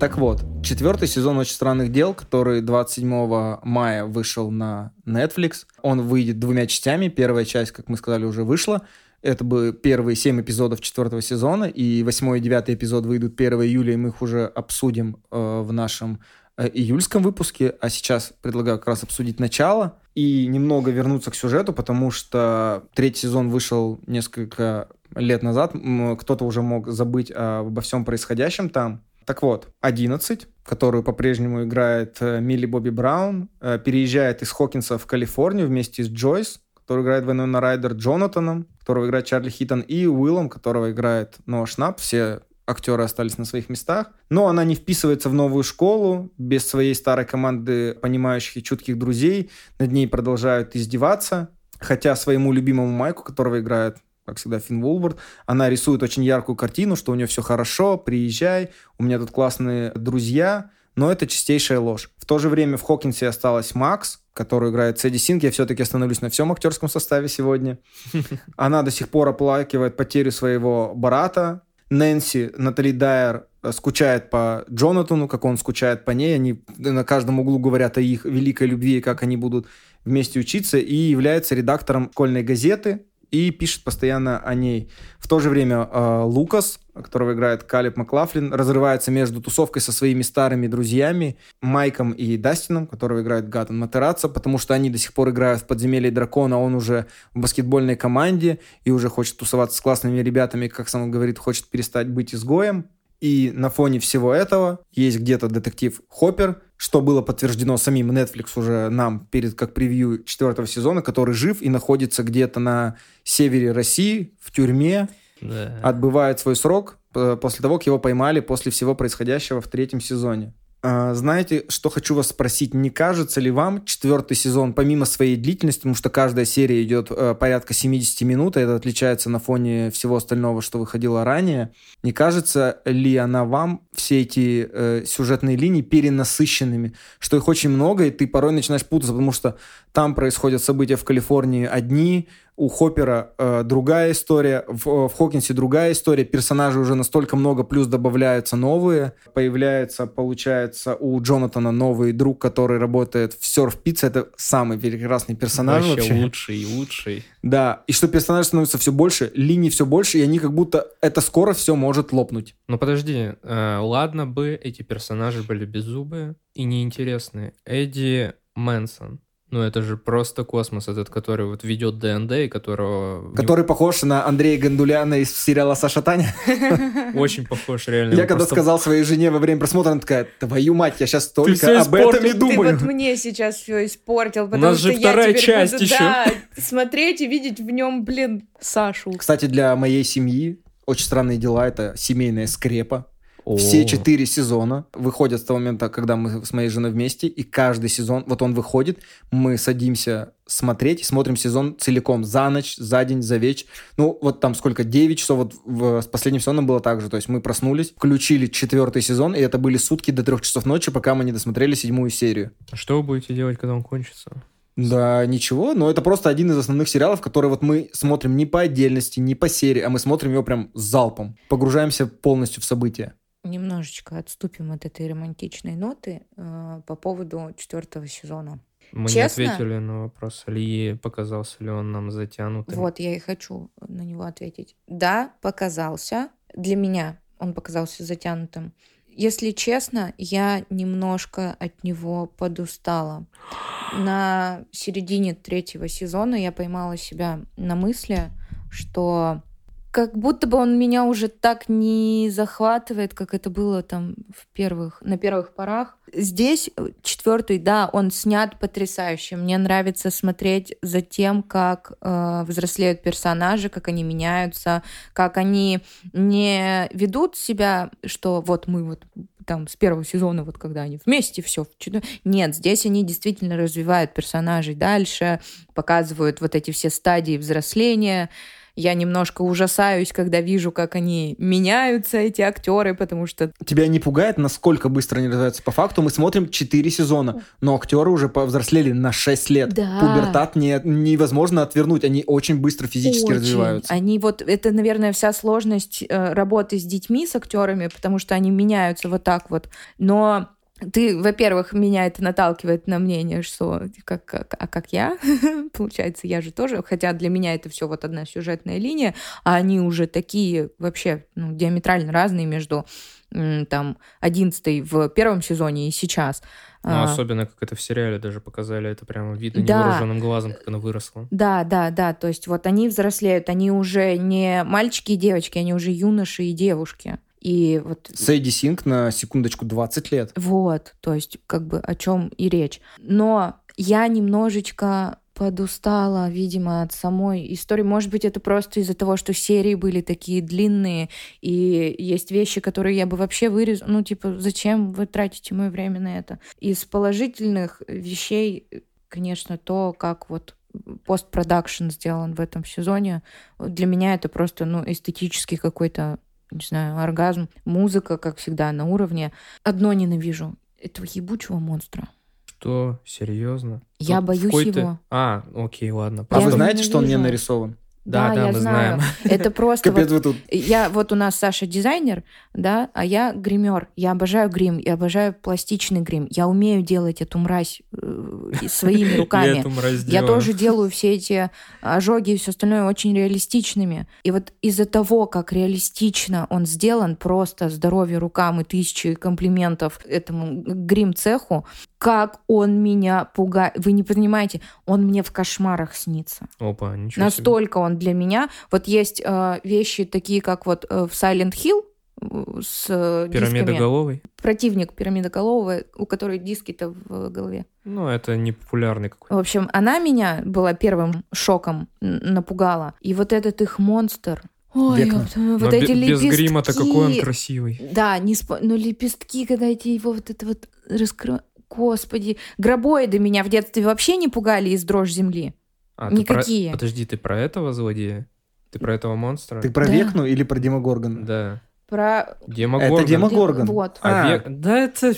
Так вот, четвертый сезон «Очень странных дел», который 27 мая вышел на Netflix. Он выйдет двумя частями. Первая часть, как мы сказали, уже вышла. Это бы первые семь эпизодов четвертого сезона, и восьмой и девятый эпизод выйдут 1 июля, и мы их уже обсудим э, в нашем э, июльском выпуске. А сейчас предлагаю как раз обсудить начало и немного вернуться к сюжету, потому что третий сезон вышел несколько лет назад. Кто-то уже мог забыть обо всем происходящем там. Так вот, 11, которую по-прежнему играет э, Милли Бобби Браун, э, переезжает из Хокинса в Калифорнию вместе с Джойс, который играет Вайнона Райдер, Джонатаном, которого играет Чарли Хитон, и Уиллом, которого играет Ноа Шнап. Все актеры остались на своих местах. Но она не вписывается в новую школу, без своей старой команды понимающих и чутких друзей. Над ней продолжают издеваться. Хотя своему любимому Майку, которого играет как всегда, Финн Вулвард. Она рисует очень яркую картину, что у нее все хорошо, приезжай, у меня тут классные друзья, но это чистейшая ложь. В то же время в Хокинсе осталась Макс, которую играет Сэдди Синг. Я все-таки остановлюсь на всем актерском составе сегодня. Она до сих пор оплакивает потерю своего брата. Нэнси, Натали Дайер э, скучает по Джонатану, как он скучает по ней. Они на каждом углу говорят о их великой любви и как они будут вместе учиться. И является редактором школьной газеты, и пишет постоянно о ней. В то же время э, Лукас, которого играет Калиб Маклафлин, разрывается между тусовкой со своими старыми друзьями Майком и Дастином, которого играет Гаттон Матераццо, потому что они до сих пор играют в «Подземелье дракона», он уже в баскетбольной команде и уже хочет тусоваться с классными ребятами, как сам говорит, хочет перестать быть изгоем. И на фоне всего этого есть где-то детектив Хоппер, что было подтверждено самим Netflix уже нам перед как превью четвертого сезона, который жив и находится где-то на севере России, в тюрьме, Да. отбывает свой срок э, после того, как его поймали после всего происходящего в третьем сезоне. А, Знаете, что хочу вас спросить? Не кажется ли вам четвертый сезон, помимо своей длительности, потому что каждая серия идет э, порядка 70 минут, и это отличается на фоне всего остального, что выходило ранее, не кажется ли она вам, все эти э, сюжетные линии, перенасыщенными, что их очень много, и ты порой начинаешь путаться, потому что там происходят события в Калифорнии одни, у Хоппера э, другая история, в, в Хокинсе другая история, персонажей уже настолько много, плюс добавляются новые. Появляется, получается, у Джонатана новый друг, который работает в Surf Pizza. Это самый прекрасный персонаж Вообще вообще. лучший и лучший. Да, и что персонажей становится все больше, линий все больше, и они как будто это скоро все может лопнуть. Ну подожди, э, ладно бы эти персонажи были беззубые и неинтересные. Эдди Мэнсон. Ну это же просто космос, этот, который вот ведет ДНД, и которого... Который похож на Андрея Гандуляна из сериала «Саша Таня». Очень похож, реально. Я когда сказал своей жене во время просмотра, она такая, твою мать, я сейчас только об этом и думаю. Ты вот мне сейчас все испортил, потому что я теперь часть буду, смотреть и видеть в нем, блин, Сашу. Кстати, для моей семьи «Очень странные дела» — это семейная скрепа. О. Все четыре сезона выходят с того момента, когда мы с моей женой вместе, и каждый сезон, вот он выходит, мы садимся смотреть, смотрим сезон целиком, за ночь, за день, за вечер. Ну, вот там сколько, 9 часов, вот в, с последним сезоном было так же, то есть мы проснулись, включили четвертый сезон, и это были сутки до трех часов ночи, пока мы не досмотрели седьмую серию. А Что вы будете делать, когда он кончится? Да, ничего, но это просто один из основных сериалов, который вот мы смотрим не по отдельности, не по серии, а мы смотрим его прям залпом. Погружаемся полностью в события. Немножечко отступим от этой романтичной ноты э, по поводу четвертого сезона. Мы Честно? не ответили на вопрос, ли показался ли он нам затянутым. Вот, я и хочу на него ответить. Да, показался. Для меня он показался затянутым. Если честно, я немножко от него подустала. На середине третьего сезона я поймала себя на мысли, что как будто бы он меня уже так не захватывает, как это было там в первых, на первых порах. Здесь э, четвертый, да, он снят потрясающе. Мне нравится смотреть за тем, как э, взрослеют персонажи, как они меняются, как они не ведут себя, что вот мы вот там с первого сезона, вот когда они вместе все. Нет, здесь они действительно развивают персонажей дальше, показывают вот эти все стадии взросления. Я немножко ужасаюсь, когда вижу, как они меняются, эти актеры, потому что Тебя не пугает, насколько быстро они развиваются? По факту мы смотрим 4 сезона, но актеры уже повзрослели на 6 лет. Да. Пубертат не, невозможно отвернуть, они очень быстро физически Очень. развиваются. Они вот, это, наверное, вся сложность э, работы с детьми, с актерами, потому что они меняются вот так вот. Но ты, во-первых, меня это наталкивает на мнение, что как, как, а как я, получается, я же тоже, хотя для меня это все вот одна сюжетная линия, а они уже такие вообще ну, диаметрально разные между там 11 в первом сезоне и сейчас. Ну, А, особенно, как это в сериале даже показали, это прямо видно Да. невооруженным глазом, как она выросла. Да, да, да. То есть вот они взрослеют, они уже не мальчики и девочки, они уже юноши и девушки. И вот Сэйди Синг на секундочку 20 лет. вот, то есть как бы о чем и речь. Но я немножечко подустала, видимо, от самой истории. Может быть, это просто из-за того, что серии были такие длинные, и есть вещи, которые я бы вообще вырезала. Ну, типа, зачем вы тратите мое время на это? Из положительных вещей, конечно, то, как вот постпродакшн сделан в этом сезоне, для меня это просто, ну, эстетический какой-то не знаю, оргазм. Музыка, как всегда, на уровне. Одно ненавижу. Этого ебучего монстра. Что? Серьезно? Я Тут боюсь его. А, окей, ладно. А Я вы знаете, что он не нарисован? Да, да, я мы знаю. знаем. Это просто Капец вот вы тут. Я вот у нас Саша дизайнер, да, а я гример. Я обожаю грим, я обожаю пластичный грим. Я умею делать эту мразь э, своими Я руками. эту мразь Я тоже делаю все эти ожоги и все остальное очень реалистичными. И вот из-за того, как реалистично он сделан, просто здоровье рукам и тысячи комплиментов этому грим-цеху, как он меня пугает. Вы не понимаете, он мне в кошмарах снится. Опа, ничего себе. Настолько для меня. Вот есть э, вещи такие, как вот э, в Silent Hill э, с э, дисками. Пирамидоголовый? Противник пирамидоголового, у которой диски-то в голове. Ну, это не популярный какой-то. В общем, она меня была первым шоком напугала. И вот этот их монстр. Ой, Векна. вот Но эти бе- без лепестки. грима-то какой он красивый. Да, не спо... ну лепестки, когда эти его вот это вот раскры... Господи, гробоиды меня в детстве вообще не пугали из дрожь земли. А, ты про- Никакие. Подожди, ты про этого злодея? Ты про этого монстра? Ты про Да. Векну или про Демогоргона? Да. Про... Демогоргон. Это Демогоргон. Вот. А, А. век- Да это...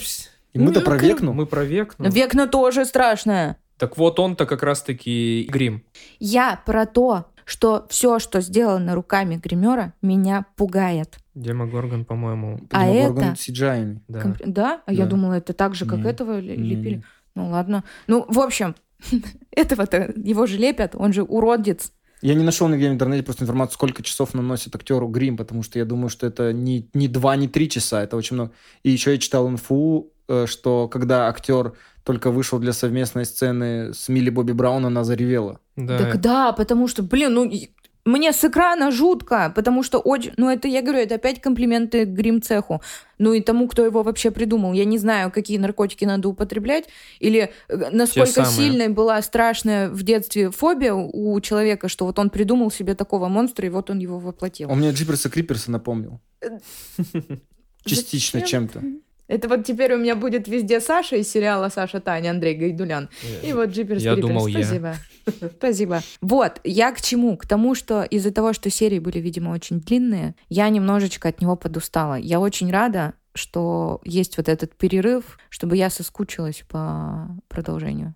Ему-то Ну, про Векну. Мы про Векну. Векна тоже страшная. Так вот он-то как раз-таки грим. Я про то, что все, что сделано руками гримера, меня пугает. Демогоргон, по-моему, А Демогоргон это- CGI. да. Комп- Да? А я Да. думала, это так же, как Не. этого Не, лепили. не. Ну ладно. Ну, в общем, этого-то его же лепят, он же уродец. Я не нашел нигде в интернете просто информацию, сколько часов наносит актеру грим, потому что я думаю, что это не, не два, не три часа, это очень много. И еще я читал инфу, э, что когда актер только вышел для совместной сцены с Милли Бобби Браун, она заревела. Да. Так да, потому что, блин, ну мне с экрана жутко, потому что очень... Ну, это, я говорю, это опять комплименты грим-цеху. Ну, и тому, кто его вообще придумал. Я не знаю, какие наркотики надо употреблять, или э, насколько сильной была страшная в детстве фобия у человека, что вот он придумал себе такого монстра, и вот он его воплотил. Он мне Джиперса Криперса напомнил. Частично Зачем? чем-то. Это вот теперь у меня будет везде Саша из сериала «Саша Таня» Андрей Гайдулян. И вот Джиперс Я Криперс. думал, я. Спасибо. Спасибо. Вот, я к чему? К тому, что из-за того, что серии были, видимо, очень длинные, я немножечко от него подустала. Я очень рада, что есть вот этот перерыв, чтобы я соскучилась по продолжению.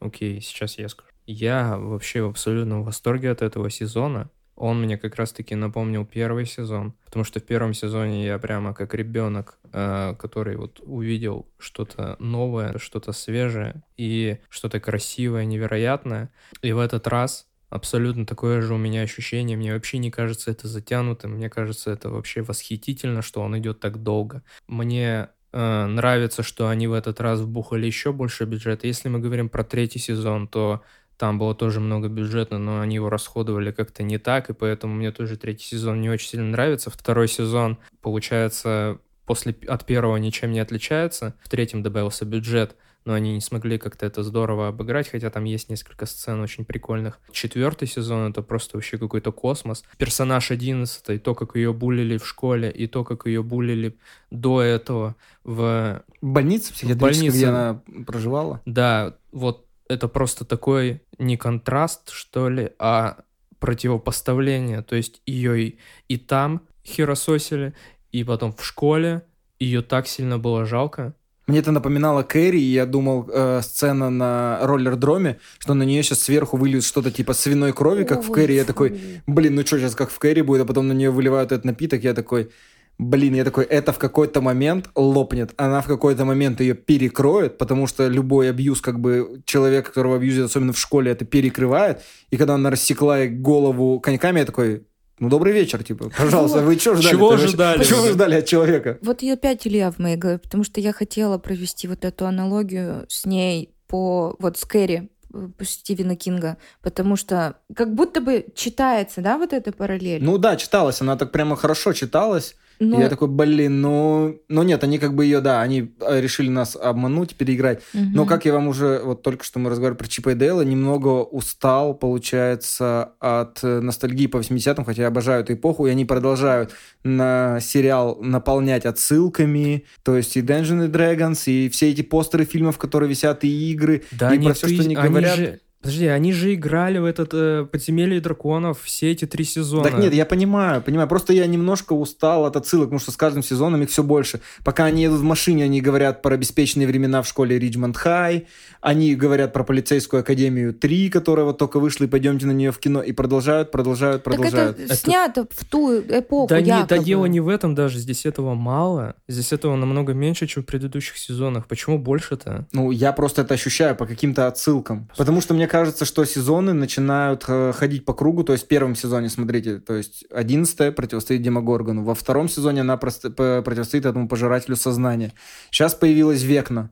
Окей, сейчас я скажу. Я вообще в абсолютном восторге от этого сезона. Он мне как раз-таки напомнил первый сезон, потому что в первом сезоне я прямо как ребенок, э, который вот увидел что-то новое, что-то свежее и что-то красивое, невероятное. И в этот раз абсолютно такое же у меня ощущение. Мне вообще не кажется это затянутым. Мне кажется, это вообще восхитительно, что он идет так долго. Мне э, нравится, что они в этот раз вбухали еще больше бюджета. Если мы говорим про третий сезон, то там было тоже много бюджета, но они его расходовали как-то не так, и поэтому мне тоже третий сезон не очень сильно нравится. Второй сезон, получается, после, от первого ничем не отличается. В третьем добавился бюджет, но они не смогли как-то это здорово обыграть, хотя там есть несколько сцен очень прикольных. Четвертый сезон — это просто вообще какой-то космос. Персонаж одиннадцатый, то, как ее булили в школе, и то, как ее булили до этого в В больнице психиатрической, больнице. где она проживала. да, вот это просто такой не контраст, что ли, а противопоставление. То есть ее и, и там херососили, и потом в школе ее так сильно было жалко. Мне это напоминало Кэрри, и я думал, э, сцена на роллер-дроме, что на нее сейчас сверху выльют что-то типа свиной крови, как в Ой, Кэрри. Я такой, блин, ну что сейчас как в Кэрри будет, а потом на нее выливают этот напиток, я такой, блин, я такой, это в какой-то момент лопнет, она в какой-то момент ее перекроет, потому что любой абьюз, как бы человек, которого абьюзят, особенно в школе, это перекрывает, и когда она рассекла голову коньками, я такой, ну добрый вечер, типа, пожалуйста, вы что ждали? Чего Вы ждали? Чего вы ждали от человека? Вот и опять Илья в моей голове, потому что я хотела провести вот эту аналогию с ней по вот с Кэрри э, по Стивена Кинга, потому что как будто бы читается, да, вот эта параллель. Ну да, читалась, она так прямо хорошо читалась. Но- И я такой, блин, ну... Ну нет, они как бы ее, да, они э, решили нас обмануть, переиграть. Мгм. Но как я вам уже, вот только что мы разговаривали про Чипа и Дейла, немного устал, получается, от э, ностальгии по 80-м, хотя я обожаю эту эпоху, и они продолжают на сериал наполнять отсылками, то есть и Dungeons and Dragons, и все эти постеры фильмов, которые висят, и игры, Да, и они, про все, что ты- они они говорят. же- Подожди, они же играли в этот э, «Подземелье драконов» все эти три сезона. Так нет, я понимаю, понимаю. Просто я немножко устал от отсылок, потому что с каждым сезоном их все больше. Пока они едут в машине, они говорят про беспечные времена в школе Риджмонд Хай, они говорят про полицейскую академию 3, которая вот только вышла, и пойдемте на нее в кино, и продолжают, продолжают, продолжают. Так это, это снято в ту эпоху, Да якобы. нет, да дело не в этом даже, здесь этого мало. Здесь этого намного меньше, чем в предыдущих сезонах. Почему больше-то? Ну, я просто это ощущаю по каким-то отсылкам. Потому что мне кажется, что сезоны начинают э, ходить по кругу. То есть в первом сезоне, смотрите, то есть одиннадцатая противостоит Демогоргону. Во втором сезоне она противостоит этому пожирателю сознания. Сейчас появилась Векна.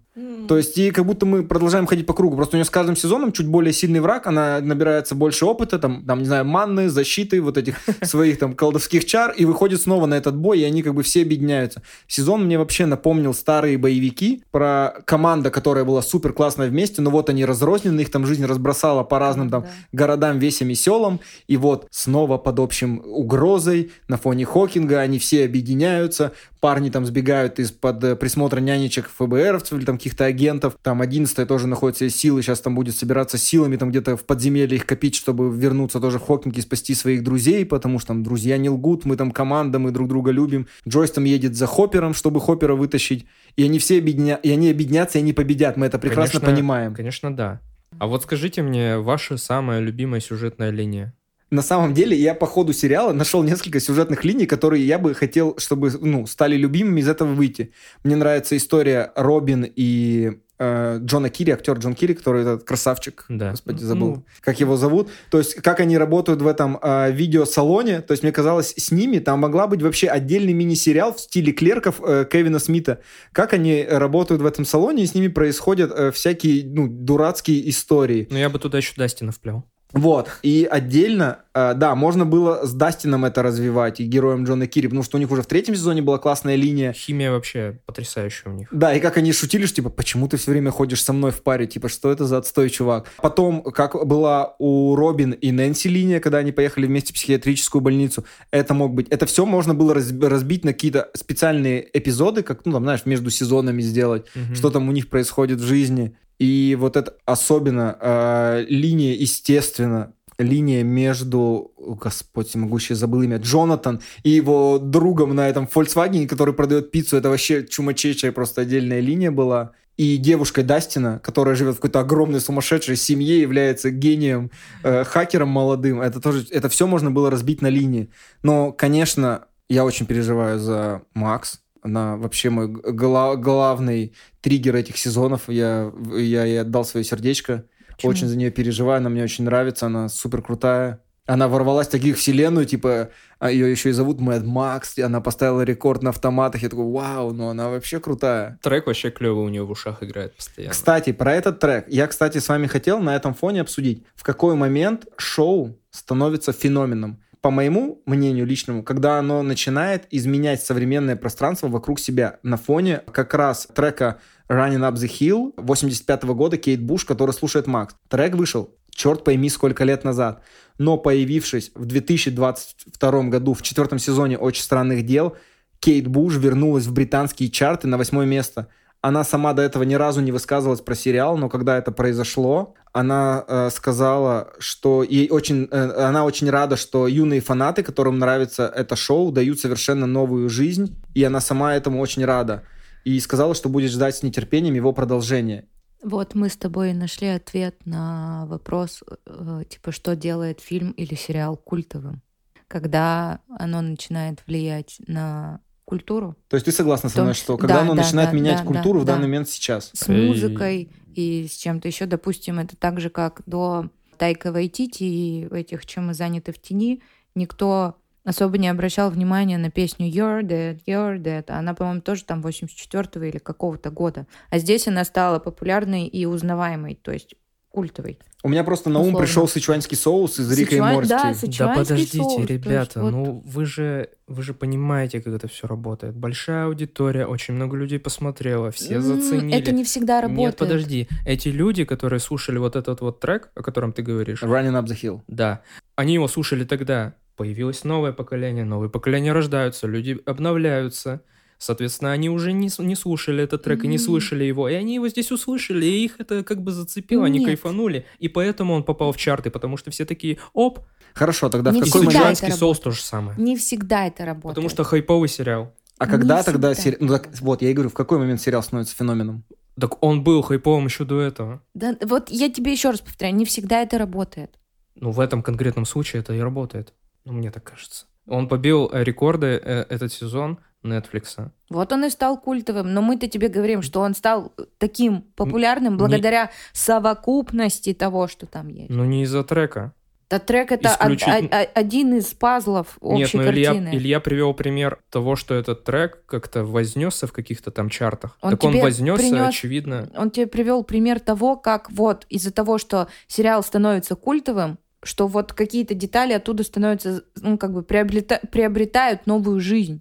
То есть и как будто мы продолжаем ходить по кругу. Просто у нее с каждым сезоном чуть более сильный враг, она набирается больше опыта, там, там не знаю, манны, защиты, вот этих своих там колдовских чар, и выходит снова на этот бой, и они как бы все объединяются. Сезон мне вообще напомнил старые боевики про команда, которая была супер классная вместе, но вот они разрознены, их там жизнь разбросала по разным там Да. городам, весям и селам, и вот снова под общим угрозой на фоне Хокинга они все объединяются, парни там сбегают из-под э, присмотра нянечек ФБРовцев или там каких-то агентов, там 11 тоже находится силы, сейчас там будет собираться силами там где-то в подземелье их копить, чтобы вернуться тоже в Хокинг и спасти своих друзей, потому что там друзья не лгут, мы там команда, мы друг друга любим. Джойс там едет за Хоппером, чтобы Хоппера вытащить, и они все объединя... и они объединятся, и они победят, мы это прекрасно Конечно, понимаем. Конечно, да. А вот скажите мне, ваша самая любимая сюжетная линия? На самом деле, я по ходу сериала нашел несколько сюжетных линий, которые я бы хотел, чтобы ну, стали любимыми из этого выйти. Мне нравится история Робин и Джона Кири, актер Джон Кири, который этот красавчик, Да. господи, забыл, Ну. как его зовут. То есть, как они работают в этом э, видеосалоне. То есть, мне казалось, с ними там могла быть вообще отдельный мини-сериал в стиле клерков э, Кевина Смита. Как они работают в этом салоне, и с ними происходят э, всякие ну, дурацкие истории. Ну, я бы туда еще Дастина вплял. Вот. И отдельно, э, да, можно было с Дастином это развивать, и героем Джона Кири, потому что у них уже в третьем сезоне была классная линия. Химия вообще потрясающая у них. Да, и как они шутили, что типа, почему ты все время ходишь со мной в паре, типа, что это за отстой, чувак. Потом, как была у Робин и Нэнси линия, когда они поехали вместе в психиатрическую больницу, это мог быть, это все можно было раз- разбить на какие-то специальные эпизоды, как, ну, там, знаешь, между сезонами сделать, Мгм. что там у них происходит в жизни. И вот это особенно э, линия, естественно, линия между, о, господь всемогущий, забыл имя, Джонатан и его другом на этом Volkswagen, который продает пиццу, это вообще чумачечая просто отдельная линия была. И девушкой Дастина, которая живет в какой-то огромной сумасшедшей семье, является гением, э, хакером молодым. Это тоже, это все можно было разбить на линии. Но, конечно, я очень переживаю за Макс. Она вообще мой гла- главный триггер этих сезонов. Я, я ей отдал свое сердечко. Почему? Очень за нее переживаю. Она мне очень нравится. Она супер крутая. Она ворвалась в таких вселенную, типа, а ее еще и зовут Мэд Макс, и она поставила рекорд на автоматах. Я такой, вау, ну она вообще крутая. Трек вообще клевый у нее в ушах играет постоянно. Кстати, про этот трек. Я, кстати, с вами хотел на этом фоне обсудить, в какой момент шоу становится феноменом. По моему мнению личному, когда оно начинает изменять современное пространство вокруг себя на фоне как раз трека Running Up the Hill 85 года Кейт Буш, который слушает Макс. Трек вышел, черт пойми, сколько лет назад. Но появившись в 2022 году в четвертом сезоне «Очень странных дел», Кейт Буш вернулась в британские чарты на восьмое место. Она сама до этого ни разу не высказывалась про сериал, но когда это произошло, она э, сказала, что ей очень, э, она очень рада, что юные фанаты, которым нравится это шоу, дают совершенно новую жизнь, и она сама этому очень рада. И сказала, что будет ждать с нетерпением его продолжения. Вот мы с тобой нашли ответ на вопрос, э, типа, что делает фильм или сериал культовым, когда оно начинает влиять на культуру То есть ты согласна со мной, что когда да, оно да, начинает да, менять да, культуру да, в данный да. момент сейчас? с музыкой и с чем-то еще. Допустим, это так же, как до Тайка Вайтити и этих «Чем мы заняты в тени», никто особо не обращал внимания на песню You're Dead, You're Dead. Она, по-моему, тоже там 84-го или какого-то года. А здесь она стала популярной и узнаваемой, то есть культовой. У меня просто на ум Условно. пришел сычуанский соус из Рика и Сычуань- Морти. да, Да подождите, соус, то есть ребята, вот- ну вы же, вы же понимаете, как это все работает. Большая аудитория, очень много людей посмотрело, все заценили. Это не всегда работает. Нет, подожди. Эти люди, которые слушали вот этот вот трек, о котором ты говоришь, Running Up the Hill. да, они его слушали тогда. Появилось новое поколение, новые поколения рождаются, люди обновляются. Соответственно, они уже не, не слушали этот трек и не слышали его, и они его здесь услышали, и их это как бы зацепило, они Нет. кайфанули, и поэтому он попал в чарты, потому что все такие, оп, Хорошо, тогда Не в и какой момент... «Сержантский это соус» то же самое. Не всегда это работает. Потому что хайповый сериал. А когда Не тогда... всегда. сери- Ну, так, вот, я и говорю, в какой момент сериал становится феноменом? Так он был хайповым еще до этого. Да, вот я тебе еще раз повторяю, не всегда это работает. Ну, в этом конкретном случае это и работает. Ну, мне так кажется. Он побил э, рекорды э, этот сезон Netflix. Вот он и стал культовым, но мы-то тебе говорим, что он стал таким популярным не- благодаря совокупности того, что там есть. Но не из-за трека. Да трек это Исключительно- о- о- один из пазлов Нет, общей но Илья, картины. Илья привел пример того, что этот трек как-то вознесся в каких-то там чартах. Он так он вознесся, принес- очевидно. Он тебе привел пример того, как вот из-за того, что сериал становится культовым, что вот какие-то детали оттуда становятся, ну, как бы приобрета- приобретают новую жизнь.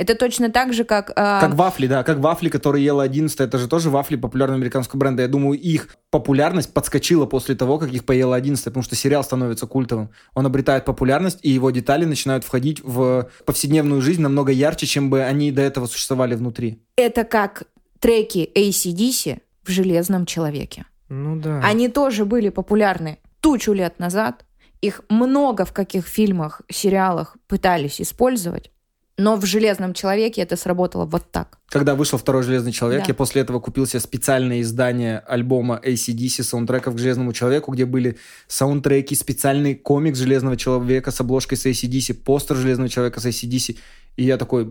Это точно так же, как... а, Как вафли, да, как вафли, которые ела 11 это же тоже вафли популярного американского бренда. Я думаю, их популярность подскочила после того, как их поела 11 потому что сериал становится культовым. Он обретает популярность, и его детали начинают входить в повседневную жизнь намного ярче, чем бы они до этого существовали внутри. Это как треки ACDC в «Железном человеке». Ну да. Они тоже были популярны тучу лет назад. Их много в каких фильмах, сериалах пытались использовать. Но в «Железном человеке» это сработало вот так. Когда вышел второй «Железный человек», Да. я после этого купил себе специальное издание альбома ACDC саундтреков к «Железному человеку», где были саундтреки, специальный комикс «Железного человека» с обложкой с ACDC, постер «Железного человека» с ACDC. И я такой...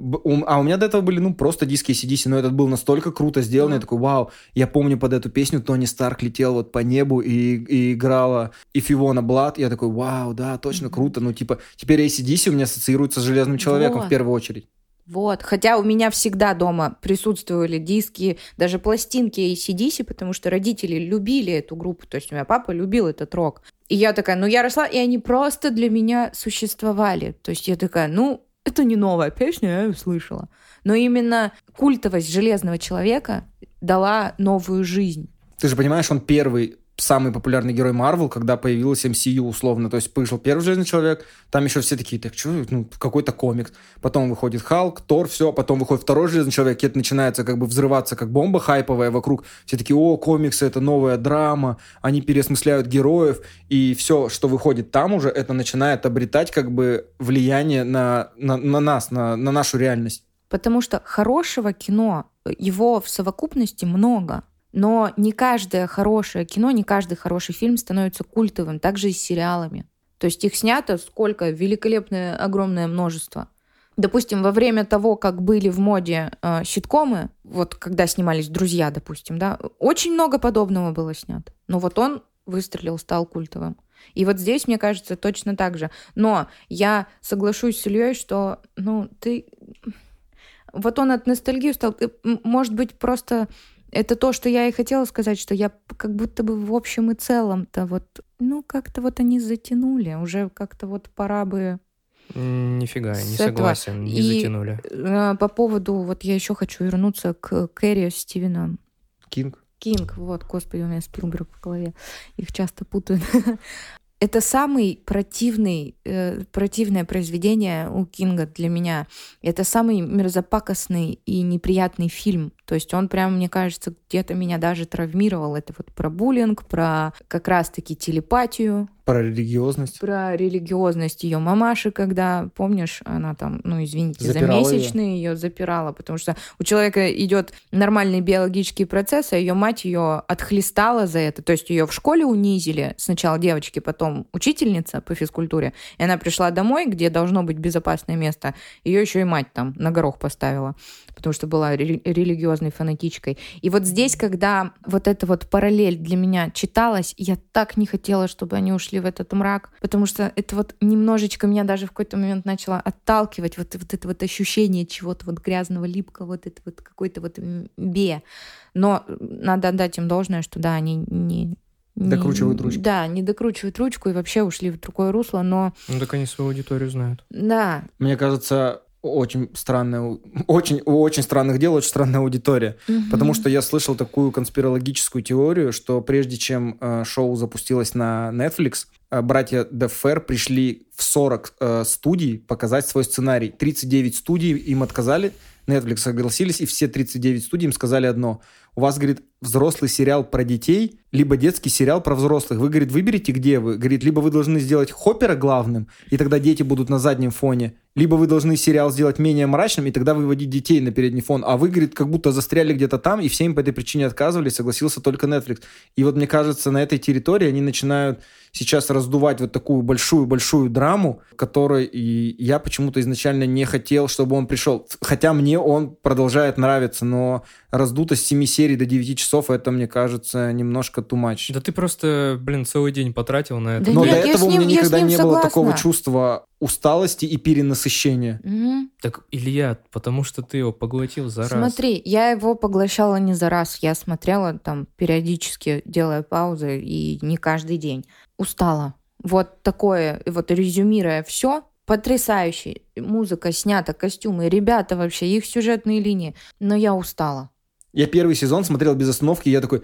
А у меня до этого были, ну, просто диски ACDC, но этот был настолько круто сделан, я такой, вау, я помню под эту песню Тони Старк летел вот по небу и, и играла If You Wanna Blood, я такой, вау, да, точно круто, ну, типа, теперь ACDC у меня ассоциируется с «Железным человеком» Вот. в первую очередь. Вот. Хотя у меня всегда дома присутствовали диски, даже пластинки ACDC, потому что родители любили эту группу. То есть у меня папа любил этот рок. И я такая, ну я росла, и они просто для меня существовали. То есть я такая, ну это не новая песня, я ее слышала. Но именно культовость Железного Человека дала новую жизнь. Ты же понимаешь, он первый самый популярный герой Марвел, когда появилась MCU условно. То есть вышел первый Железный Человек, там еще все такие, так что, ну, какой-то комикс. Потом выходит Халк, Тор, все, потом выходит второй Железный Человек, и это начинается как бы взрываться как бомба хайповая вокруг. Все такие, о, комиксы, это новая драма, они переосмысляют героев, и все, что выходит там уже, это начинает обретать как бы влияние на, на, на нас, на, на нашу реальность. Потому что хорошего кино, его в совокупности много. Но не каждое хорошее кино, не каждый хороший фильм становится культовым, так же и с сериалами. То есть их снято сколько? Великолепное, огромное множество. Допустим, во время того, как были в моде э, ситкомы, вот когда снимались «Друзья», допустим, да, очень много подобного было снято. Но вот он выстрелил, стал культовым. И вот здесь, мне кажется, точно так же. Но я соглашусь с Ильей, что, ну, ты... Вот он от ностальгии стал... Может быть, просто это то, что я и хотела сказать, что я как будто бы в общем и целом-то вот, ну, как-то вот они затянули. Уже как-то вот пора бы... Нифига, не этого. согласен, не И- затянули. Э, По поводу, вот я еще хочу вернуться к Кэрри Стивена Кинг. Кинг, вот, господи, у меня Спилберг в голове, их часто путают. Это самый противный, э, противное произведение у Кинга для меня. Это самый мерзопакостный и неприятный фильм. То есть он прям, мне кажется, где-то меня даже травмировал. Это вот про буллинг, про как раз-таки телепатию, Про религиозность. про религиозность ее мамаши, когда, помнишь, она там, ну, извините, Запирала за месячные ее запирала, потому что у человека идет нормальный биологический процесс, а ее мать ее отхлестала за это. То есть ее в школе унизили, сначала девочки, потом учительница по физкультуре, и она пришла домой, где должно быть безопасное место, ее еще и мать там на горох поставила, потому что была рели- религиозной фанатичкой. И вот здесь, когда вот эта вот параллель для меня читалась, я так не хотела, чтобы они ушли в этот мрак, потому что это вот немножечко меня даже в какой-то момент начало отталкивать, вот, вот это вот ощущение чего-то вот грязного, липкого, вот это вот какой-то вот бе. Но надо отдать им должное, что да, они не... не- Докручивают ручку. Да, не докручивают ручку и вообще ушли в другое русло, но Ну так они свою аудиторию знают. да, Мне кажется, очень странная, очень, у очень странных дел очень странная аудитория. Потому что я слышал такую конспирологическую теорию, что прежде чем э, шоу запустилось на Netflix, э, братья Дефер пришли в 40 э, студий показать свой сценарий. 39 студий им отказали, Netflix согласились, и все 39 студий им сказали одно. У вас, говорит, взрослый сериал про детей, либо детский сериал про взрослых. Вы, говорит, выберите, где вы. Говорит, либо вы должны сделать Хоппера главным, и тогда дети будут на заднем фоне, либо вы должны сериал сделать менее мрачным, и тогда выводить детей на передний фон. А вы, говорит, как будто застряли где-то там, и все им по этой причине отказывали, согласился только Netflix. И вот мне кажется, на этой территории они начинают сейчас раздувать вот такую большую-большую драму, которой и я почему-то изначально не хотел, чтобы он пришел. Хотя мне он продолжает нравиться, но раздутость 7 серий до 9 часов, это, мне кажется, немножко too much. Да ты просто, блин, целый день потратил на это. Да но нет, до я этого с у меня с никогда не было такого согласна. чувства усталости и перенасыщения. Мгм. Так, Илья, потому что ты его поглотил за раз. Смотри, я его поглощала не за раз, я смотрела там периодически, делая паузы, и не каждый день. Устала. Вот такое, вот резюмируя все, потрясающе. Музыка снята, костюмы, ребята вообще, их сюжетные линии. Но я устала. Я первый сезон смотрел без остановки, и я такой,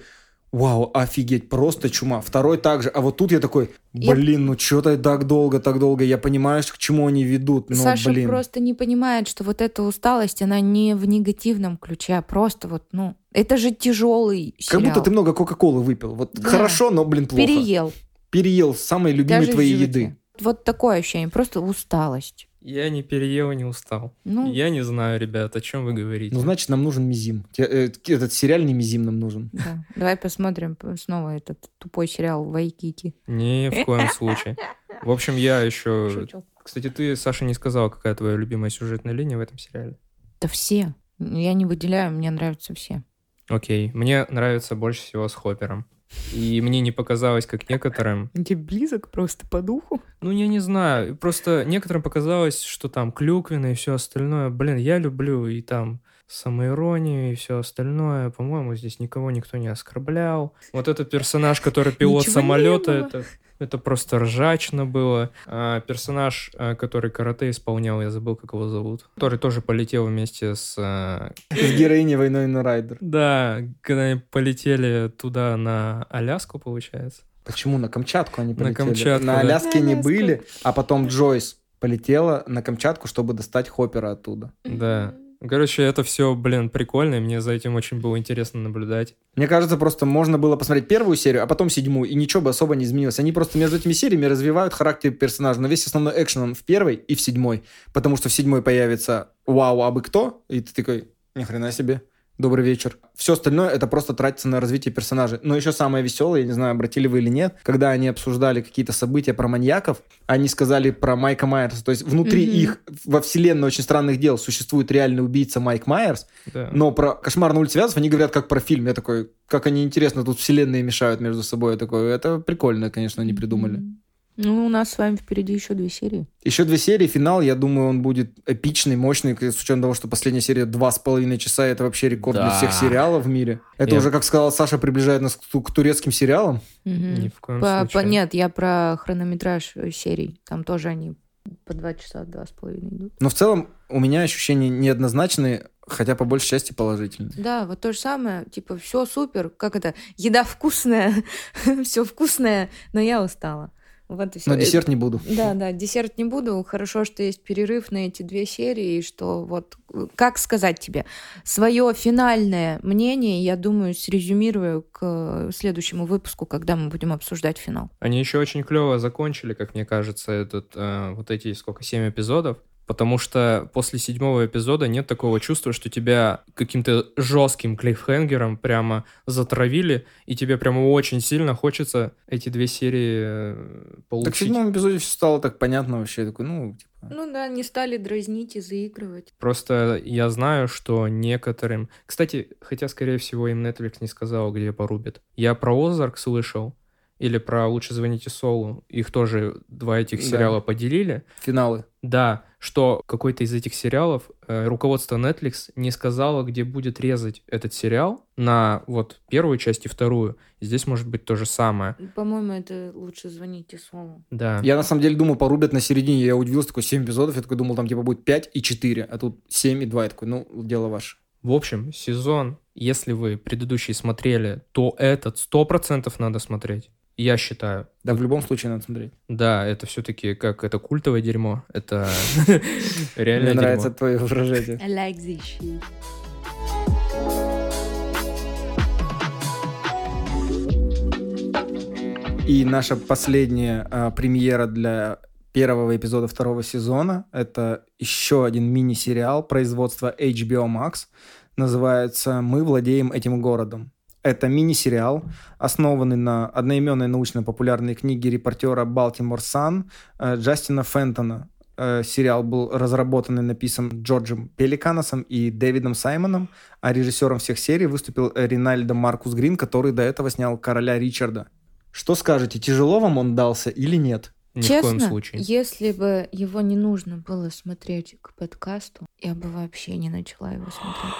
вау, офигеть, просто чума. Второй также. А вот тут я такой, Я- блин, ну что-то так долго, так долго. Я понимаю, к чему они ведут, но, Саша блин. просто не понимает, что вот эта усталость, она не в негативном ключе, а просто вот, ну, это же тяжелый Как сериал. будто ты много Кока-Колы выпил. Вот Да. хорошо, но, блин, плохо. переел. Переел самой любимой Даже твоей еды. Вот такое ощущение, просто усталость. Я не переел и не устал. Ну, Я не знаю, ребят, о чем вы говорите. Ну, значит, нам нужен мизим. Э, Этот сериальный мизим нам нужен. да. Давай посмотрим снова этот тупой сериал Вайкики. Ни в коем случае. В общем, я еще... Шучу. Кстати, ты, Саша, не сказал, какая твоя любимая сюжетная линия в этом сериале. Да все. Я не выделяю, мне нравятся все. Окей, мне нравится больше всего с Хоппером. И мне не показалось, как некоторым... Тебе близок просто по духу? Ну, я не знаю. Просто некоторым показалось, что там клюквенно и все остальное. Блин, я люблю и там самоиронию и все остальное. По-моему, здесь никого никто не оскорблял. Вот этот персонаж, который пилот Ничего самолета, это, это просто ржачно было. А персонаж, а, который карате исполнял, я забыл, как его зовут, который тоже полетел вместе с... а, С героиней войной на Райдер. Да, когда они полетели туда на Аляску, получается. Почему на Камчатку они На полетели? Камчатку, На. Аляске На не были, а потом Джойс полетела на Камчатку, чтобы достать Хоппера оттуда. Да. Короче, это все, блин, прикольно, и мне за этим очень было интересно наблюдать. Мне кажется, просто можно было посмотреть первую серию, а потом седьмую, и ничего бы особо не изменилось. Они просто между этими сериями развивают характер персонажа, но весь основной экшен он в первой и в седьмой, потому что в седьмой появится «Вау, а бы кто?» И ты такой «Ни хрена себе, добрый вечер». Все остальное это просто тратится на развитие персонажей. Но еще самое веселое, я не знаю, обратили вы или нет, когда они обсуждали какие-то события про маньяков, они сказали про Майка Майерса. То есть внутри Мгм. их, во вселенной очень странных дел, существует реальный убийца Майк Майерс, Да. но про «Кошмар на улице Вязов» они говорят как про фильм. Я такой, как они интересно тут вселенные мешают между собой. Я такой, это прикольно, конечно, они придумали. Ну, у нас с вами впереди еще две серии. Еще две серии, финал, я думаю, он будет эпичный, мощный, с учетом того, что последняя серия два с половиной часа, это вообще рекорд для Да. всех сериалов в мире. Это Я- уже, как сказала Саша, приближает нас к, к турецким сериалам. Мгм. Ни в коем По- по- случае. нет, я про хронометраж э, серий. Там тоже они по два часа, два с половиной идут. Но в целом у меня ощущения неоднозначные, хотя по большей части положительные. Да, вот то же самое. Типа, все супер. Как это? Еда вкусная, все вкусное, но я устала. Вот и все. Но десерт не буду. Да, да, десерт не буду. Хорошо, что есть перерыв на эти две серии, и что вот, э, как сказать тебе, свое финальное мнение, я думаю, срезюмирую к э, следующему выпуску, когда мы будем обсуждать финал. Они еще очень клево закончили, как мне кажется, этот, э, вот эти, сколько, семь эпизодов. Потому что после седьмого эпизода нет такого чувства, что тебя каким-то жестким клиффхенгером прямо затравили, и тебе прямо очень сильно хочется эти две серии э, получить. Так в седьмом эпизоде все стало так понятно вообще. Я такой, ну, типа... Ну да, не стали дразнить и заигрывать. Просто я знаю, что некоторым... Кстати, хотя, скорее всего, им Netflix не сказал, где порубят. Я про Озарк слышал, или про «Лучше звоните Солу». Их тоже два этих Да. сериала поделили. Финалы. Да, что какой-то из этих сериалов э, руководство Netflix не сказало, где будет резать этот сериал на вот первую часть и вторую. Здесь может быть то же самое. По-моему, это лучше звоните Солу. Да. Я на самом деле думал, порубят на середине. Я удивился, такой 7 эпизодов. Я такой думал, там типа будет 5 и 4, а тут 7 и 2. Я такой, ну, дело ваше. В общем, сезон, если вы предыдущий смотрели, то этот 100% надо смотреть. Я считаю. Да, в любом случае надо смотреть. Да, это все-таки как это культовое дерьмо. Это Мне реально нравится дерьмо. твое выражение. I like this shit. И наша последняя а, премьера для первого эпизода второго сезона — это еще один мини-сериал производства HBO Max. Называется «Мы владеем этим городом». Это мини-сериал, основанный на одноименной научно-популярной книге репортера Baltimore Sun э, Джастина Фентона. Э, Сериал был разработан и написан Джорджем Пеликаносом и Дэвидом Саймоном, а режиссером всех серий выступил Ринальдо Маркус Грин, который до этого снял «Короля Ричарда». Что скажете, тяжело вам он дался или нет? Ни в Честно, коем случае. если бы его не нужно было смотреть к подкасту, я бы вообще не начала его смотреть.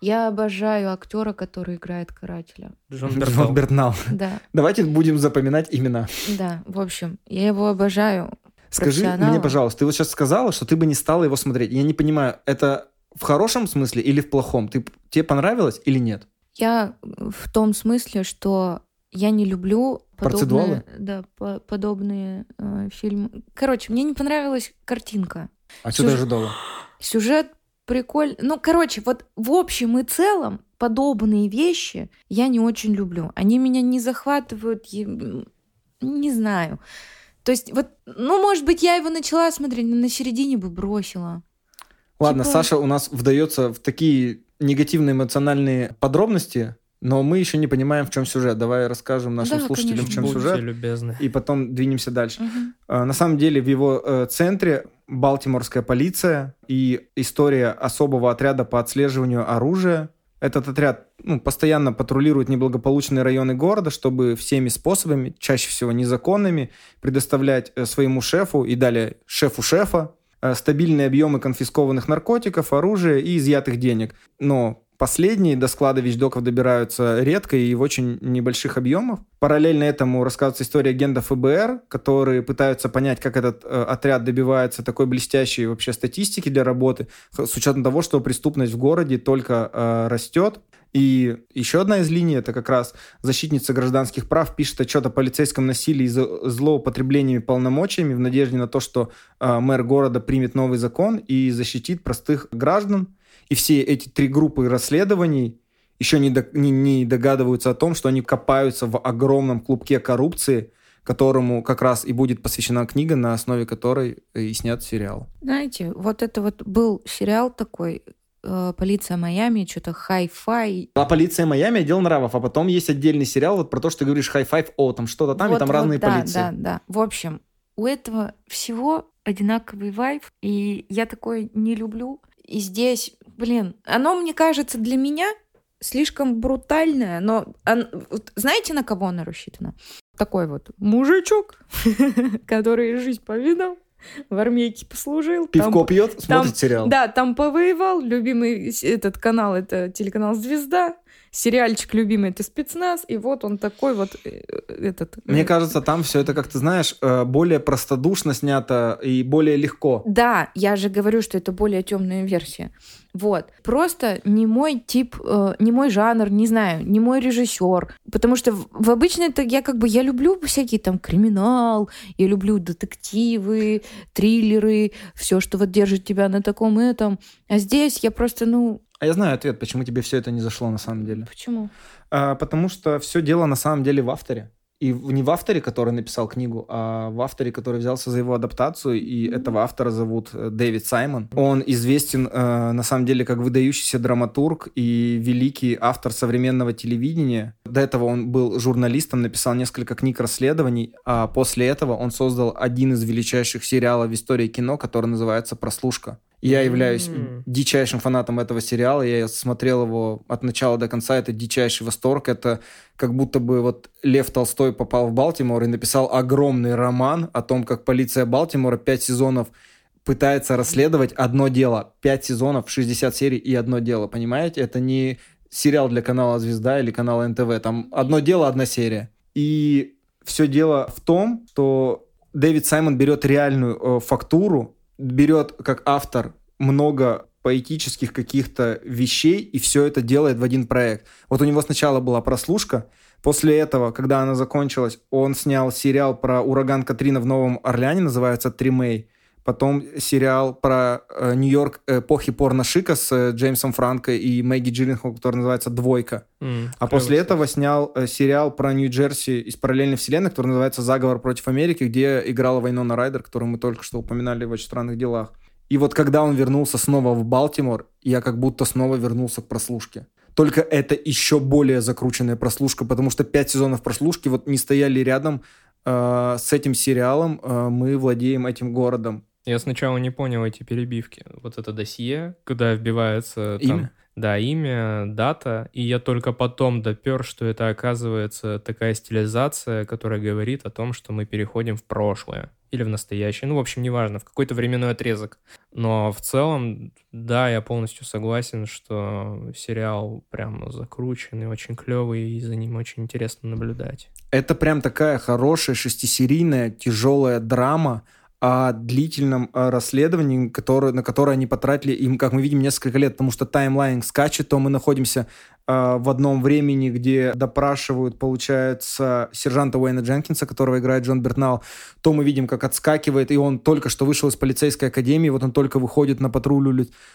Я обожаю актера, который играет карателя. Джон. Бернал. Да, Давайте будем запоминать имена. да, в общем, я его обожаю. Скажи мне, пожалуйста, ты вот сейчас сказала, что ты бы не стала его смотреть. Я не понимаю, это в хорошем смысле или в плохом? Ты, тебе понравилось или нет? Я в том смысле, что я не люблю Процедуалы? подобные, да, по- подобные э, фильмы. Короче, мне не понравилась картинка. А что ты ожидала? Сюжет прикольный. Ну, короче, вот в общем и целом подобные вещи я не очень люблю. Они меня не захватывают, я- не знаю. То есть вот, ну, может быть, я его начала смотреть, но на середине бы бросила. Ладно, Типа- Саша у нас вдается в такие негативные эмоциональные подробности, но мы еще не понимаем, в чем сюжет. Давай расскажем нашим Да, слушателям, в конечно. чем Будьте сюжет, любезны. и потом двинемся дальше. А, На самом деле в его э, центре Балтиморская полиция и история особого отряда по отслеживанию оружия. Этот отряд ну, постоянно патрулирует неблагополучные районы города, чтобы всеми способами, чаще всего незаконными, предоставлять э, своему шефу и далее шефу шефа э, стабильные объемы конфискованных наркотиков, оружия и изъятых денег. Но последние до склада вещдоков добираются редко и в очень небольших объемах. Параллельно этому рассказывается история агентов ФБР, которые пытаются понять, как этот э, отряд добивается такой блестящей вообще статистики для работы, с учетом того, что преступность в городе только э, растет. И еще одна из линий, это как раз защитница гражданских прав пишет отчет о полицейском насилии и злоупотреблениями полномочиями в надежде на то, что э, мэр города примет новый закон и защитит простых граждан. И все эти три группы расследований еще не, до- не- не догадываются о том, что они копаются в огромном клубке коррупции, которому как раз и будет посвящена книга, на основе которой и снят сериал. Знаете, вот это вот был сериал такой э, «Полиция Майами», что-то хай-фай. А полиция Майами отдел нравов, а потом есть отдельный сериал вот про то, что ты говоришь Hawaii Five-O, там что-то там, и Вот, там вот, разные да, полиции. Да, да. В общем, у этого всего одинаковый вайб, и я такое не люблю. И здесь, блин, оно, мне кажется, для меня слишком брутальное, но он- знаете, на кого оно рассчитано? Такой вот мужичок, который жизнь повидал, в армейке послужил. там Пивко пьет, смотрит сериал. да, там повоевал. Любимый этот канал это телеканал Звезда. Сериальчик любимый это спецназ. И вот он такой вот э, этот. Мне э, кажется, там все это, как ты знаешь, э, более простодушно снято и более легко. Да, я же говорю, что это более темная версия. Вот. Просто не мой тип, э, не мой жанр, не знаю, не мой режиссер. Потому что в, в обычно это я как бы, я люблю всякие там криминал, я люблю детективы, триллеры, все, что вот держит тебя на таком этом. А здесь я просто, ну, А я знаю ответ, почему тебе все это не зашло на самом деле. почему? А, потому что все дело на самом деле в авторе. И не в авторе, который написал книгу, а в авторе, который взялся за его адаптацию. И этого автора зовут э, Дэвид Саймон. Он известен э, на самом деле как выдающийся драматург и великий автор современного телевидения. До этого он был журналистом, написал несколько книг расследований, а после этого он создал один из величайших сериалов в истории кино, который называется «Прослушка». Я являюсь М. дичайшим фанатом этого сериала. Я смотрел его от начала до конца. Это дичайший восторг. Это как будто бы вот Лев Толстой попал в Балтимор и написал огромный роман о том, как полиция Балтимора пять сезонов пытается расследовать одно дело. Пять сезонов, 60 серий и одно дело. Понимаете? Это не сериал для канала «Звезда» или канала НТВ. Там одно дело, одна серия. И все дело в том, что Дэвид Саймон берет реальную э, фактуру, берет как автор много поэтических каких-то вещей и все это делает в один проект. Вот у него сначала была прослушка, После этого, когда она закончилась, он снял сериал про ураган Катрина в Новом Орлеане, называется «Тримей». Потом сериал про э, Нью-Йорк эпохи порно-шика с э, Джеймсом Франко и Мэгги Джилленхол, который называется «Двойка». М, А после этого снял э, сериал про Нью-Джерси из параллельной вселенной, который называется «Заговор против Америки», где играла Вайнона Райдер, которую мы только что упоминали в «Очень странных делах». И вот когда он вернулся снова в Балтимор, я как будто снова вернулся к прослушке. Только это еще более закрученная прослушка, потому что пять сезонов прослушки вот не стояли рядом э, с этим сериалом э, «Мы владеем этим городом». Я сначала не понял эти перебивки. Вот это досье, когда вбивается там, Имя? Да, имя, дата, и я только потом допер, что это оказывается такая стилизация, которая говорит о том, что мы переходим в прошлое или в настоящее. Ну, в общем, неважно, в какой-то временной отрезок. Но в целом, да, я полностью согласен, что сериал прям закрученный, очень клевый, и за ним очень интересно наблюдать. Это прям такая хорошая шестисерийная тяжелая драма о длительном расследовании, которое, на которое они потратили, им, как мы видим, несколько лет, потому что таймлайн скачет, то мы находимся в одном времени, где допрашивают, получается, сержанта Уэйна Дженкинса, которого играет Джон Бертнал, то мы видим, как отскакивает, и он только что вышел из полицейской академии, вот он только выходит на патруль.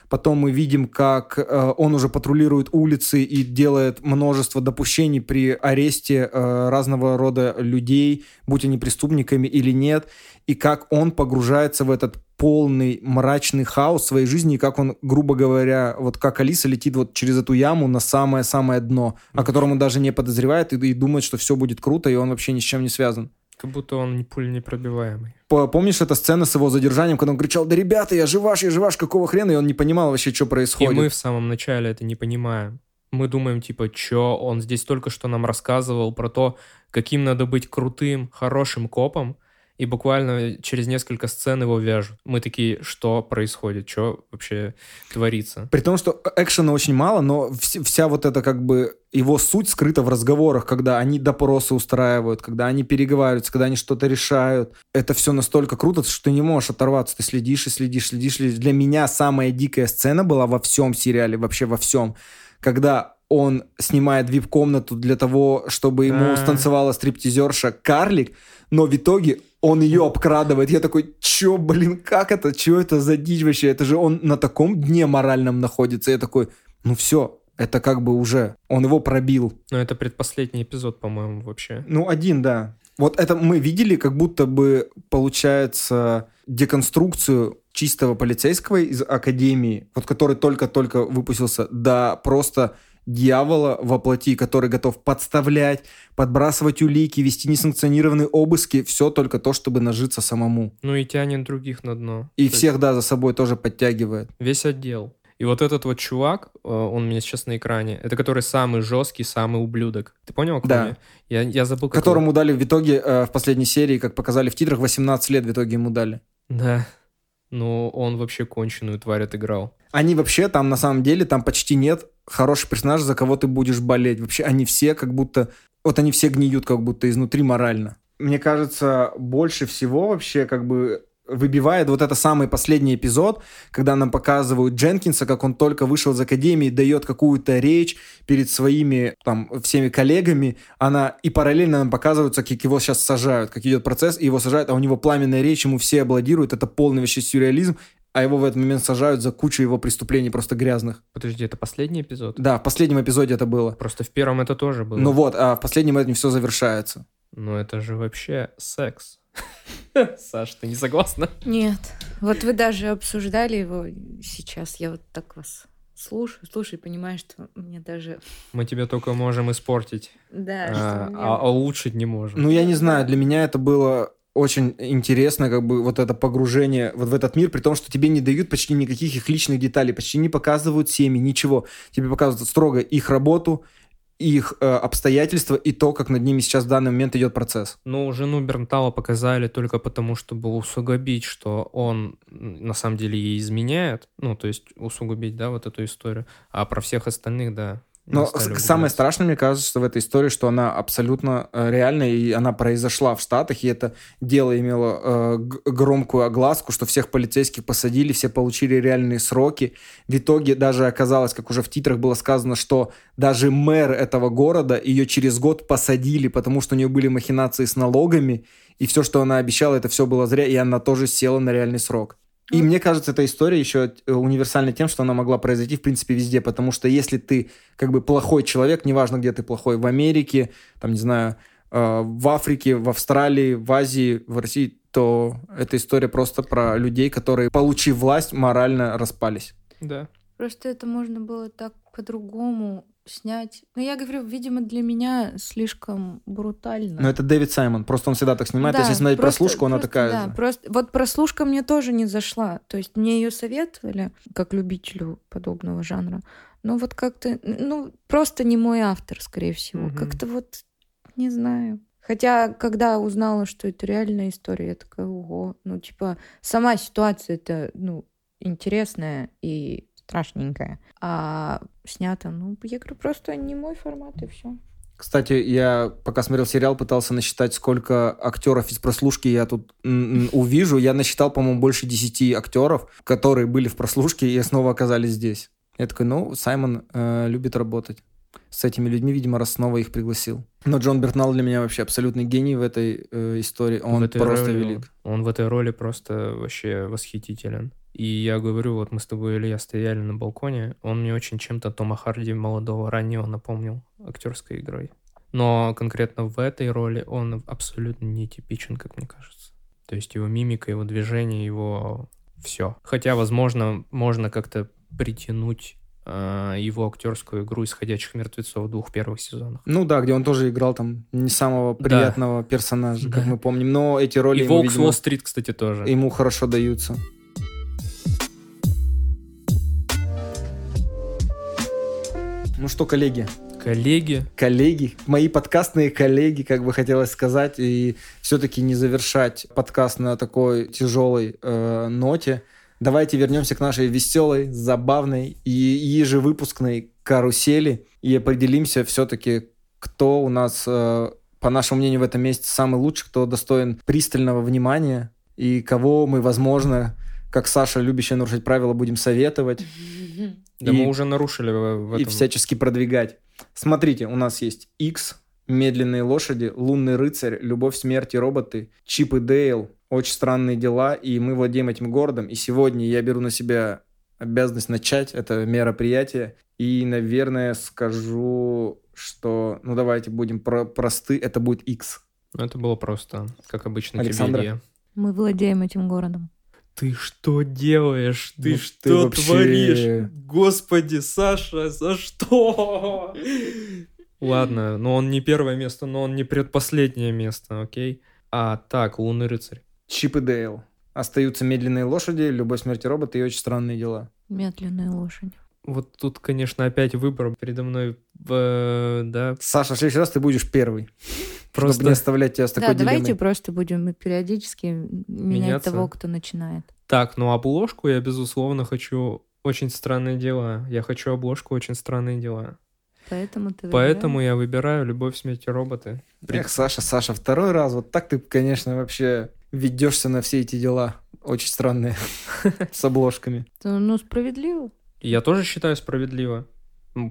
Потом мы видим, как э, он уже патрулирует улицы и делает множество допущений при аресте э, разного рода людей, будь они преступниками или нет, и как он погружается в этот полный мрачный хаос своей жизни, и как он, грубо говоря, вот как Алиса летит вот через эту яму на самое-самое дно, о котором он даже не подозревает и, и думает, что все будет круто, и он вообще ни с чем не связан. Как будто он не пуль непробиваемый. По- Помнишь эта сцена с его задержанием, когда он кричал, да ребята, я живаш, я живаш, какого хрена? И он не понимал вообще, что И происходит. мы в самом начале это не понимаем. Мы думаем, типа, чё, он здесь только что нам рассказывал про то, каким надо быть крутым, хорошим копом, и буквально через несколько сцен его вяжут. Мы такие, что происходит, что вообще творится? При том, что экшена очень мало, но вс- вся вот эта как бы его суть скрыта в разговорах, когда они допросы устраивают, когда они переговариваются, когда они что-то решают. Это все настолько круто, что ты не можешь оторваться. Ты следишь и следишь, следишь, следишь. Для меня самая дикая сцена была во всем сериале, вообще во всем. Когда он снимает вип-комнату для того, чтобы ему станцевала стриптизерша Карлик, но в итоге он ее обкрадывает. Я такой, чё, блин, как это? Чё это за дичь вообще? Это же он на таком дне моральном находится. Я такой, ну все, это как бы уже, он его пробил. Ну, это предпоследний эпизод, по-моему, вообще. Ну, один, да. Вот это мы видели, как будто бы получается деконструкцию чистого полицейского из академии, вот который только-только выпустился, да просто дьявола во плоти, который готов подставлять, подбрасывать улики, вести несанкционированные обыски, все только то, чтобы нажиться самому. Ну и тянет других на дно. И То всех, да, за собой тоже подтягивает. есть Весь отдел. И вот этот вот чувак, э, он у меня сейчас на экране, это который самый жесткий, самый ублюдок. Ты понял, Да. я? Я, я забыл, как его- Которому дали в итоге э, в последней серии, как показали в титрах, 18 лет в итоге ему дали. Да. Ну, он вообще конченую тварь отыграл. Они вообще там, на самом деле, там почти нет хороших персонажей, за кого ты будешь болеть. Вообще они все как будто... Вот они все гниют как будто изнутри морально. Мне кажется, больше всего вообще как бы выбивает вот это самый последний эпизод, когда нам показывают Дженкинса, как он только вышел из академии, дает какую-то речь перед своими там всеми коллегами, она и параллельно нам показывается, как его сейчас сажают, как идет процесс, и его сажают, а у него пламенная речь, ему все аплодируют, это полный вообще сюрреализм, а его в этот момент сажают за кучу его преступлений просто грязных. Подожди, это последний эпизод? Да, в последнем эпизоде это было. Просто в первом это тоже было. Ну вот, а в последнем этим все завершается. Ну это же вообще секс. Саш, ты не согласна? Нет. Вот вы даже обсуждали его сейчас. Я вот так вас слушаю, слушаю и понимаю, что мне даже... Мы тебе только можем испортить, Да, а, что мне- а улучшить не можем. Ну, я не знаю, для меня это было очень интересно, как бы вот это погружение вот в этот мир, при том, что тебе не дают почти никаких их личных деталей, почти не показывают семьи, ничего. Тебе показывают строго их работу, их э, обстоятельства и то, как над ними сейчас в данный момент идет процесс. Ну, жену Бернтала показали только потому, чтобы усугубить, что он на самом деле ей изменяет. Ну, то есть усугубить, да, вот эту историю. А про всех остальных, да, Но самое страшное, мне кажется, что в этой истории, что она абсолютно э, реальная, и она произошла в Штатах, и это дело имело э, громкую огласку, что всех полицейских посадили, все получили реальные сроки. В итоге даже оказалось, как уже в титрах было сказано, что даже мэр этого города ее через год посадили, потому что у нее были махинации с налогами, и все, что она обещала, это все было зря, и она тоже села на реальный срок. И мне кажется, эта история еще э, универсальна тем, что она могла произойти, в принципе, везде, потому что если ты как бы плохой человек, неважно, где ты плохой, в Америке, там, не знаю, э, в Африке, в Австралии, в Азии, в России, то эта история просто про людей, которые, получив власть, морально распались. Да. Просто это можно было так по-другому снять. Но я говорю, видимо, для меня слишком брутально. Но это Дэвид Саймон, просто он всегда так снимает. Да, Если смотреть просто- прослушку, она просто, такая Да, же. просто вот прослушка мне тоже не зашла. То есть мне ее советовали, как любителю подобного жанра. Но вот как-то, ну, просто не мой автор, скорее всего. Мгм. Как-то вот, не знаю. Хотя, когда узнала, что это реальная история, я такая, ого. Ну, типа, сама ситуация это, ну, интересная и страшненькая. А снято, ну, я говорю, просто не мой формат, и все. Кстати, я пока смотрел сериал, пытался насчитать, сколько актеров из прослушки я тут увижу. Я насчитал, по-моему, больше 10 актеров, которые были в прослушке и снова оказались здесь. Я такой, ну, Саймон э, любит работать с этими людьми, видимо, раз снова их пригласил. Но Джон Бертнал для меня вообще абсолютный гений в этой э, истории. Он В этой просто роли велик. Он в этой роли просто вообще восхитителен. И я говорю, вот мы с тобой, Илья, стояли на балконе, он мне очень чем-то Тома Харди молодого раннего напомнил актерской игрой. Но конкретно в этой роли он абсолютно нетипичен, как мне кажется. То есть его мимика, его движение, его все. Хотя, возможно, можно как-то притянуть э, его актерскую игру из «Ходячих мертвецов» в двух первых сезонах. Ну да, где он тоже играл там не самого Да. приятного персонажа, как Да. мы помним. Но эти роли И ему, «Волк с Уолл-стрит», кстати, тоже. ему хорошо даются. Ну что, коллеги, Коллеги, коллеги, мои подкастные коллеги, как бы хотелось сказать, и все-таки не завершать подкаст на такой тяжелой э, ноте. Давайте вернемся к нашей веселой, забавной и ежевыпускной карусели и определимся все-таки, кто у нас, э, по нашему мнению, в этом месяце самый лучший, кто достоин пристального внимания и кого мы, возможно, как Саша, любящая нарушать правила, будем советовать да И- мы уже нарушили в, в и этом. всячески продвигать. Смотрите, у нас есть X, Медленные лошади, Лунный рыцарь, Любовь, смерть и роботы, Чип и Дейл, Очень странные дела, и мы владеем этим городом. И сегодня я беру на себя обязанность начать это мероприятие. И, наверное, скажу, что, ну давайте будем про- просты, это будет X. Ну, Это было просто, как обычно, Александра? тебе Илья. Мы владеем этим городом. Ты что делаешь? Ты Ну, ты что вообще- творишь? Господи, Саша, за что? Ладно, но он не первое место, но он не предпоследнее место, окей? А, так, Лунный рыцарь. Чип и Дейл. Остаются медленные лошади, любовь, смерть и роботы и очень странные дела. Медленные лошади. Вот тут, конечно, опять выбор передо мной, э, да, Саша, в следующий раз ты будешь первый. Просто- Чтобы не оставлять тебя с такой да, давайте дилеммой. просто будем периодически менять Меняться? того, кто начинает. Так, ну обложку я, безусловно, хочу «Очень странные дела». Я хочу обложку «Очень странные дела». Поэтому ты Поэтому я выбираю «Любовь, смерть и роботы». Эх, Саша, Саша, второй раз. Вот так ты, конечно, вообще ведешься на все эти дела. Очень странные. С обложками. Ну, справедливо. Я тоже считаю справедливо.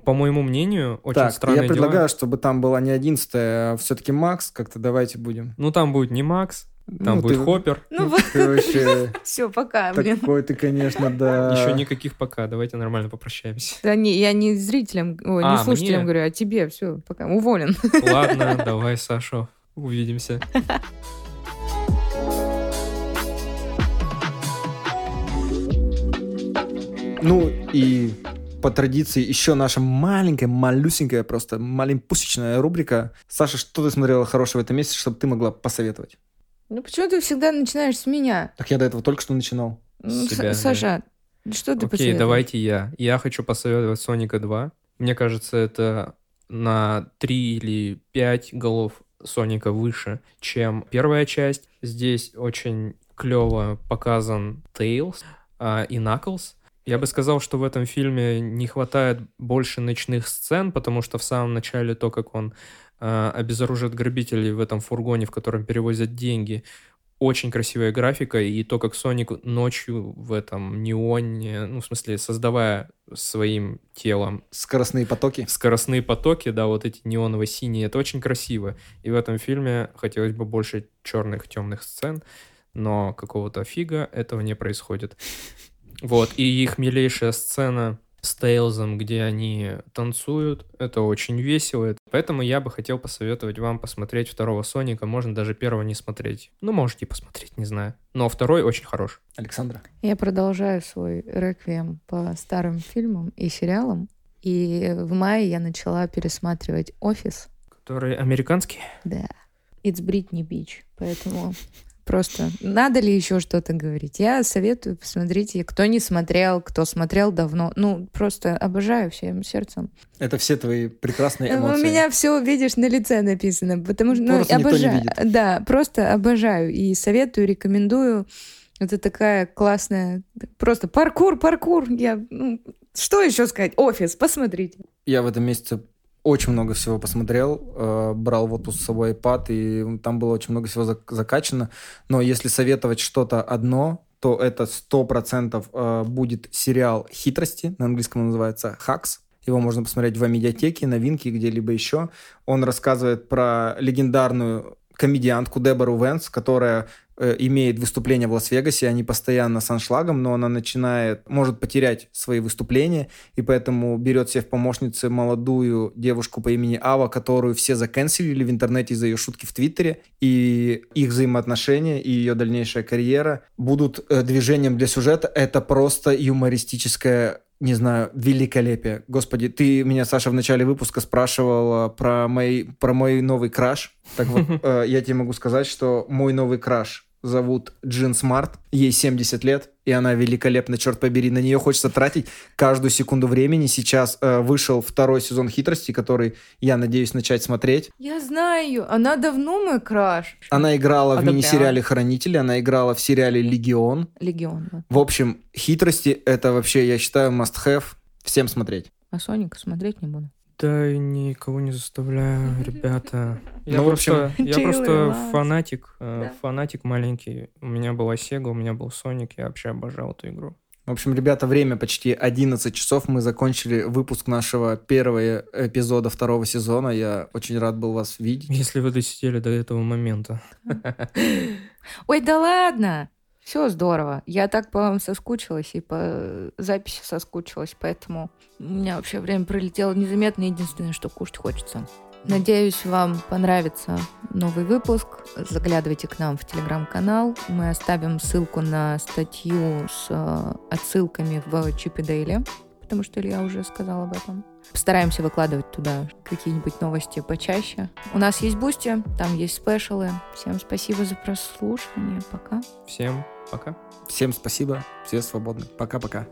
По моему мнению, «Очень Так, странные я дела». предлагаю, чтобы там была не одиннадцатая, а все-таки Макс. Как-то давайте будем. Ну, там будет не Макс, там Ну, будет ты- Хоппер. Ну вот, Ты вообще все, пока, блин. такой ты, конечно, да. Еще никаких пока. Давайте нормально попрощаемся. Да не, я не зрителям, ой, А, не слушателям мне? говорю, а тебе, все, пока, уволен. Ладно, давай, Саша, увидимся. Ну и по традиции еще наша маленькая, малюсенькая, просто маленькая рубрика. Саша, что ты смотрела хорошего в этом месяце, чтобы ты могла посоветовать? Ну почему ты всегда начинаешь с меня? Так я до этого только что начинал. Ну, С себя, Са- Саша, что ты Окей, посоветуешь? давайте я. Я хочу посоветовать Соника 2. Мне кажется, это на 3 или 5 голов Соника выше, чем первая часть. Здесь очень клево показан Тейлз а, и Наклз. Я бы сказал, что в этом фильме не хватает больше ночных сцен, потому что в самом начале то, как он э, обезоружит грабителей в этом фургоне, в котором перевозят деньги, очень красивая графика, и то, как Соник ночью в этом неоне, ну, в смысле, создавая своим телом... Скоростные потоки. Скоростные потоки, да, вот эти неоново-синие, это очень красиво. И в этом фильме хотелось бы больше черных, темных сцен, но какого-то фига этого не происходит. Вот, и их милейшая сцена с Тейлзом, где они танцуют. Это очень весело. Поэтому я бы хотел посоветовать вам посмотреть второго Соника. Можно даже первого не смотреть. Ну, можете посмотреть, не знаю. Но второй очень хорош. Александра. Я продолжаю свой реквием по старым фильмам и сериалам. И в мае я начала пересматривать «Офис». Который американский? Да. It's Britney Beach. Поэтому Просто надо ли еще что-то говорить? Я советую, посмотрите, кто не смотрел, кто смотрел давно. Ну, просто обожаю всем сердцем. Это все твои прекрасные эмоции. У меня все, видишь, на лице написано, потому что ну, обожаю. Да, просто обожаю и советую, рекомендую. Это такая классная, просто паркур, паркур. Я, ну, что еще сказать? Офис, посмотрите. Я в этом месяце очень много всего посмотрел, э, брал в отпуск с собой iPad, и там было очень много всего закачано. Но если советовать что-то одно, то это сто процентов э, будет сериал «Хитрости», на английском он называется «Hacks». Его можно посмотреть в медиатеке, новинки, где-либо еще. Он рассказывает про легендарную комедиантку Дебору Венс, которая имеет выступление в Лас-Вегасе, они постоянно с аншлагом, но она начинает, может потерять свои выступления, и поэтому берет себе в помощницы молодую девушку по имени Ава, которую все заканцелили в интернете из-за ее шутки в Твиттере, и их взаимоотношения и ее дальнейшая карьера будут э, движением для сюжета. Это просто юмористическая не знаю, великолепие. Господи, ты меня, Саша, в начале выпуска спрашивала про мой, про мой новый краш. Так вот, э, я тебе могу сказать, что мой новый краш зовут Джин Смарт, ей 70 лет, и она великолепна, черт побери, на нее хочется тратить каждую секунду времени. Сейчас э, вышел второй сезон «Хитрости», который я надеюсь начать смотреть. Я знаю, она давно мой краш. Она играла Одобряла. в мини-сериале «Хранители», она играла в сериале «Легион». «Легион», да. В общем, «Хитрости» — это вообще, я считаю, must-have. Всем смотреть. А Соника смотреть не буду. Да, никого не заставляю, ребята. Я ну, просто, я просто фанатик, э, да. фанатик маленький. У меня была Sega, у меня был Sonic, я вообще обожал эту игру. В общем, ребята, время почти 11 часов. Мы закончили выпуск нашего первого эпизода второго сезона. Я очень рад был вас видеть. Если вы досидели до этого момента. Ой, да ладно! Все здорово. Я так по вам соскучилась и по записи соскучилась, поэтому у меня вообще время пролетело незаметно. Единственное, что кушать хочется. Надеюсь, вам понравится новый выпуск. Заглядывайте к нам в телеграм-канал. Мы оставим ссылку на статью с э, отсылками в Чипи Дейли, потому что Илья уже сказал об этом. Постараемся выкладывать туда какие-нибудь новости почаще. У нас есть Boosty, там есть спешалы. Всем спасибо за прослушивание. Пока. Всем Пока. Всем спасибо. Все свободны. Пока-пока.